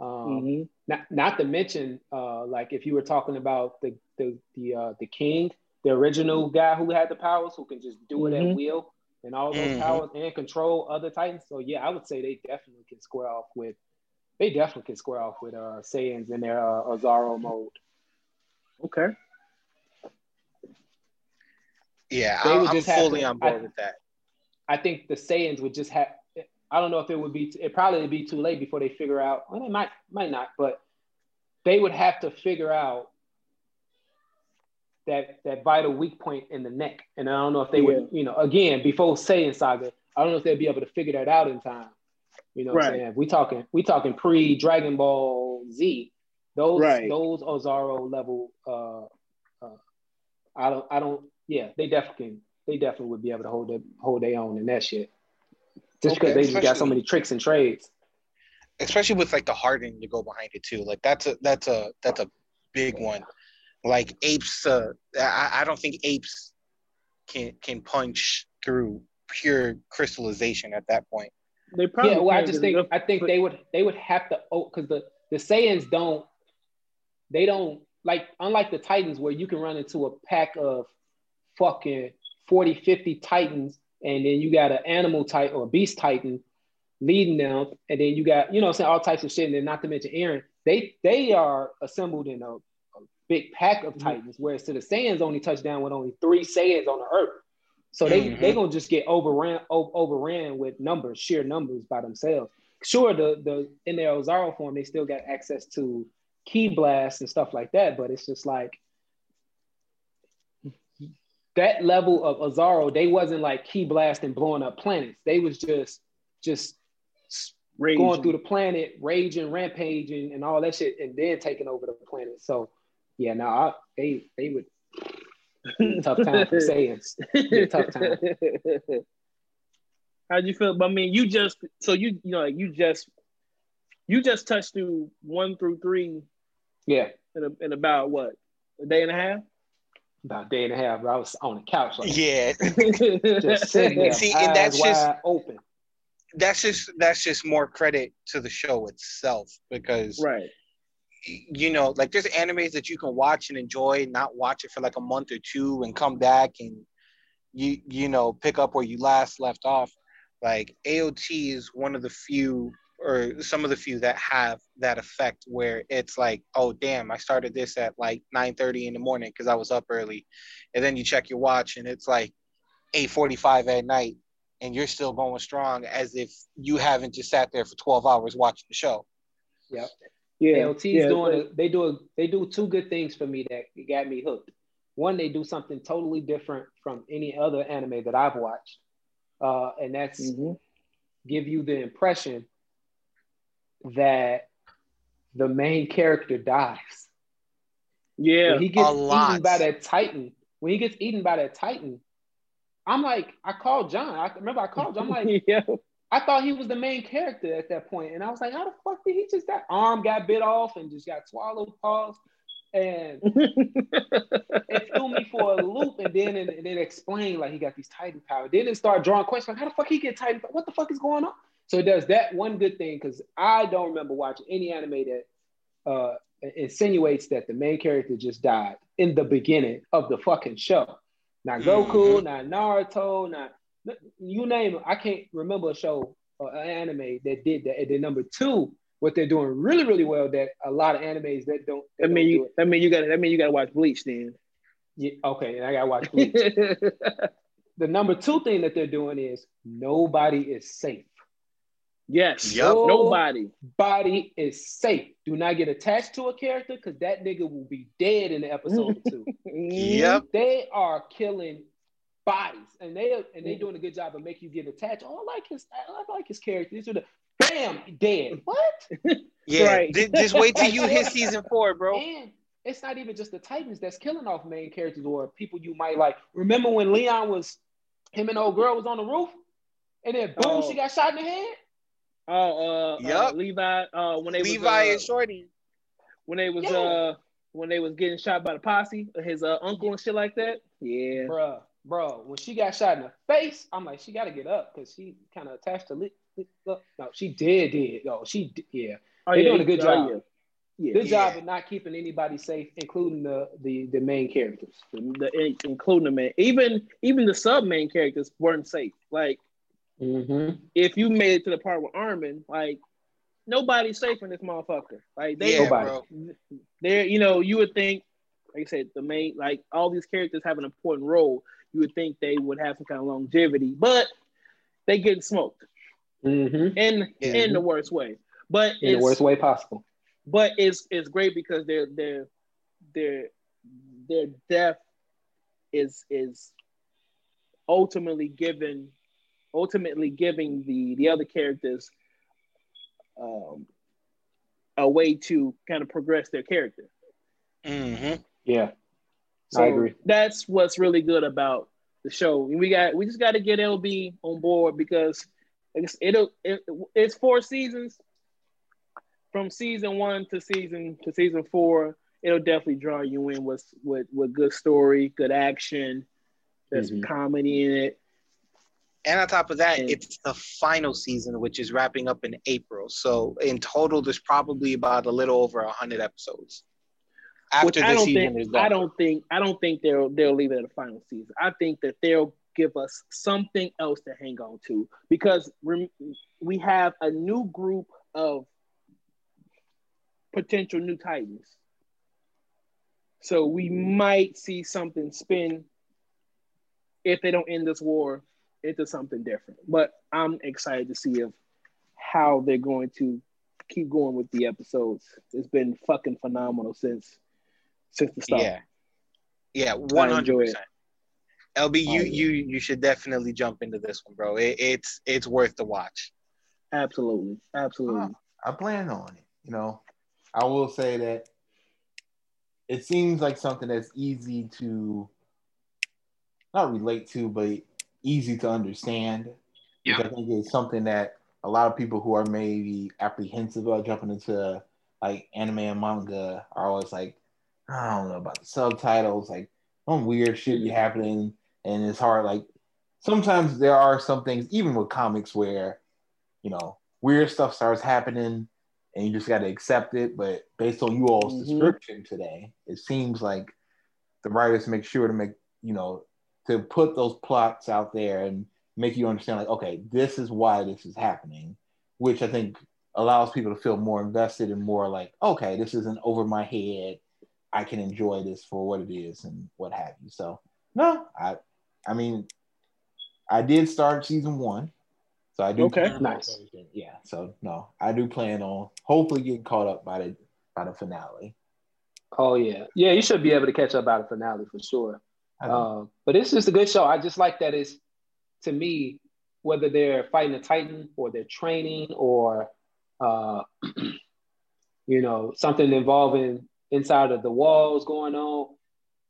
Um, Mm-hmm. Not not to mention, uh, like if you were talking about the the the uh, the king, the original guy who had the powers, who can just do it Mhm. at will and all those Mhm. powers and control other Titans. So yeah, I would say they definitely can square off with. They definitely can square off with uh, Saiyans in their uh, Oozaru mode. Okay. Yeah, They I'm just fully on board I- with that. I think the Saiyans would just have. I don't know if it would be. It probably would be too late before they figure out. Well, they might might not, but they would have to figure out that that vital weak point in the neck. And I don't know if they would. You know, again, before Saiyan Saga, I don't know if they'd be able to figure that out in time. You know, what I'm saying we talking we talking pre Dragon Ball Z. Those Right. those Oozaru level. Uh, uh, I don't I don't. Yeah, they definitely. They definitely would be able to hold their hold their own in that shit. Just because they just got so many tricks and trades. especially with like the hardening to go behind it too. Like that's a that's a that's a big one. Like apes, uh, I, I don't think apes can can punch through pure crystallization at that point. They probably yeah, well, I just think I think they would they would have to oh because the the Saiyans don't they don't like unlike the Titans where you can run into a pack of fucking 40, 50 Titans and then you got an animal titan or a beast titan leading them and then you got you know I'm saying all types of shit and then not to mention Eren they they are assembled in a, a big pack of Titans whereas to the Saiyans only touch down with only three Saiyans on the earth so they Mhm. they gonna just get overran overran with numbers, sheer numbers by themselves. Sure, the the in their Oozaru form, they still got access to ki blasts and stuff like that, but it's just like that level of Oozaru, they wasn't like ki blasting, blowing up planets. They was just just Raging. going through the planet, raging, rampaging, and all that shit, and then taking over the planet. So yeah, no, I, they they would tough time for Saiyans. Tough time. How'd you feel? I mean, you just so you you know like you just you just touched through one through three Yeah. in, a, in about what a day and a half. About a day and a half. I was on the couch, like Yeah, just sitting there, See, and that's just- open. that's just that's just more credit to the show itself because right. you know, like there's animes that you can watch and enjoy, not watch it for like a month or two and come back and you you know pick up where you last left off. Like AOT is one of the few or some of the few that have that effect where it's like, oh damn, I started this at like 9:30 in the morning because I was up early, and then you check your watch and it's like 8:45 at night, and you're still going strong as if you haven't just sat there for 12 hours watching the show. Yep. Yeah, LT's yeah, doing a, they do a, they do two good things for me that got me hooked. One, they do something totally different from any other anime that I've watched, uh, and that's mm-hmm. give you the impression that the main character dies. Yeah, when he gets eaten by that Titan. When he gets eaten by that Titan, I'm like, I called John. I remember I called John. I'm like, yeah. I thought he was the main character at that point, and I was like, how the fuck did he just that arm got bit off and just got swallowed? Pause. And it threw me for a loop, and then and, and it explained like he got these Titan powers. Then it started drawing questions like, how the fuck he get Titan? What the fuck is going on? So it does that one good thing because I don't remember watching any anime that uh, insinuates that the main character just died in the beginning of the fucking show. Not Goku, mm-hmm. not Naruto, not you name it. I can't remember a show or an anime that did that. And then number two, what they're doing really, really well that a lot of animes that don't. That, mean you. That mean you got. That mean you got to watch Bleach then. Yeah. Okay, and I got to watch Bleach. the number two thing that they're doing is nobody is safe. Yes. Yep. Nobody. Body is safe. Do not get attached to a character because that nigga will be dead in the episode two. yep. They are killing bodies, and they and they doing a good job of making you get attached. Oh, I like his. I like his character. These are the bam dead. What? Yeah. right. just wait till you hit season four, bro. And it's not even just the Titans that's killing off main characters or people you might like. Remember when Leon was him and old girl was on the roof, and then boom, oh. she got shot in the head. Oh, uh, yep. Uh, Levi. Uh, when they Levi was, uh, and Shorty. When they was yeah. uh when they was getting shot by the posse, his uh, uncle and shit like that. Yeah, bro, bro. When she got shot in the face, I'm like, she got to get up because she kind of attached to. Le- no, she did, did. Oh, she, did, yeah. Oh, They're yeah, doing a good job. Yeah. Yeah, good yeah. job of not keeping anybody safe, including the the, the main characters, the, the, including the main. Even even the sub main characters weren't safe. Like Mm-hmm. If you made it to the part with Armin, like nobody's safe in this motherfucker. Like they, yeah, bro. they're you know you would think, like I said, the main like all these characters have an important role. You would think they would have some kind of longevity, but they get smoked mm-hmm. in yeah. in the worst way. But in the worst way possible. But it's it's great because their their their their death is is ultimately given ultimately giving the the other characters um, a way to kind of progress their character. Mm-hmm. Yeah, so I agree. That's what's really good about the show. We got we just got to get LB on board because it's, it'll it, it's four seasons. From season one to season to season four, it'll definitely draw you in with with with good story, good action. There's mm-hmm. comedy in it. And on top of that, it's the final season, which is wrapping up in April. So in total, there's probably about a little over hundred episodes. After the season think, is done. I don't think I don't think they'll they'll leave it at a final season. I think that they'll give us something else to hang on to because we have a new group of potential new titans. So we mm-hmm. might see something spin if they don't end this war into something different. But I'm excited to see if how they're going to keep going with the episodes. It's been fucking phenomenal since since the start. Yeah, yeah, one hundred percent. LB, you oh, you you should definitely jump into this one, bro. It, it's it's worth the watch. Absolutely, absolutely. Oh, I plan on it. You know, I will say that it seems like something that's easy to not relate to, but easy to understand. Yeah. Which I think is something that a lot of people who are maybe apprehensive about jumping into like anime and manga are always like, I don't know about the subtitles, like some weird shit be happening, and it's hard. Like sometimes there are some things, even with comics, where you know weird stuff starts happening, and you just got to accept it. But based on you all's mm-hmm. description today, it seems like the writers make sure to make you know to put those plots out there and make you understand like okay this is why this is happening which i think allows people to feel more invested and more like, okay, this isn't over my head. I can enjoy this for what it is and what have you. So no, I I mean I did start season one. So I do Okay. plan Nice. everything. Yeah. So no, I do plan on hopefully getting caught up by the by the finale. Oh yeah, yeah. You should be able to catch up by the finale for sure. Um, but it's just a good show. I just like that it's to me, whether they're fighting a titan or they're training or uh, you know something involving inside of the walls going on.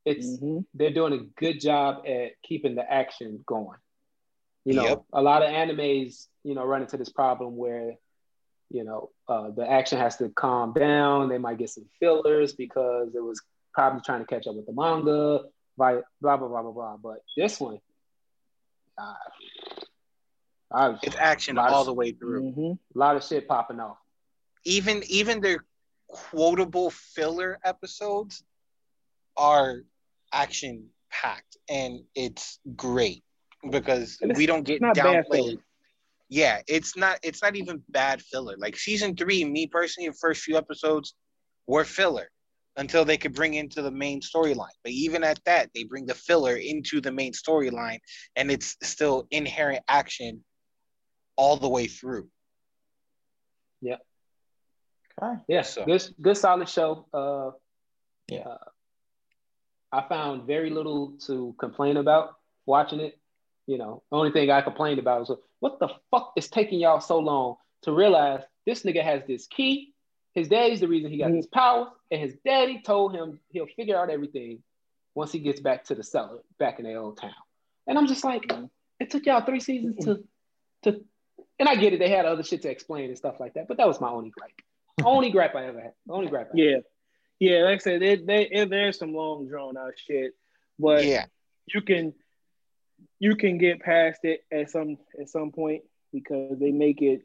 It's Mhm. they're doing a good job at keeping the action going. You know, Yep. a lot of animes, you know, run into this problem where, you know, uh, the action has to calm down. They might get some fillers because it was probably trying to catch up with the manga, blah blah blah blah blah. blah. But this one, uh, I was, It's action Lots- all the way through. Mhm. a lot of shit popping off. Even even their quotable filler episodes are action packed, and it's great because it's- we don't get it's not bad downplayed. Yeah, it's not it's not even bad filler. Like season three, me personally, the first few episodes were filler until they could bring into the main storyline. But even at that, they bring the filler into the main storyline, and it's still inherent action all the way through. Yeah. Okay. Yeah, So- good, good, solid show. Uh, Yeah. uh, I found very little to complain about watching it. You know, the only thing I complained about was what the fuck is taking y'all so long to realize this nigga has this key. His daddy's the reason he got mm-hmm. his power, and his daddy told him he'll figure out everything once he gets back to the cellar back in their old town. And I'm just like, mm-hmm. it took y'all three seasons to mm-hmm. to and I get it, they had other shit to explain and stuff like that, but that was my only gripe. only gripe I ever had. Only gripe I Yeah, yeah. Like I said, they, they, there's some long drawn out shit, but Yeah. you can you can get past it at some at some point because they make it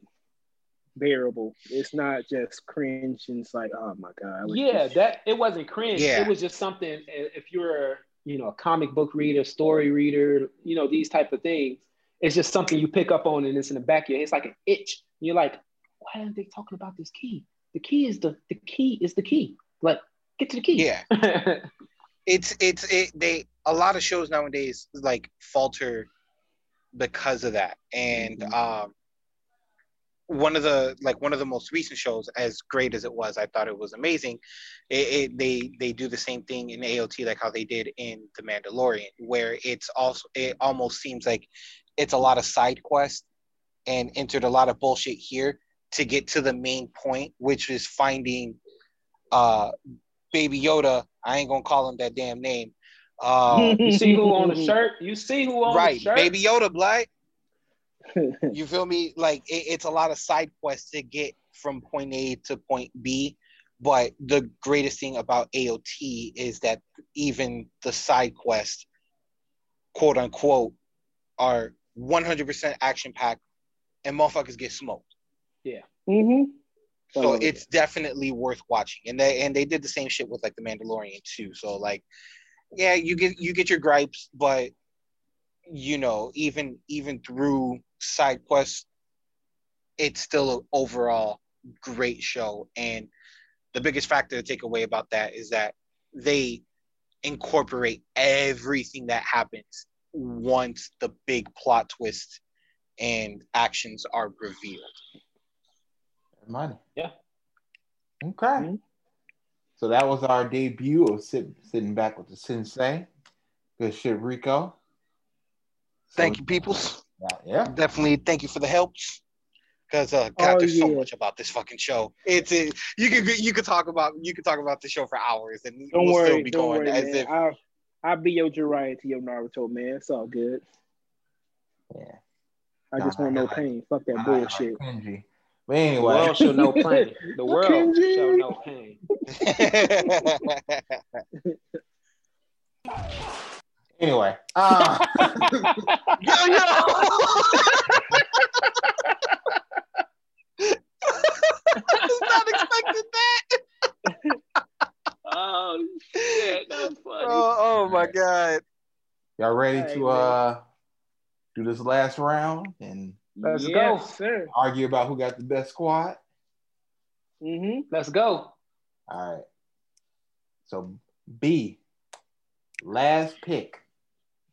bearable. It's not just cringe and it's like, oh my god. Yeah, this- that it wasn't cringe. Yeah. It was just something. If you're, you know, a comic book reader, story reader, you know, these type of things, it's just something you pick up on, and it's in the back of your head. It's like an itch. You're like, why aren't they talking about this key? The key is the the key is the key. Like, get to the key. Yeah. it's it's it they a lot of shows nowadays like falter because of that and um one of the like one of the most recent shows as great as it was i thought it was amazing it, it they they do the same thing in aot like how they did in the mandalorian where it's also it almost seems like it's a lot of side quests and entered a lot of bullshit here to get to the main point which is finding uh baby yoda i ain't gonna call him that damn name uh you see who on the shirt? You see who on right the shirt? Right, baby yoda black you feel me? Like it, it's a lot of side quests to get from point a to point b but the greatest thing about aot is that even the side quests quote unquote are 100% action packed and motherfuckers get smoked. Yeah. Mm-hmm. so it's definitely worth watching. And they and they did the same shit with like the mandalorian too. So like yeah you get you get your gripes but you know even even through side quests it's still an overall great show and the biggest factor to take away about that is that they incorporate everything that happens once the big plot twist and actions are revealed Money. Yeah. Okay. Mm-hmm. So that was our debut of sit, sitting back with the sensei. Good shit, Rico. thank you peoples Yeah, yeah. definitely thank you for the helps because uh god Oh, there's so much about this fucking show it's a, you could you could talk about you could talk about the show for hours and Don't we'll worry, still be don't going worry, as man. if I'll I'll be your Jiraiya to your Naruto, man. It's all good. Yeah. I just Nah, want I no like- pain. Fuck that I bullshit. Kenji. But The anyway, world shall know pain. The world Kenji. shall know pain. Anyway. Uh, yo yo not expecting that Oh shit, that's funny. oh, oh my god y'all ready Hey, to man. uh do this last round and Let's yes, go. sir. argue about who got the best squad? Mm-hmm. Let's go. All right. So B, last pick.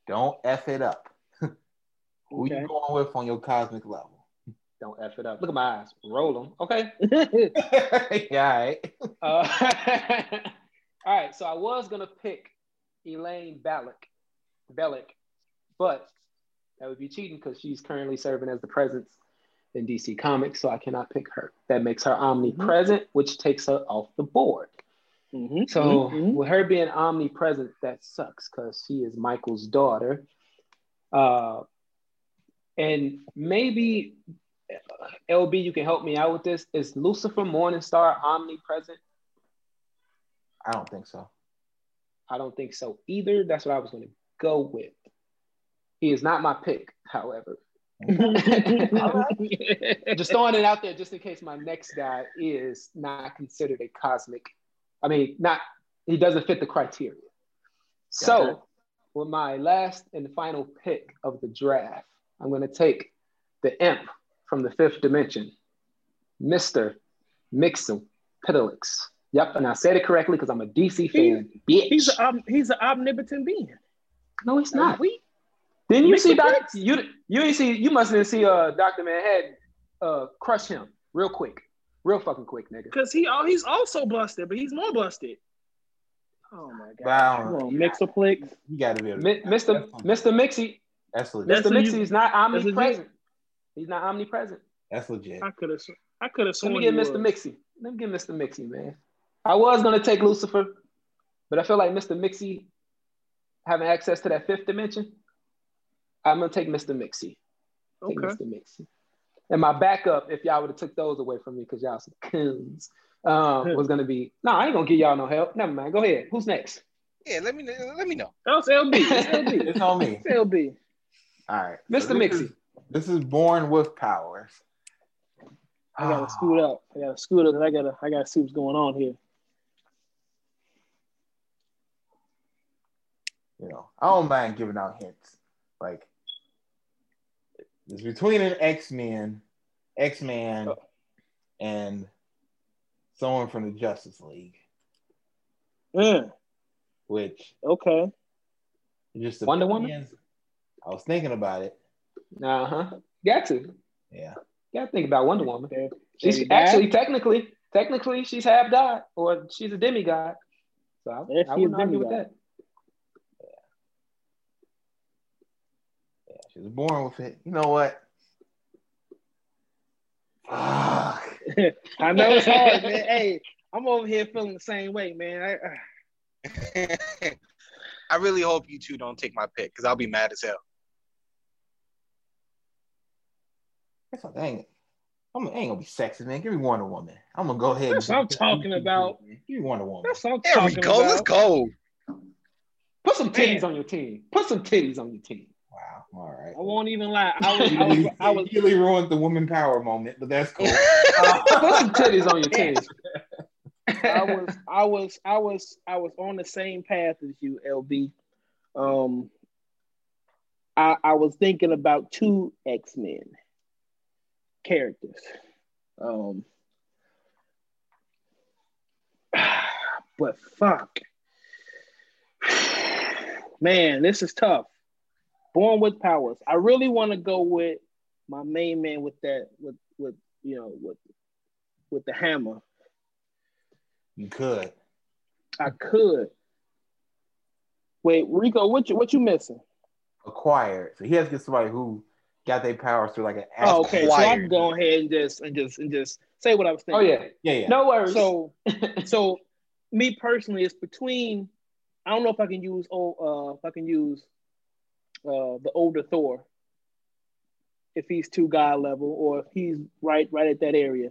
Don't f it up. Who Okay. you going with on your cosmic level? Don't F it up. Look at my eyes. Roll them. Okay. yeah, all right. Uh, all right. So I was gonna pick Elaine Belloc, Belloc, but that would be cheating because she's currently serving as the presence in DC Comics, so I cannot pick her. That makes her omnipresent, which takes her off the board. Mm-hmm. So with her being omnipresent, that sucks because she is Michael's daughter. Uh, and maybe uh, LB, you can help me out with this. Is Lucifer Morningstar omnipresent? I don't think so. I don't think so either. That's what I was going to go with. He is not my pick, however. just throwing it out there just in case my next guy is not considered a cosmic. I mean, not he doesn't fit the criteria. So, with my last and final pick of the draft, I'm going to take the imp from the fifth dimension, Mr. Mixel Pitalix. Yep, and I said it correctly because I'm a DC fan. Bitch. He's a um, he's an omnipotent being. no, he's not. We Didn't you see Doc? You you didn't see you must see uh Doctor Manhattan uh crush him real quick, real fucking quick, nigga. because he oh he's also busted, but he's more busted. Oh my god! Wow. Come on, Mixoplex. You got to be able to. Mi- Mr. Mr. Mixie, That's legit. Mr. who you- Mixie is not omnipresent. He's not omnipresent. That's legit. I could have I could have Let me get Mr. was. Mixie. Let me get Mr. Mixie, man. I was gonna take Lucifer, but I feel like Mr. Mixie having access to that fifth dimension. I'm gonna take Mr. Mixie. Take Okay. Mr. Mixie. And my backup, if y'all would have took those away from me because y'all some coons, um, was gonna be no, I ain't gonna give y'all no help. Never mind. Go ahead. Who's next? Yeah, let me let me know. That was LB. It's LB. It's on me. It's LB. All right. Mr. this Mixie. is- This is born with powers. I gotta scoot up. I gotta scoot up. I gotta I gotta see what's going on here. You know, I don't mind giving out hints. Like, it's between an X Men, X Man, and someone from the Justice League, Mm, which okay. just Wonder Woman? I was thinking about it. Uh huh. Got to. Yeah. Got to think about Wonder Woman. Okay. She's Did he die? actually technically, technically, she's half god or she's a demigod. So I, Yeah, I wouldn't argue with that. Yeah, she was born with it. You know what? Fuck. I know it's hard, man. Hey, I'm over here feeling the same way, man. I, uh, I really hope you two don't take my pick because I'll be mad as hell. That's what I ain't. I'm I ain't gonna be sexist, man. Give me Wonder Woman. I'm gonna go ahead. That's what I'm talking about. Give me Wonder Woman. that's what I'm There we talking go. about. Let's go. Put some titties Man. on your team. Put some titties on your team. Wow. All right. I won't even lie. I was, I was, I was, really ruined the woman power moment, but that's cool. Put some titties on your team. I was, I was, I was, I was on the same path as you, LB. Um, I, I was thinking about two X Men characters. Um, but fuck, man, this is tough. Born with powers. I really want to go with my main man with that, with with you know, with with the hammer. You could. I could. Wait, Rico, what you what you missing? Acquired. So he has to get somebody who got their powers through like an Oh, okay, so I can go ahead and just and just and just say what I was thinking. Oh yeah. Yeah, yeah. No worries. So so me personally, it's between. I don't know if I can use oh uh if I can use uh the older Thor. If he's too god level, or if he's right right at that area.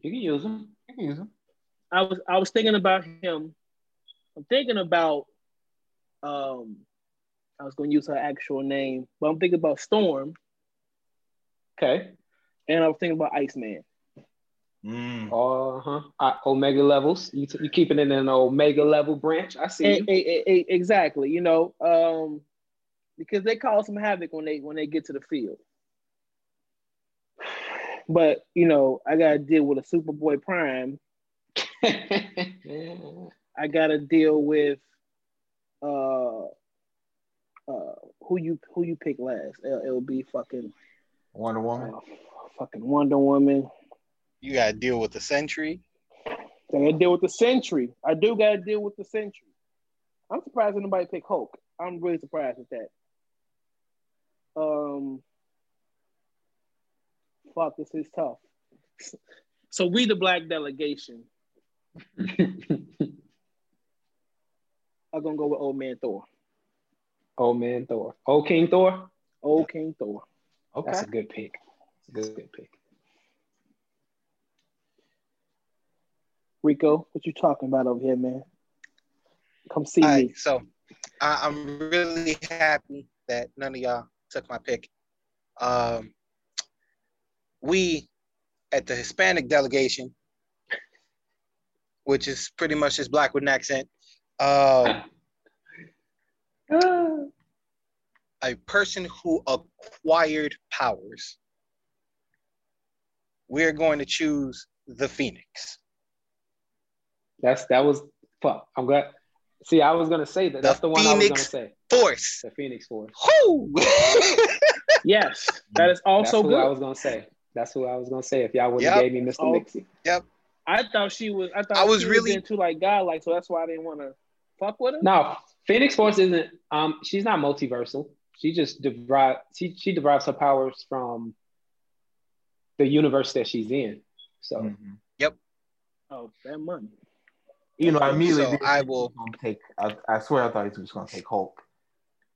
you can use him. You can use them. I was I was thinking about him. I'm thinking about um I was gonna use her actual name, but I'm thinking about Storm Okay. and I was thinking about Iceman. Mm. Uh huh. Uh, omega levels. You t- you keeping it in an omega level branch. I see. You. e- e- e- exactly, you know, um because they cause some havoc when they when they get to the field. But you know, I gotta deal with a Superboy Prime. I gotta deal with uh uh who you who you pick last? L- It'll be fucking Wonder Woman. uh, fucking Wonder Woman. You gotta deal with the Sentry. I gotta deal with the Sentry. I do gotta deal with the Sentry. I'm surprised that nobody picked Hulk. I'm really surprised at that. Um, fuck, this is tough. So we the black delegation are gonna go with old man Thor. Old man Thor. Old King Thor. Old King Thor. Okay. That's a good pick. That's a good pick. Rico, what you talking about over here, man? Come see All me. so I, I'm really happy that none of y'all took my pick. Um, we at the Hispanic delegation, which is pretty much just black with an accent, um, a person who acquired powers. We're going to choose the Phoenix. That's that was fuck. I'm glad. See, I was gonna say that. That's the, one I was gonna say. Force. The Phoenix Force. Whoo! Yes, that is also good. That's who I was gonna say. That's who I was gonna say if y'all would have Yep. gave me Mr. Oh. Mixie. Yep. I thought she was. I thought I was she really- was into like God, like so. That's why I didn't want to fuck with her. No, Phoenix Force isn't. Um, she's not multiversal. She just derives. She she derives her powers from the universe that she's in. So Mhm. Oh, that money. You know, I immediately So I will- was gonna take. I, I swear, I thought he was going to take Hulk.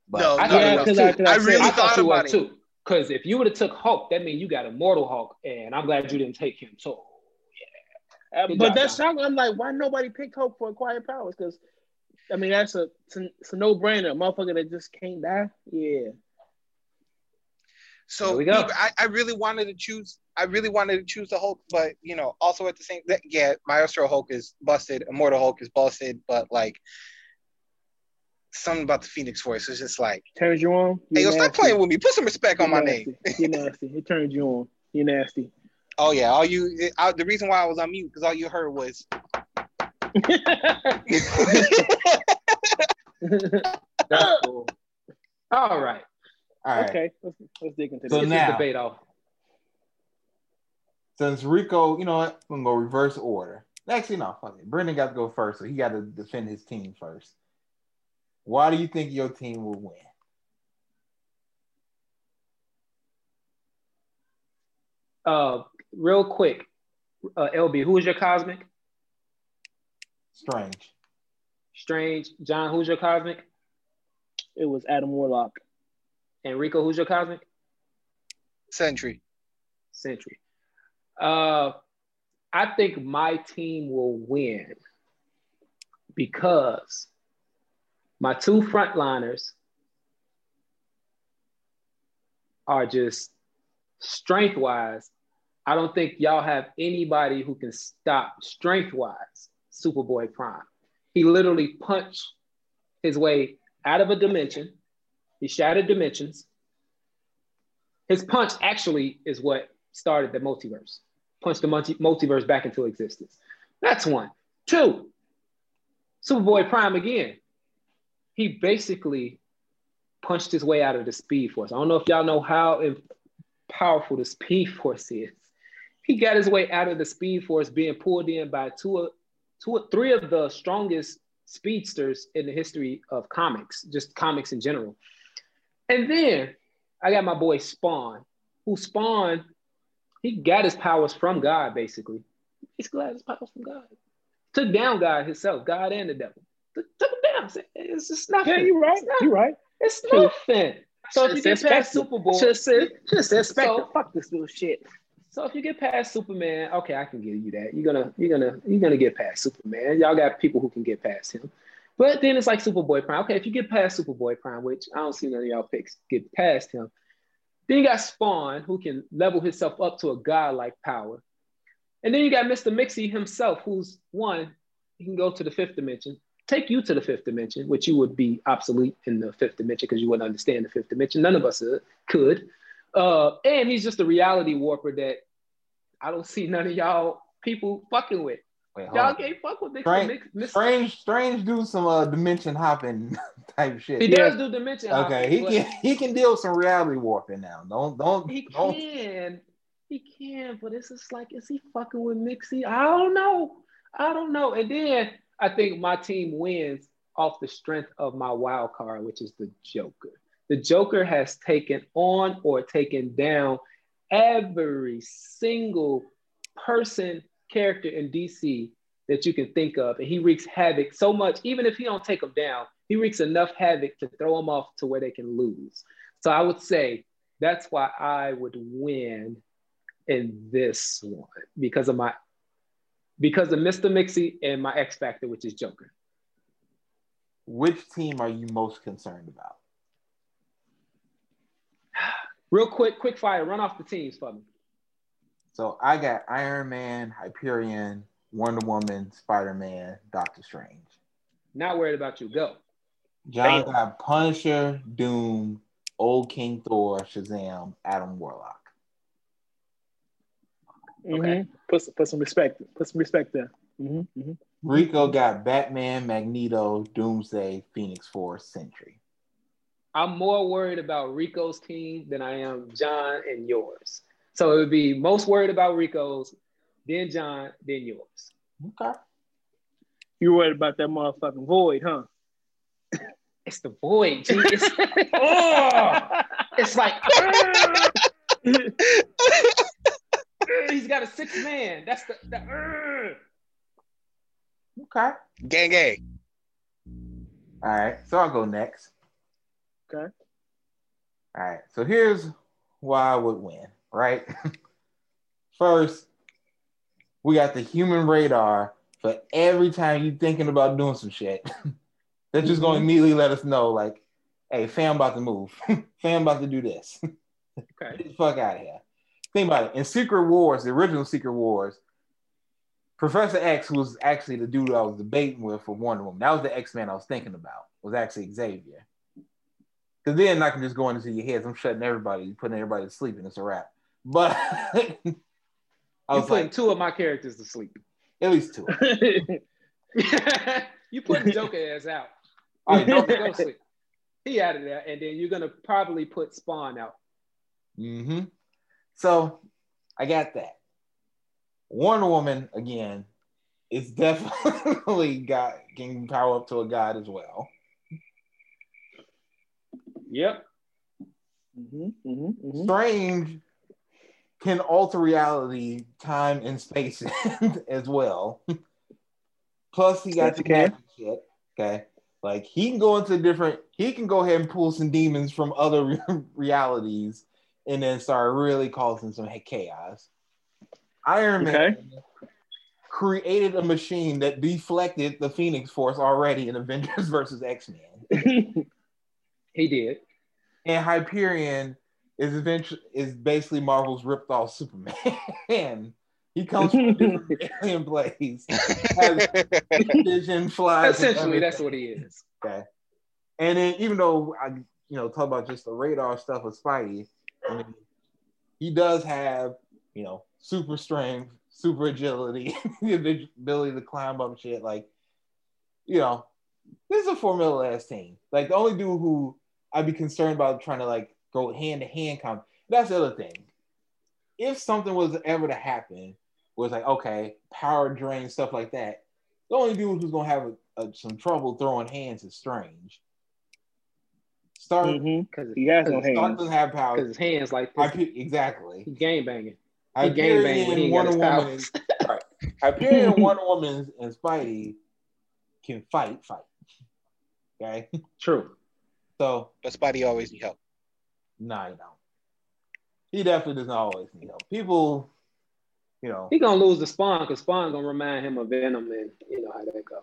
But No, I no, thought Yeah, it no. was 'cause too. I- 'cause I I said- really I thought thought you about would it. too. Because if you would have took Hulk, that means you got Immortal Hulk, and I'm glad you didn't take him. So Uh, but that's Don. I'm like, why nobody picked Hope for acquired powers? Because I mean, that's a it's a, it's a no brainer. A Motherfucker that just can't die. Yeah. So There we go. I, I really wanted to choose. I really wanted to choose the Hulk, but you know, also at the same, that- yeah, Maestro Hulk is busted, Immortal Hulk is busted, but like something about the Phoenix Force is just like, Turns you on. hey, You're yo, stop playing with me. Put some respect on You're my name. You're nasty. It turns you on. You're nasty. Oh yeah, all you. It, I, the reason why I was on mute because all you heard was. that's cool. All right. All right. okay, let's, let's dig into So this. Get now- this debate off. Since Rico, you know what? I'm gonna go reverse order. Actually, no, fuck it. Brendan got to go first, so he got to defend his team first. Why do you think your team will win? Uh, real quick, uh, LB, who is your cosmic? Strange. Strange. John, who's your cosmic? It was Adam Warlock. And Rico, who's your cosmic? Sentry. Century. Uh, I think my team will win because my two frontliners are just strength wise. I don't think y'all have anybody who can stop strength wise Superboy Prime. He literally punched his way out of a dimension. He shattered dimensions. His punch actually is what started the multiverse, punched the multi- multiverse back into existence. That's one. Two, Superboy Prime again. He basically punched his way out of the Speed Force. I don't know if y'all know how powerful the Speed Force is. He got his way out of the Speed Force being pulled in by two, two, three of the strongest speedsters in the history of comics, just comics in general. And then I got my boy Spawn, who Spawn, he got his powers from God, basically. He's got his powers from God. Took down God himself, God and the devil. Took, took him down. It's just nothing. Yeah, you're right. You're right. It's nothing. So if you get past Spectre. Superboy, Should have said, should have said So- Fuck this little shit. so if you get past Superman, okay, I can give you that. You're gonna, you're gonna, you're gonna get past Superman. Y'all got people who can get past him. But then it's like Superboy Prime. Okay, if you get past Superboy Prime, which I don't see none of y'all picks get past him, then you got Spawn who can level himself up to a godlike power. And then you got Mr. Mixie himself, who's one, he can go to the fifth dimension, take you to the fifth dimension, which you would be obsolete in the fifth dimension because you wouldn't understand the fifth dimension. None of us uh, could. Uh, and he's just a reality warper that I don't see none of y'all people fucking with. Wait, hold Y'all on. can't fuck with Mr. Strange, Mix. Mix- strange, strange. Do some uh, dimension hopping type shit. He does do dimension Okay, hopping, he but- can he can deal with some reality warfare now. Don't don't He don't. can. He can, but it's just like, is he fucking with Mixie? I don't know. I don't know. And then I think my team wins off the strength of my wild card, which is the Joker. The Joker has taken on or taken down every single person, character in DC that you can think of. And he wreaks havoc so much, even if he don't take them down, he wreaks enough havoc to throw them off to where they can lose. So I would say that's why I would win in this one because of my because of Mr. Mixie and my X Factor, which is Joker. Which team are you most concerned about? Real quick, quick fire, run off the teams for me. So I got Iron Man, Hyperion, Wonder Woman, Spider Man, Doctor Strange. Not worried about you. Go. John Bam. got Punisher, Doom, Old King Thor, Shazam, Adam Warlock. Okay. Put some, put some respect. Put some respect there. hmm hmm Rico got Batman, Magneto, Doomsday, Phoenix Force, Sentry. I'm more worried about Rico's team than I am John and yours. So it would be most worried about Rico's, then John, then yours. Okay. You worried about that motherfucking void, huh? It's the void. G. It's, oh, it's like he's got a six man. That's the, the uh. Okay. Gang gang. All right. So I'll go next. Okay. All right. So here's why I would win, right? First, we got the human radar for every time you're thinking about doing some shit. They're just going to mm-hmm. immediately let us know, like, hey, fam about to move. fam about to do this. Okay. Get the fuck out of here. Think about it. In Secret Wars, the original Secret Wars, Professor X was actually the dude I was debating with for Wonder Woman. That was the X Man I was thinking about. Was actually Xavier. Because then I can just go into your heads. I'm shutting everybody, putting everybody to sleep, and it's a wrap. But I was putting like, two of my characters to sleep. at least two. you put Joker ass out. All right, Joker go sleep. He out of there, and then you're gonna probably put Spawn out. Mm-hmm. So I got that. Wonder Woman again is definitely got can power up to a god as well. Yep. hmm hmm hmm Strange can alter reality, time, and space as well. Plus, he got Yes, the can. shit. Okay, like he can go into different. He can go ahead and pull some demons from other realities, and then start really causing some chaos. Iron Man Okay. created a machine that deflected the Phoenix Force already in Avengers versus X Men. He did. and Hyperion is eventually is basically Marvel's ripped off Superman. he comes from a different alien place, vision, flies. Essentially, that's what he is. Okay. And then even though I you know talk about just the radar stuff with Spidey, I mean, he does have you know super strength, super agility, the ability to climb up shit. Like you know, this is a formula ass team. Like the only dude who I'd be concerned about trying to like go hand to hand come. That's the other thing. If something was ever to happen, was like okay, power drain stuff like that. The only dude who's gonna have a, a, some trouble throwing hands is Strange. Stark, hmm Because He has no Stark hands. doesn't have power. his hands like this. pe- exactly. He game banging. I He gang banging when he ain't Wonder Woman, powers. right. Hyperion, Wonder Woman, and Spidey can fight, fight. Okay, True. so But Spidey always need help. Nah, he don't. He definitely does not always need help. People, you know, He gonna lose the Spawn because Spawn gonna remind him of Venom, and you know how that go.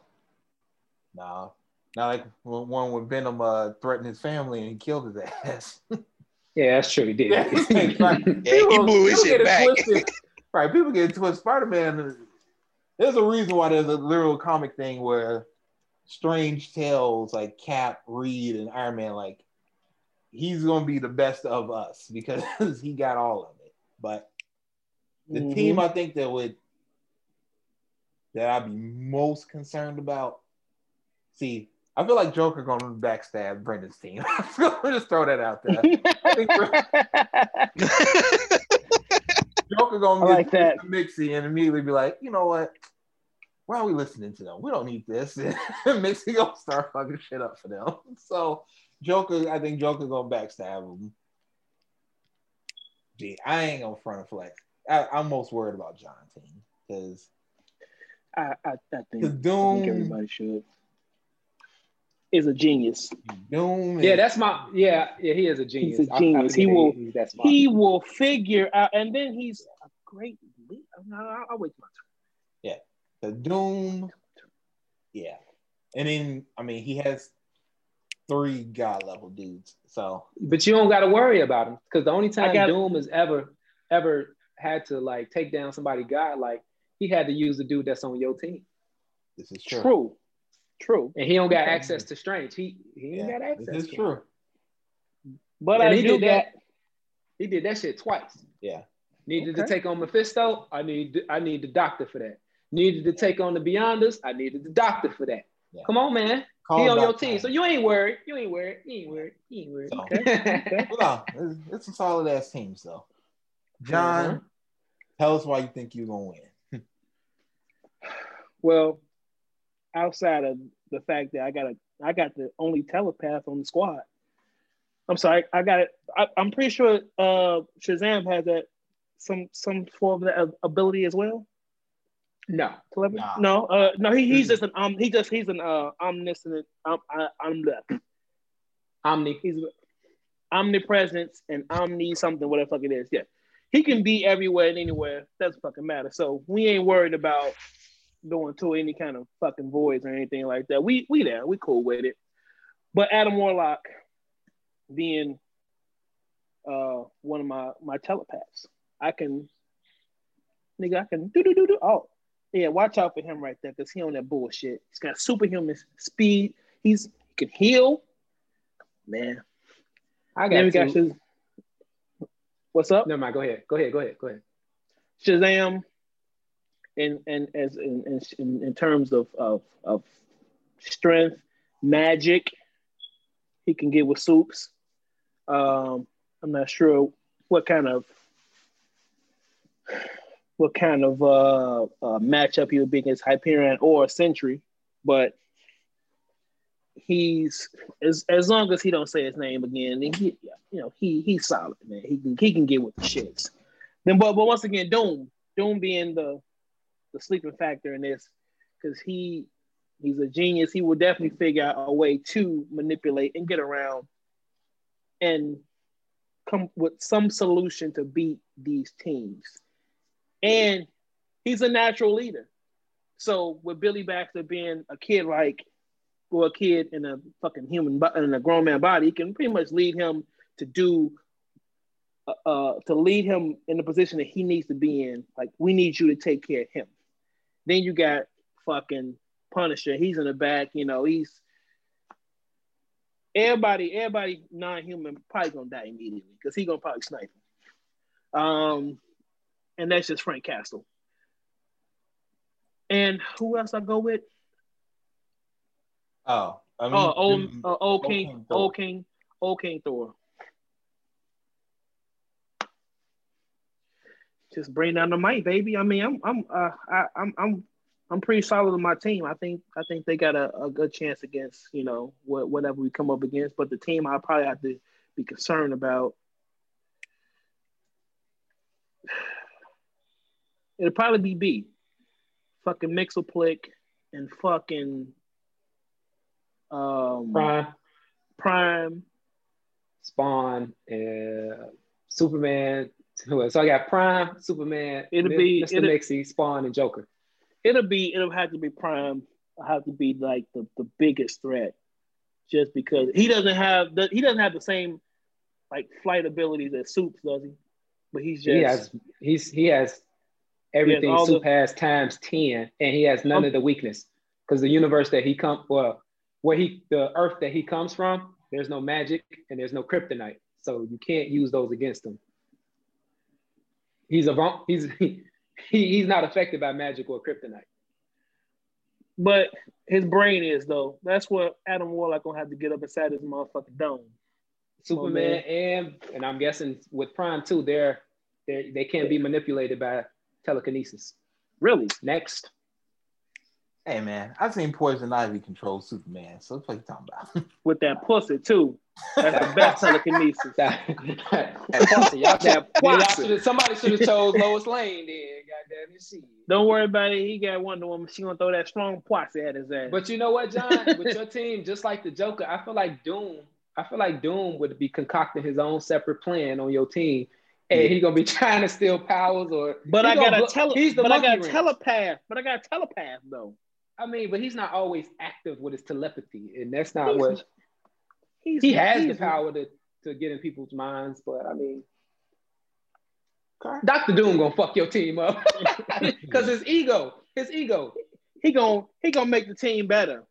nah, not like when- one with Venom uh, threatened his family and he killed his ass. Yeah, that's true. He did. right. Yeah, he blew his shit back. twisted. Right, people get it twisted. Spider Man. There's a reason why there's a literal comic thing where Strange tales like Cap, Reed, and Iron Man like he's gonna be the best of us because he got all of it. But The Mhm. team I think that would that I'd be most concerned about. See, I feel like Joker going to backstab Brendan's team. Let me just throw that out there. Joker gonna get like that. Mixie and immediately be like, you know what? Why are we listening to them? We don't need this. And Mixie gonna start fucking shit up for them. So Joker, I think Joker gonna backstab him. Gee, I ain't gonna front of flex. I, I'm most worried about John team because I, I, I think, Cause I think Doom- everybody should. Is a genius. Doom. Yeah, that's my yeah, yeah, he is a genius. He's a I- I genius. think He will- he's that smart. He will figure out, and then he's a great leader. No, I'll, I'll wait my turn. Yeah, the Doom. Yeah, and then I mean he has three god level dudes. So But you don't got to worry about him because the only time got- Doom has ever ever had to like take down somebody god like he had to use the dude that's on your team, this is true. True. True. and he don't got access to Strange. He he ain't Yeah, got access. this is to him. true. But And I he do did got that. He did that shit twice. Yeah. Needed to take on Mephisto. I need I need the doctor for that. Needed to take on the Beyonders. I needed the doctor for that. Yeah. Come on, man. Call he on your team, Time. so you ain't worried. You ain't worried. You ain't worried. You ain't worried. So- Okay. Well, it's, it's some solid ass teams though. John, Mhm. tell us why you think you're gonna win. well, outside of the fact that I got a, I got the only telepath on the squad. I'm sorry, I got it. I, I'm pretty sure uh, Shazam has that some some form of that ability as well. No. Telepathy? Nah. No, uh, no, he, he's just an um, he just he's an uh, omniscient. Um, I, I'm the Omni. he's omnipresence and omni something whatever the fuck it is. Yeah, he can be everywhere and anywhere. Doesn't fucking matter. So we ain't worried about going to any kind of fucking voids or anything like that. We we there. We cool with it. But Adam Warlock being uh one of my my telepaths, I can nigga, I can do do do do. Oh, yeah, watch out for him right there because he on that bullshit. He's got superhuman speed. He's he can heal. Man, I got got. Shaz- What's up? Never mind. Go ahead. Go ahead. Go ahead. Go ahead. Shazam, in and as in, in in terms of of of strength, magic, he can get with soups. Um, I'm not sure what kind of what kind of uh, uh matchup he would be against Hyperion or Sentry, but he's as as long as he don't say his name again, then he you know he he's solid man. He can he can get with the shits. Then but but once again, Doom, Doom being the the sleeping factor in this, because he he's a genius. He will definitely figure out a way to manipulate and get around and come with some solution to beat these teams. And he's a natural leader. So with Billy Batson being a kid like or a kid in a fucking human bo- in a grown man body, he can pretty much lead him to do uh, uh to lead him in the position that he needs to be in. Like we need you to take care of him. Then you got fucking Punisher. He's in the back, you know, he's everybody, everybody non-human probably gonna die immediately because he gonna probably snipe him. Um, and that's just Frank Castle. And who else I go with? Oh, I mean, oh, old, uh, old King, Thor. old King, old King Thor. Just bring down the mic, baby. I mean, I'm, I'm, uh, I, I'm, I'm, I'm pretty solid on my team. I think, I think they got a, a good chance against, you know, what, whatever we come up against. But the team I probably have to be concerned about. It'll probably be B. Fucking Mxyzptlk and fucking um Prime, Prime. Spawn, and Superman. So I got Prime, Superman, It'll be- Mr. it'll- Mixie, Spawn, and Joker. It'll be it'll have to be Prime. It'll have to be like the, the biggest threat. Just because he doesn't have the he doesn't have the same like flight abilities as Soups, does he? But he's just he has he's he has everything all Soup the- times ten, and he has none Um, of the weakness because the universe that he come well, where he the Earth that he comes from, there's no magic and there's no kryptonite, so you can't use those against him. he's a he's he, he's not affected by magic or kryptonite. But his brain is though. That's what Adam Warlock gonna have to get up inside his motherfucking dome. Superman and and I'm guessing with Prime too, they're they they can't be manipulated by telekinesis. Really? Next. Hey man, I've seen Poison Ivy control Superman, so what you talking about? With that pussy too. That's the best telekinesis. that, pussy, y'all, that pussy. somebody should have chose Lois Lane then. Goddamn it, see. Don't worry about it. He got Wonder Woman. She gonna throw that strong pussy at his ass. But you know what, John? With your team, just like the Joker, I feel like Doom. I feel like Doom would be concocting his own separate plan on your team and yeah. he's gonna be trying to steal powers or but I got a tele he's the but I got a telepath but I got a telepath though. I mean but he's not always active with his telepathy and that's not he's, what he's, he has the power to to get in people's minds but I mean Doctor Doom gonna fuck your team up. Because his ego his ego. He gonna he gonna make the team better.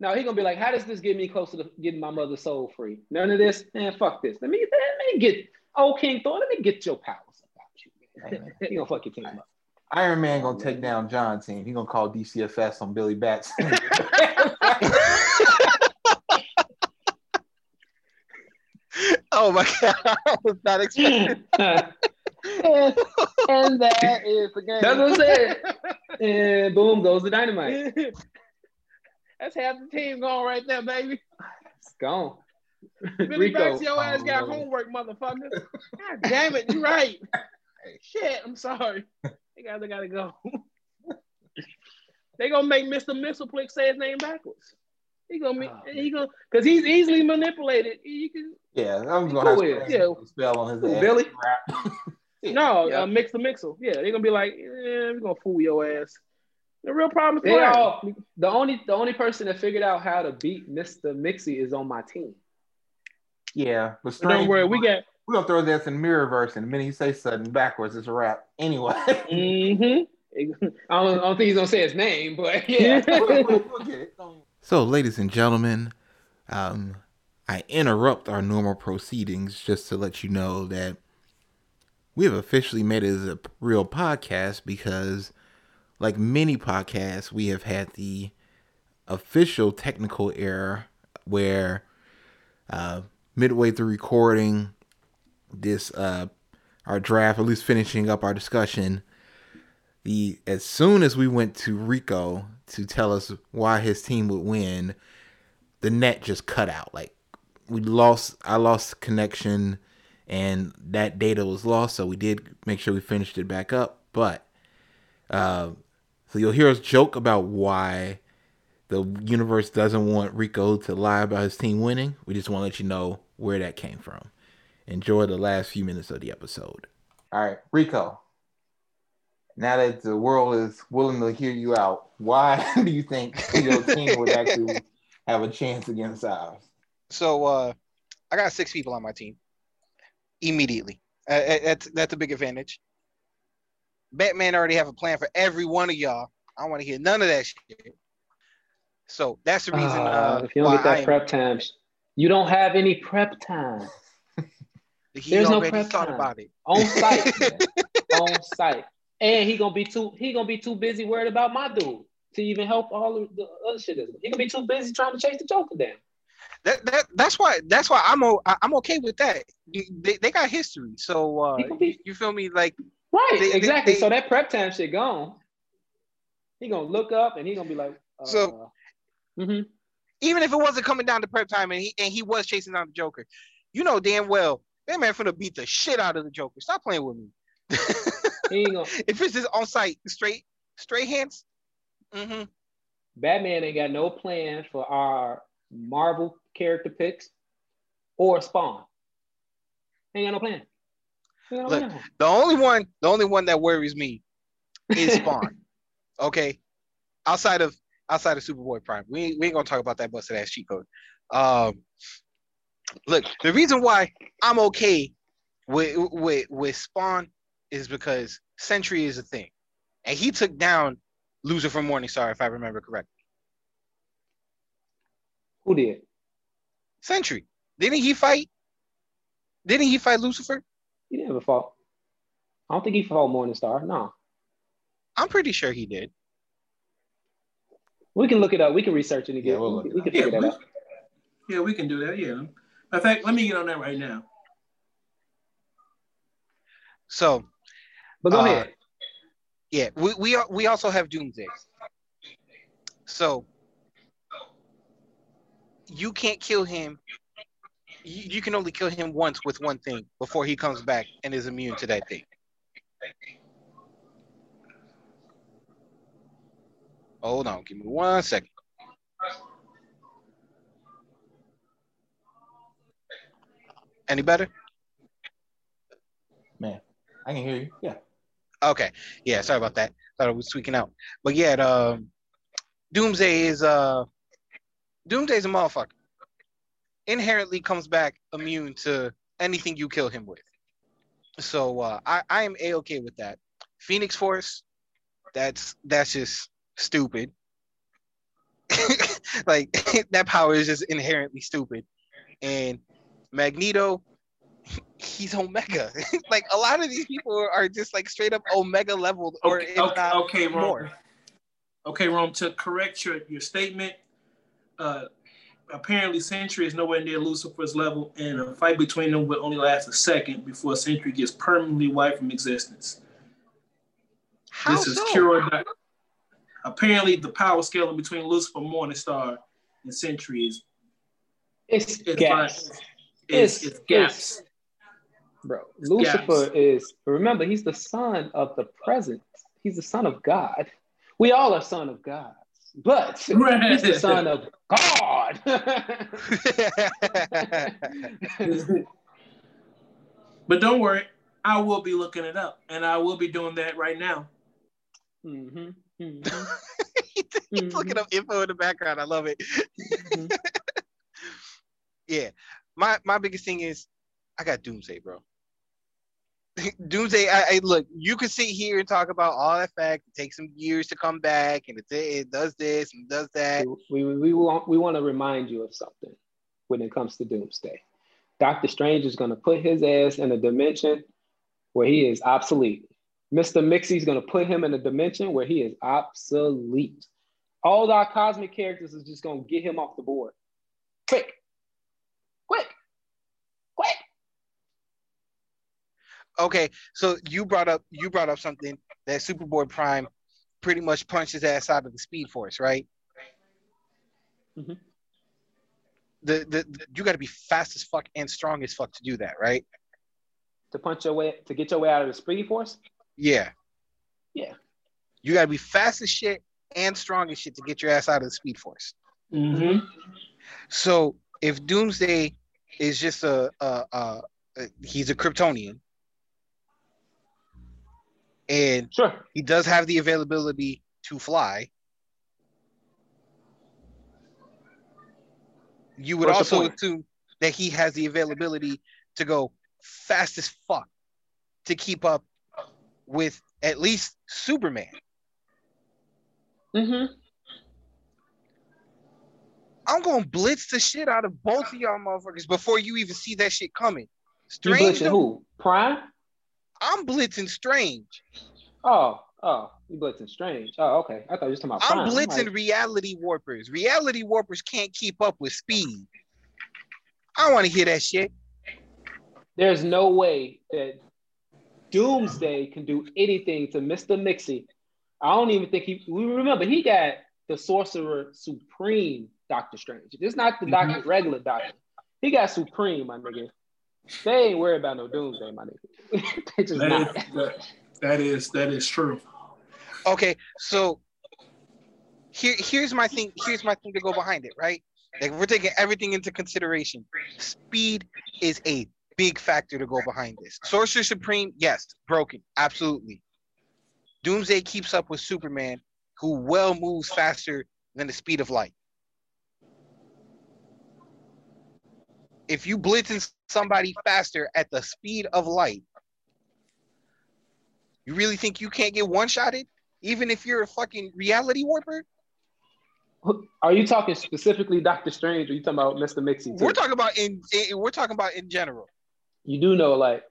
Now he gonna be like how does this get me closer to getting my mother's soul free? None of this? Man fuck this. Let me let me get Oh, King Thor, let me get your powers about you, man. he gonna fuck your team up. Iron Man gonna take down John's team. He gonna call DCFS on Billy Bats. oh my god, I was not expecting. and, and that is the game. That's what I'm saying. And boom goes the dynamite. That's half the team gone right there, baby. It's gone. Billy Rico. Bats, your ass got homework, motherfucker. God damn it, You're right. Shit, I'm sorry. They gotta, they gotta go. they gonna make Mr. Mxyzptlk say his name backwards. He gonna be, Oh, he gonna, cause he's easily manipulated. He can, yeah, I'm gonna have to? Yeah. spell on his Who, ass. Billy? no, Yeah. uh, mix the mixel. Yeah, they're gonna be like, yeah, we're gonna fool your ass. The real problem is They Larry. all, the only the only person that figured out how to beat Mr. Mixie is on my team. Yeah, but But don't worry, we got. We're gonna throw this in Mirrorverse, and the minute you say something backwards, it's a wrap. Anyway, Mm-hmm. I don't, I don't think he's gonna say his name, but yeah. So, ladies and gentlemen, um, I interrupt our normal proceedings just to let you know that we have officially made it as a real podcast because, like many podcasts, we have had the official technical error where uh, midway through recording this uh, our draft, at least finishing up our discussion, the as soon as we went to Rico to tell us why his team would win, the net just cut out. Like we lost, I lost connection, and that data was lost. So we did make sure we finished it back up. But uh, so you'll hear us joke about why the universe doesn't want Rico to lie about his team winning. We just want to let you know where that came from. Enjoy the last few minutes of the episode. All right, Rico. Now that the world is willing to hear you out, why do you think your team would actually have a chance against ours? So uh, I got six people on my team immediately. Uh, uh, that's that's a big advantage. Batman already have a plan for every one of y'all. I don't want to hear none of that shit. So that's the reason. Uh, Uh, if you don't get that I am- prep time, you don't have any prep time he there's no prep thought time. about it. on site. on site, and he gonna be too he gonna be too busy worried about my dude to even help all of the other shit. He gonna be too busy trying to chase the Joker down. That, that that's why that's why I'm o- I'm okay with that. They, they got history, so uh, be- you feel me? Like Right, they- exactly. they- so that prep time shit gone. He gonna look up and he gonna be like, uh, So- mhm. even if it wasn't coming down to prep time and he and he was chasing down the Joker, you know damn well that man finna beat the shit out of the Joker. Stop playing with me. he ain't gonna. if it's just on site, straight straight hands. Mm-hmm. Batman ain't got no plan for our Marvel character picks or Spawn. Ain't got no plan. Got no Look, plan. the only one, the only one that worries me is Spawn. okay, outside of outside of Superboy Prime, we ain't, we ain't gonna talk about that busted ass cheat code. Um, look, the reason why I'm okay with with with Spawn is because Sentry is a thing, and he took down Lucifer Morningstar, if I remember correctly. Who did? Sentry, didn't he fight? Didn't he fight Lucifer? He never fought. I don't think he fought Morningstar. No. I'm pretty sure he did. We can look it up. We can research it again. Yeah, we'll we, look we it can Yeah, figure that we, out. yeah, we can do that. Yeah. In fact, let me get on that right now. So, But go uh, ahead. yeah, we we al- we also have Doomsday. So you can't kill him. You, you can only kill him once with one thing before he comes back and is immune to that thing. Hold on, give me one second. Any better? Man, I can hear you. Yeah. Okay. Yeah, sorry about that. Thought I was tweaking out. But yeah, the, um, Doomsday is uh Doomsday's a motherfucker. Inherently comes back immune to anything you kill him with. So uh I, I am a okay with that. Phoenix Force, that's that's just stupid. like that power is just inherently stupid. And Magneto, he's Omega. like a lot of these people are just like straight up Omega leveled, or Okay, okay, okay, Rome. more. Okay, Rome. To correct your your statement, uh, apparently Sentry is nowhere near Lucifer's level, and a fight between them will only last a second before Sentry gets permanently wiped from existence. How this is so? pure. Apparently, the power scaling between Lucifer, Morningstar, and Sentry is It's it's gaps. like- it's, It's- it's gaps. Bro, Lucifer is remember, he's the son of the present. He's the son of God. We all are son of God. But he's the son of God. But don't worry, I will be looking it up, and I will be doing that right now. Mm-hmm. hmm He's looking up info in the background. I love it. yeah. My my biggest thing is I got Doomsday, bro. Doomsday, I, I look, you could sit here and talk about all that fact, it takes some years to come back, and it, it does this and does that. we, we, we want we want to remind you of something when it comes to Doomsday. Doctor Strange is going to put his ass in a dimension where he is obsolete. Mr. Mixie's to put him in a dimension where he is obsolete. All our cosmic characters is just to get him off the board. Quick, quick, quick. Okay, so you brought up you brought up something that Superboy Prime pretty much punched his ass out of the Speed Force, right? Mm-hmm. The, the, the you got to be fast as fuck and strong as fuck to do that, right? To punch your way, to get your way out of the Speed Force? Yeah. Yeah. You gotta be fast as shit and strong as shit to get your ass out of the Speed Force. Mm-hmm. So if Doomsday is just a, a, a, a he's a Kryptonian, and sure he does have the availability to fly. You would What's also assume that he has the availability to go fast as fuck to keep up with at least Superman. Mm-hmm. I'm gonna blitz the shit out of both of y'all motherfuckers before you even see that shit coming. You Strange, blitzing who? Prime? I'm blitzing Strange. Oh, oh, you blitzing Strange. Oh, okay. I thought you were talking about Prime. I'm blitzing like, reality warpers. Reality warpers can't keep up with speed. I don't want to hear that shit. There's no way that Doomsday can do anything to Mr. Mixie. I don't even think he. We remember he got the Sorcerer Supreme Doctor Strange. It's not the mm-hmm. doctor, regular Doctor. He got Supreme, my nigga. They ain't worried about no Doomsday, my nigga. they just That not. is, that, that is that is true. Okay, so here here's my thing. Here's my thing to go behind it, right? Like we're taking everything into consideration. Speed is a big factor to go behind this. Sorcerer Supreme, yes, broken, absolutely. Doomsday keeps up with Superman, who well moves faster than the speed of light. If you blitzing somebody faster at the speed of light, you really think you can't get one shotted, even if you're a fucking reality warper? Are you talking specifically Doctor Strange or you talking about Mr. Mixie? We're talking about in, in we're talking about in general. You do know, like,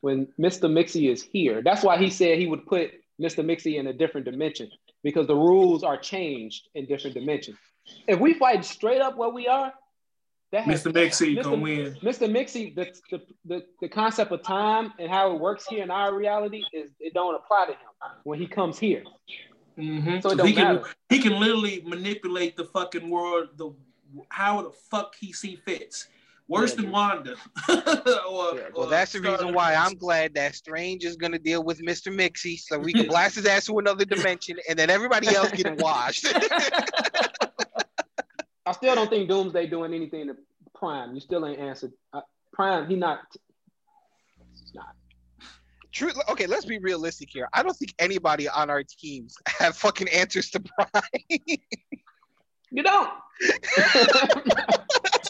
when Mr. Mixie is here. That's why he said he would put Mr. Mixie in a different dimension because the rules are changed in different dimensions. If we fight straight up where we are, that has, Mr. Mixie Mr. gonna win. Mr. Mixie, the, the, the, the concept of time and how it works here in our reality is it don't apply to him when he comes here. Mm-hmm. So it don't he can matter. he can literally manipulate the fucking world the how the fuck he see fits. Worse Yeah, than. Wanda. or, Well, that's the reason why I'm glad that Strange is gonna deal with Mr. Mixie so we can blast his ass to another dimension and then everybody else getting washed. I still don't think Doomsday doing anything to Prime. You still ain't answered. Uh, Prime, he not. he's not. True. Okay, let's be realistic here. I don't think anybody on our teams have fucking answers to Prime. You don't.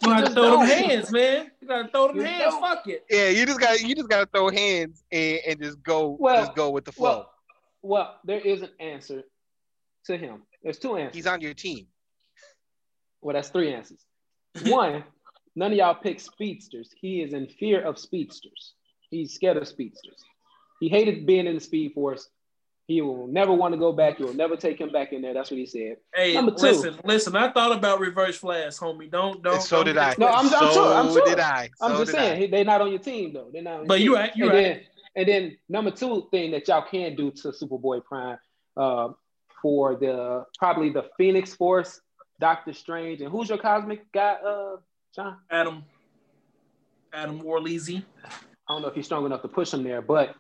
You gotta throw them don't. hands, man. You gotta throw them You hands. don't. Fuck it. yeah, you just got you just gotta throw hands and, and just go Well, just go with the flow. Well, well, there is an answer to him. There's two answers. He's on your team. Well, that's three answers. One, none of y'all pick speedsters. He is in fear of speedsters. He's scared of speedsters. He hated being in the Speed Force. He will never want to go back. You will never take him back in there. That's what he said. Hey, Number two. listen, listen. I thought about reverse flash, homie. Don't, don't. And so don't did I. No, I'm, I'm So sure. I'm sure. did I. I'm just did saying I. they're not on your team though. They're not. On But team. you right, you and right. Then, and then number two thing that y'all can do to Superboy Prime uh, for the probably the Phoenix Force, Doctor Strange, and who's your cosmic guy, uh, John? Adam, Adam Warleasy. I don't know if he's strong enough to push him there, but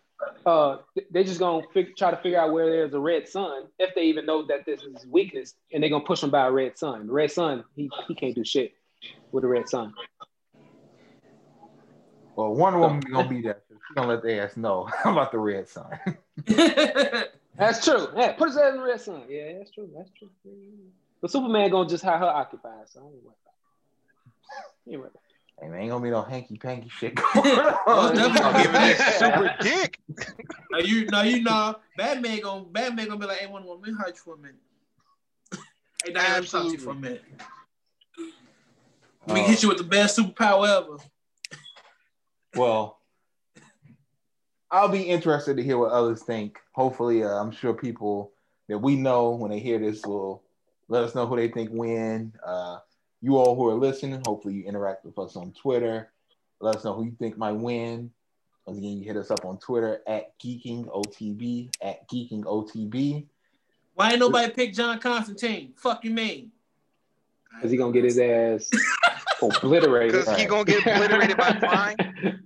uh, they're just gonna fig- try to figure out where there's a red sun, if they even know that this is weakness, and they're gonna push him by a red sun. The red sun, he, he can't do shit with a red sun. Well, Wonder Woman gonna be there. She's gonna let the ass know about the red sun. That's true. Yeah, put his ass in the red sun. Yeah, that's true. That's true. But Superman gonna just have her occupied, so I ain't worried about it. Ain't worried about Hey, man, ain't gonna be no hanky panky shit going Well, on. definitely I'll give it Yeah. a super dick. Now you, now you know, Batman gonna, Batman gonna be like, "Hey, one Woman, let me hide you for a minute." hey, Diana, let me talk to you for a minute. We Oh. hit you with the best superpower ever. Well, I'll be interested to hear what others think. Hopefully, uh, I'm sure people that we know when they hear this will let us know who they think win. Uh, you all who are listening, hopefully you interact with us on Twitter. Let us know who you think might win. Once again, you hit us up on Twitter at geekingotb at geekingotb. Why ain't nobody pick John Constantine? Fuck you, mean? it. Is he gonna get his ass obliterated? Because he gonna get obliterated by Prime.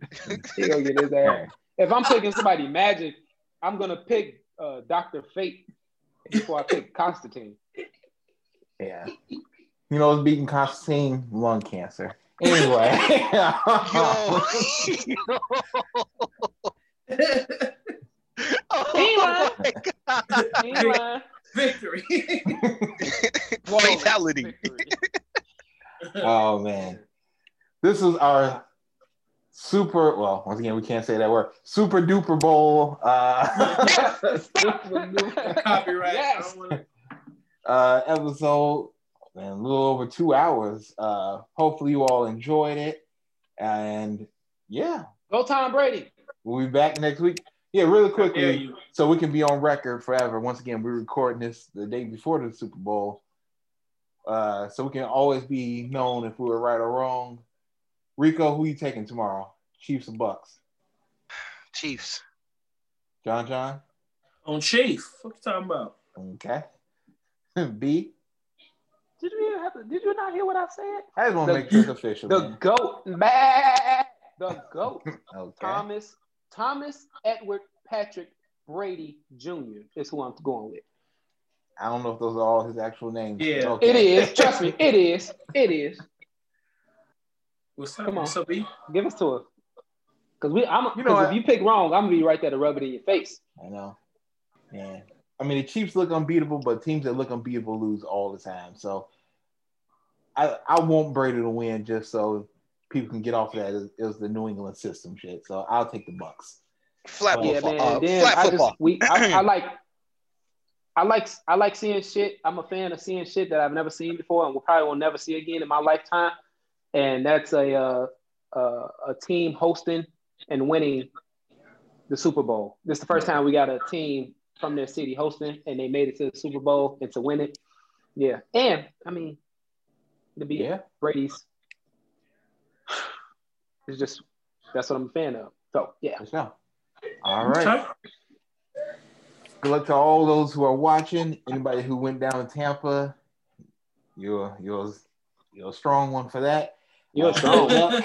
he gonna get his ass. If I'm picking somebody magic, I'm gonna pick uh, Doctor Fate before I pick Constantine. Yeah. You know, it's beating Constantine lung cancer. Anyway. Yo. oh my God. He. Victory. Whoa. Fatality. Oh man. This is our super well, once again, we can't say that word. Super duper bowl uh, Copyright. Yes. I don't wanna- uh episode. Man, a little over two hours. Uh hopefully you all enjoyed it. And yeah, Go Tom Brady. we'll be back next week. Yeah, really quickly, so we can be on record forever. Once again, we're recording this the day before the Super Bowl. Uh, so we can always be known if we were right or wrong. Rico, who you taking tomorrow? Chiefs or Bucks? Chiefs. John John? On Chief. What you talking about? Okay. B. Did you have to, Did you not hear what I said? I just want to make this official. The man. goat, man. The goat. Okay. Thomas Thomas Edward Patrick Brady Jr. is who I'm going with. I don't know if those are all his actual names. Yeah. Okay. It is. Trust me. It is. It is. What's up? Come on. What's up, B? Give us to us. Cause we, I'm. You You know if you pick wrong, I'm gonna be right there to rub it in your face. I know. Yeah. I mean, the Chiefs look unbeatable, but teams that look unbeatable lose all the time. So I I want Brady to win just so people can get off of that. It it was the New England system shit. So I'll take the Bucks. Flat Yeah, football. man. Uh, then flat I football. just we I, I like I like I like seeing shit. I'm a fan of seeing shit that I've never seen before and will probably will never see again in my lifetime. And that's a uh, uh, a team hosting and winning the Super Bowl. This is the first time we got a team from their city hosting, and they made it to the Super Bowl and to win it. Yeah, and I mean, to be Yeah. Brady's, it's just that's what I'm a fan of. So yeah, For sure. All right. Good luck to all those who are watching. Anybody who went down to Tampa, you're you're you're a strong one for that. You're a strong one.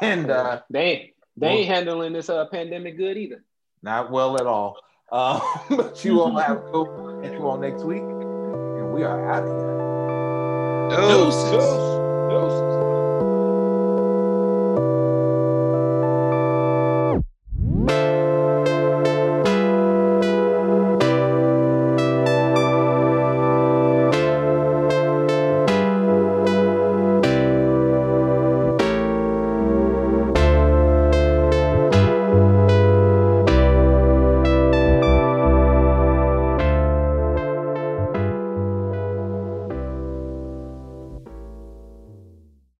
and uh, they ain't, they ain't handling this uh, pandemic good either. not well at all. Uh, but you all have a good catch you all next week, and we are out of here. Deuces. Deuces.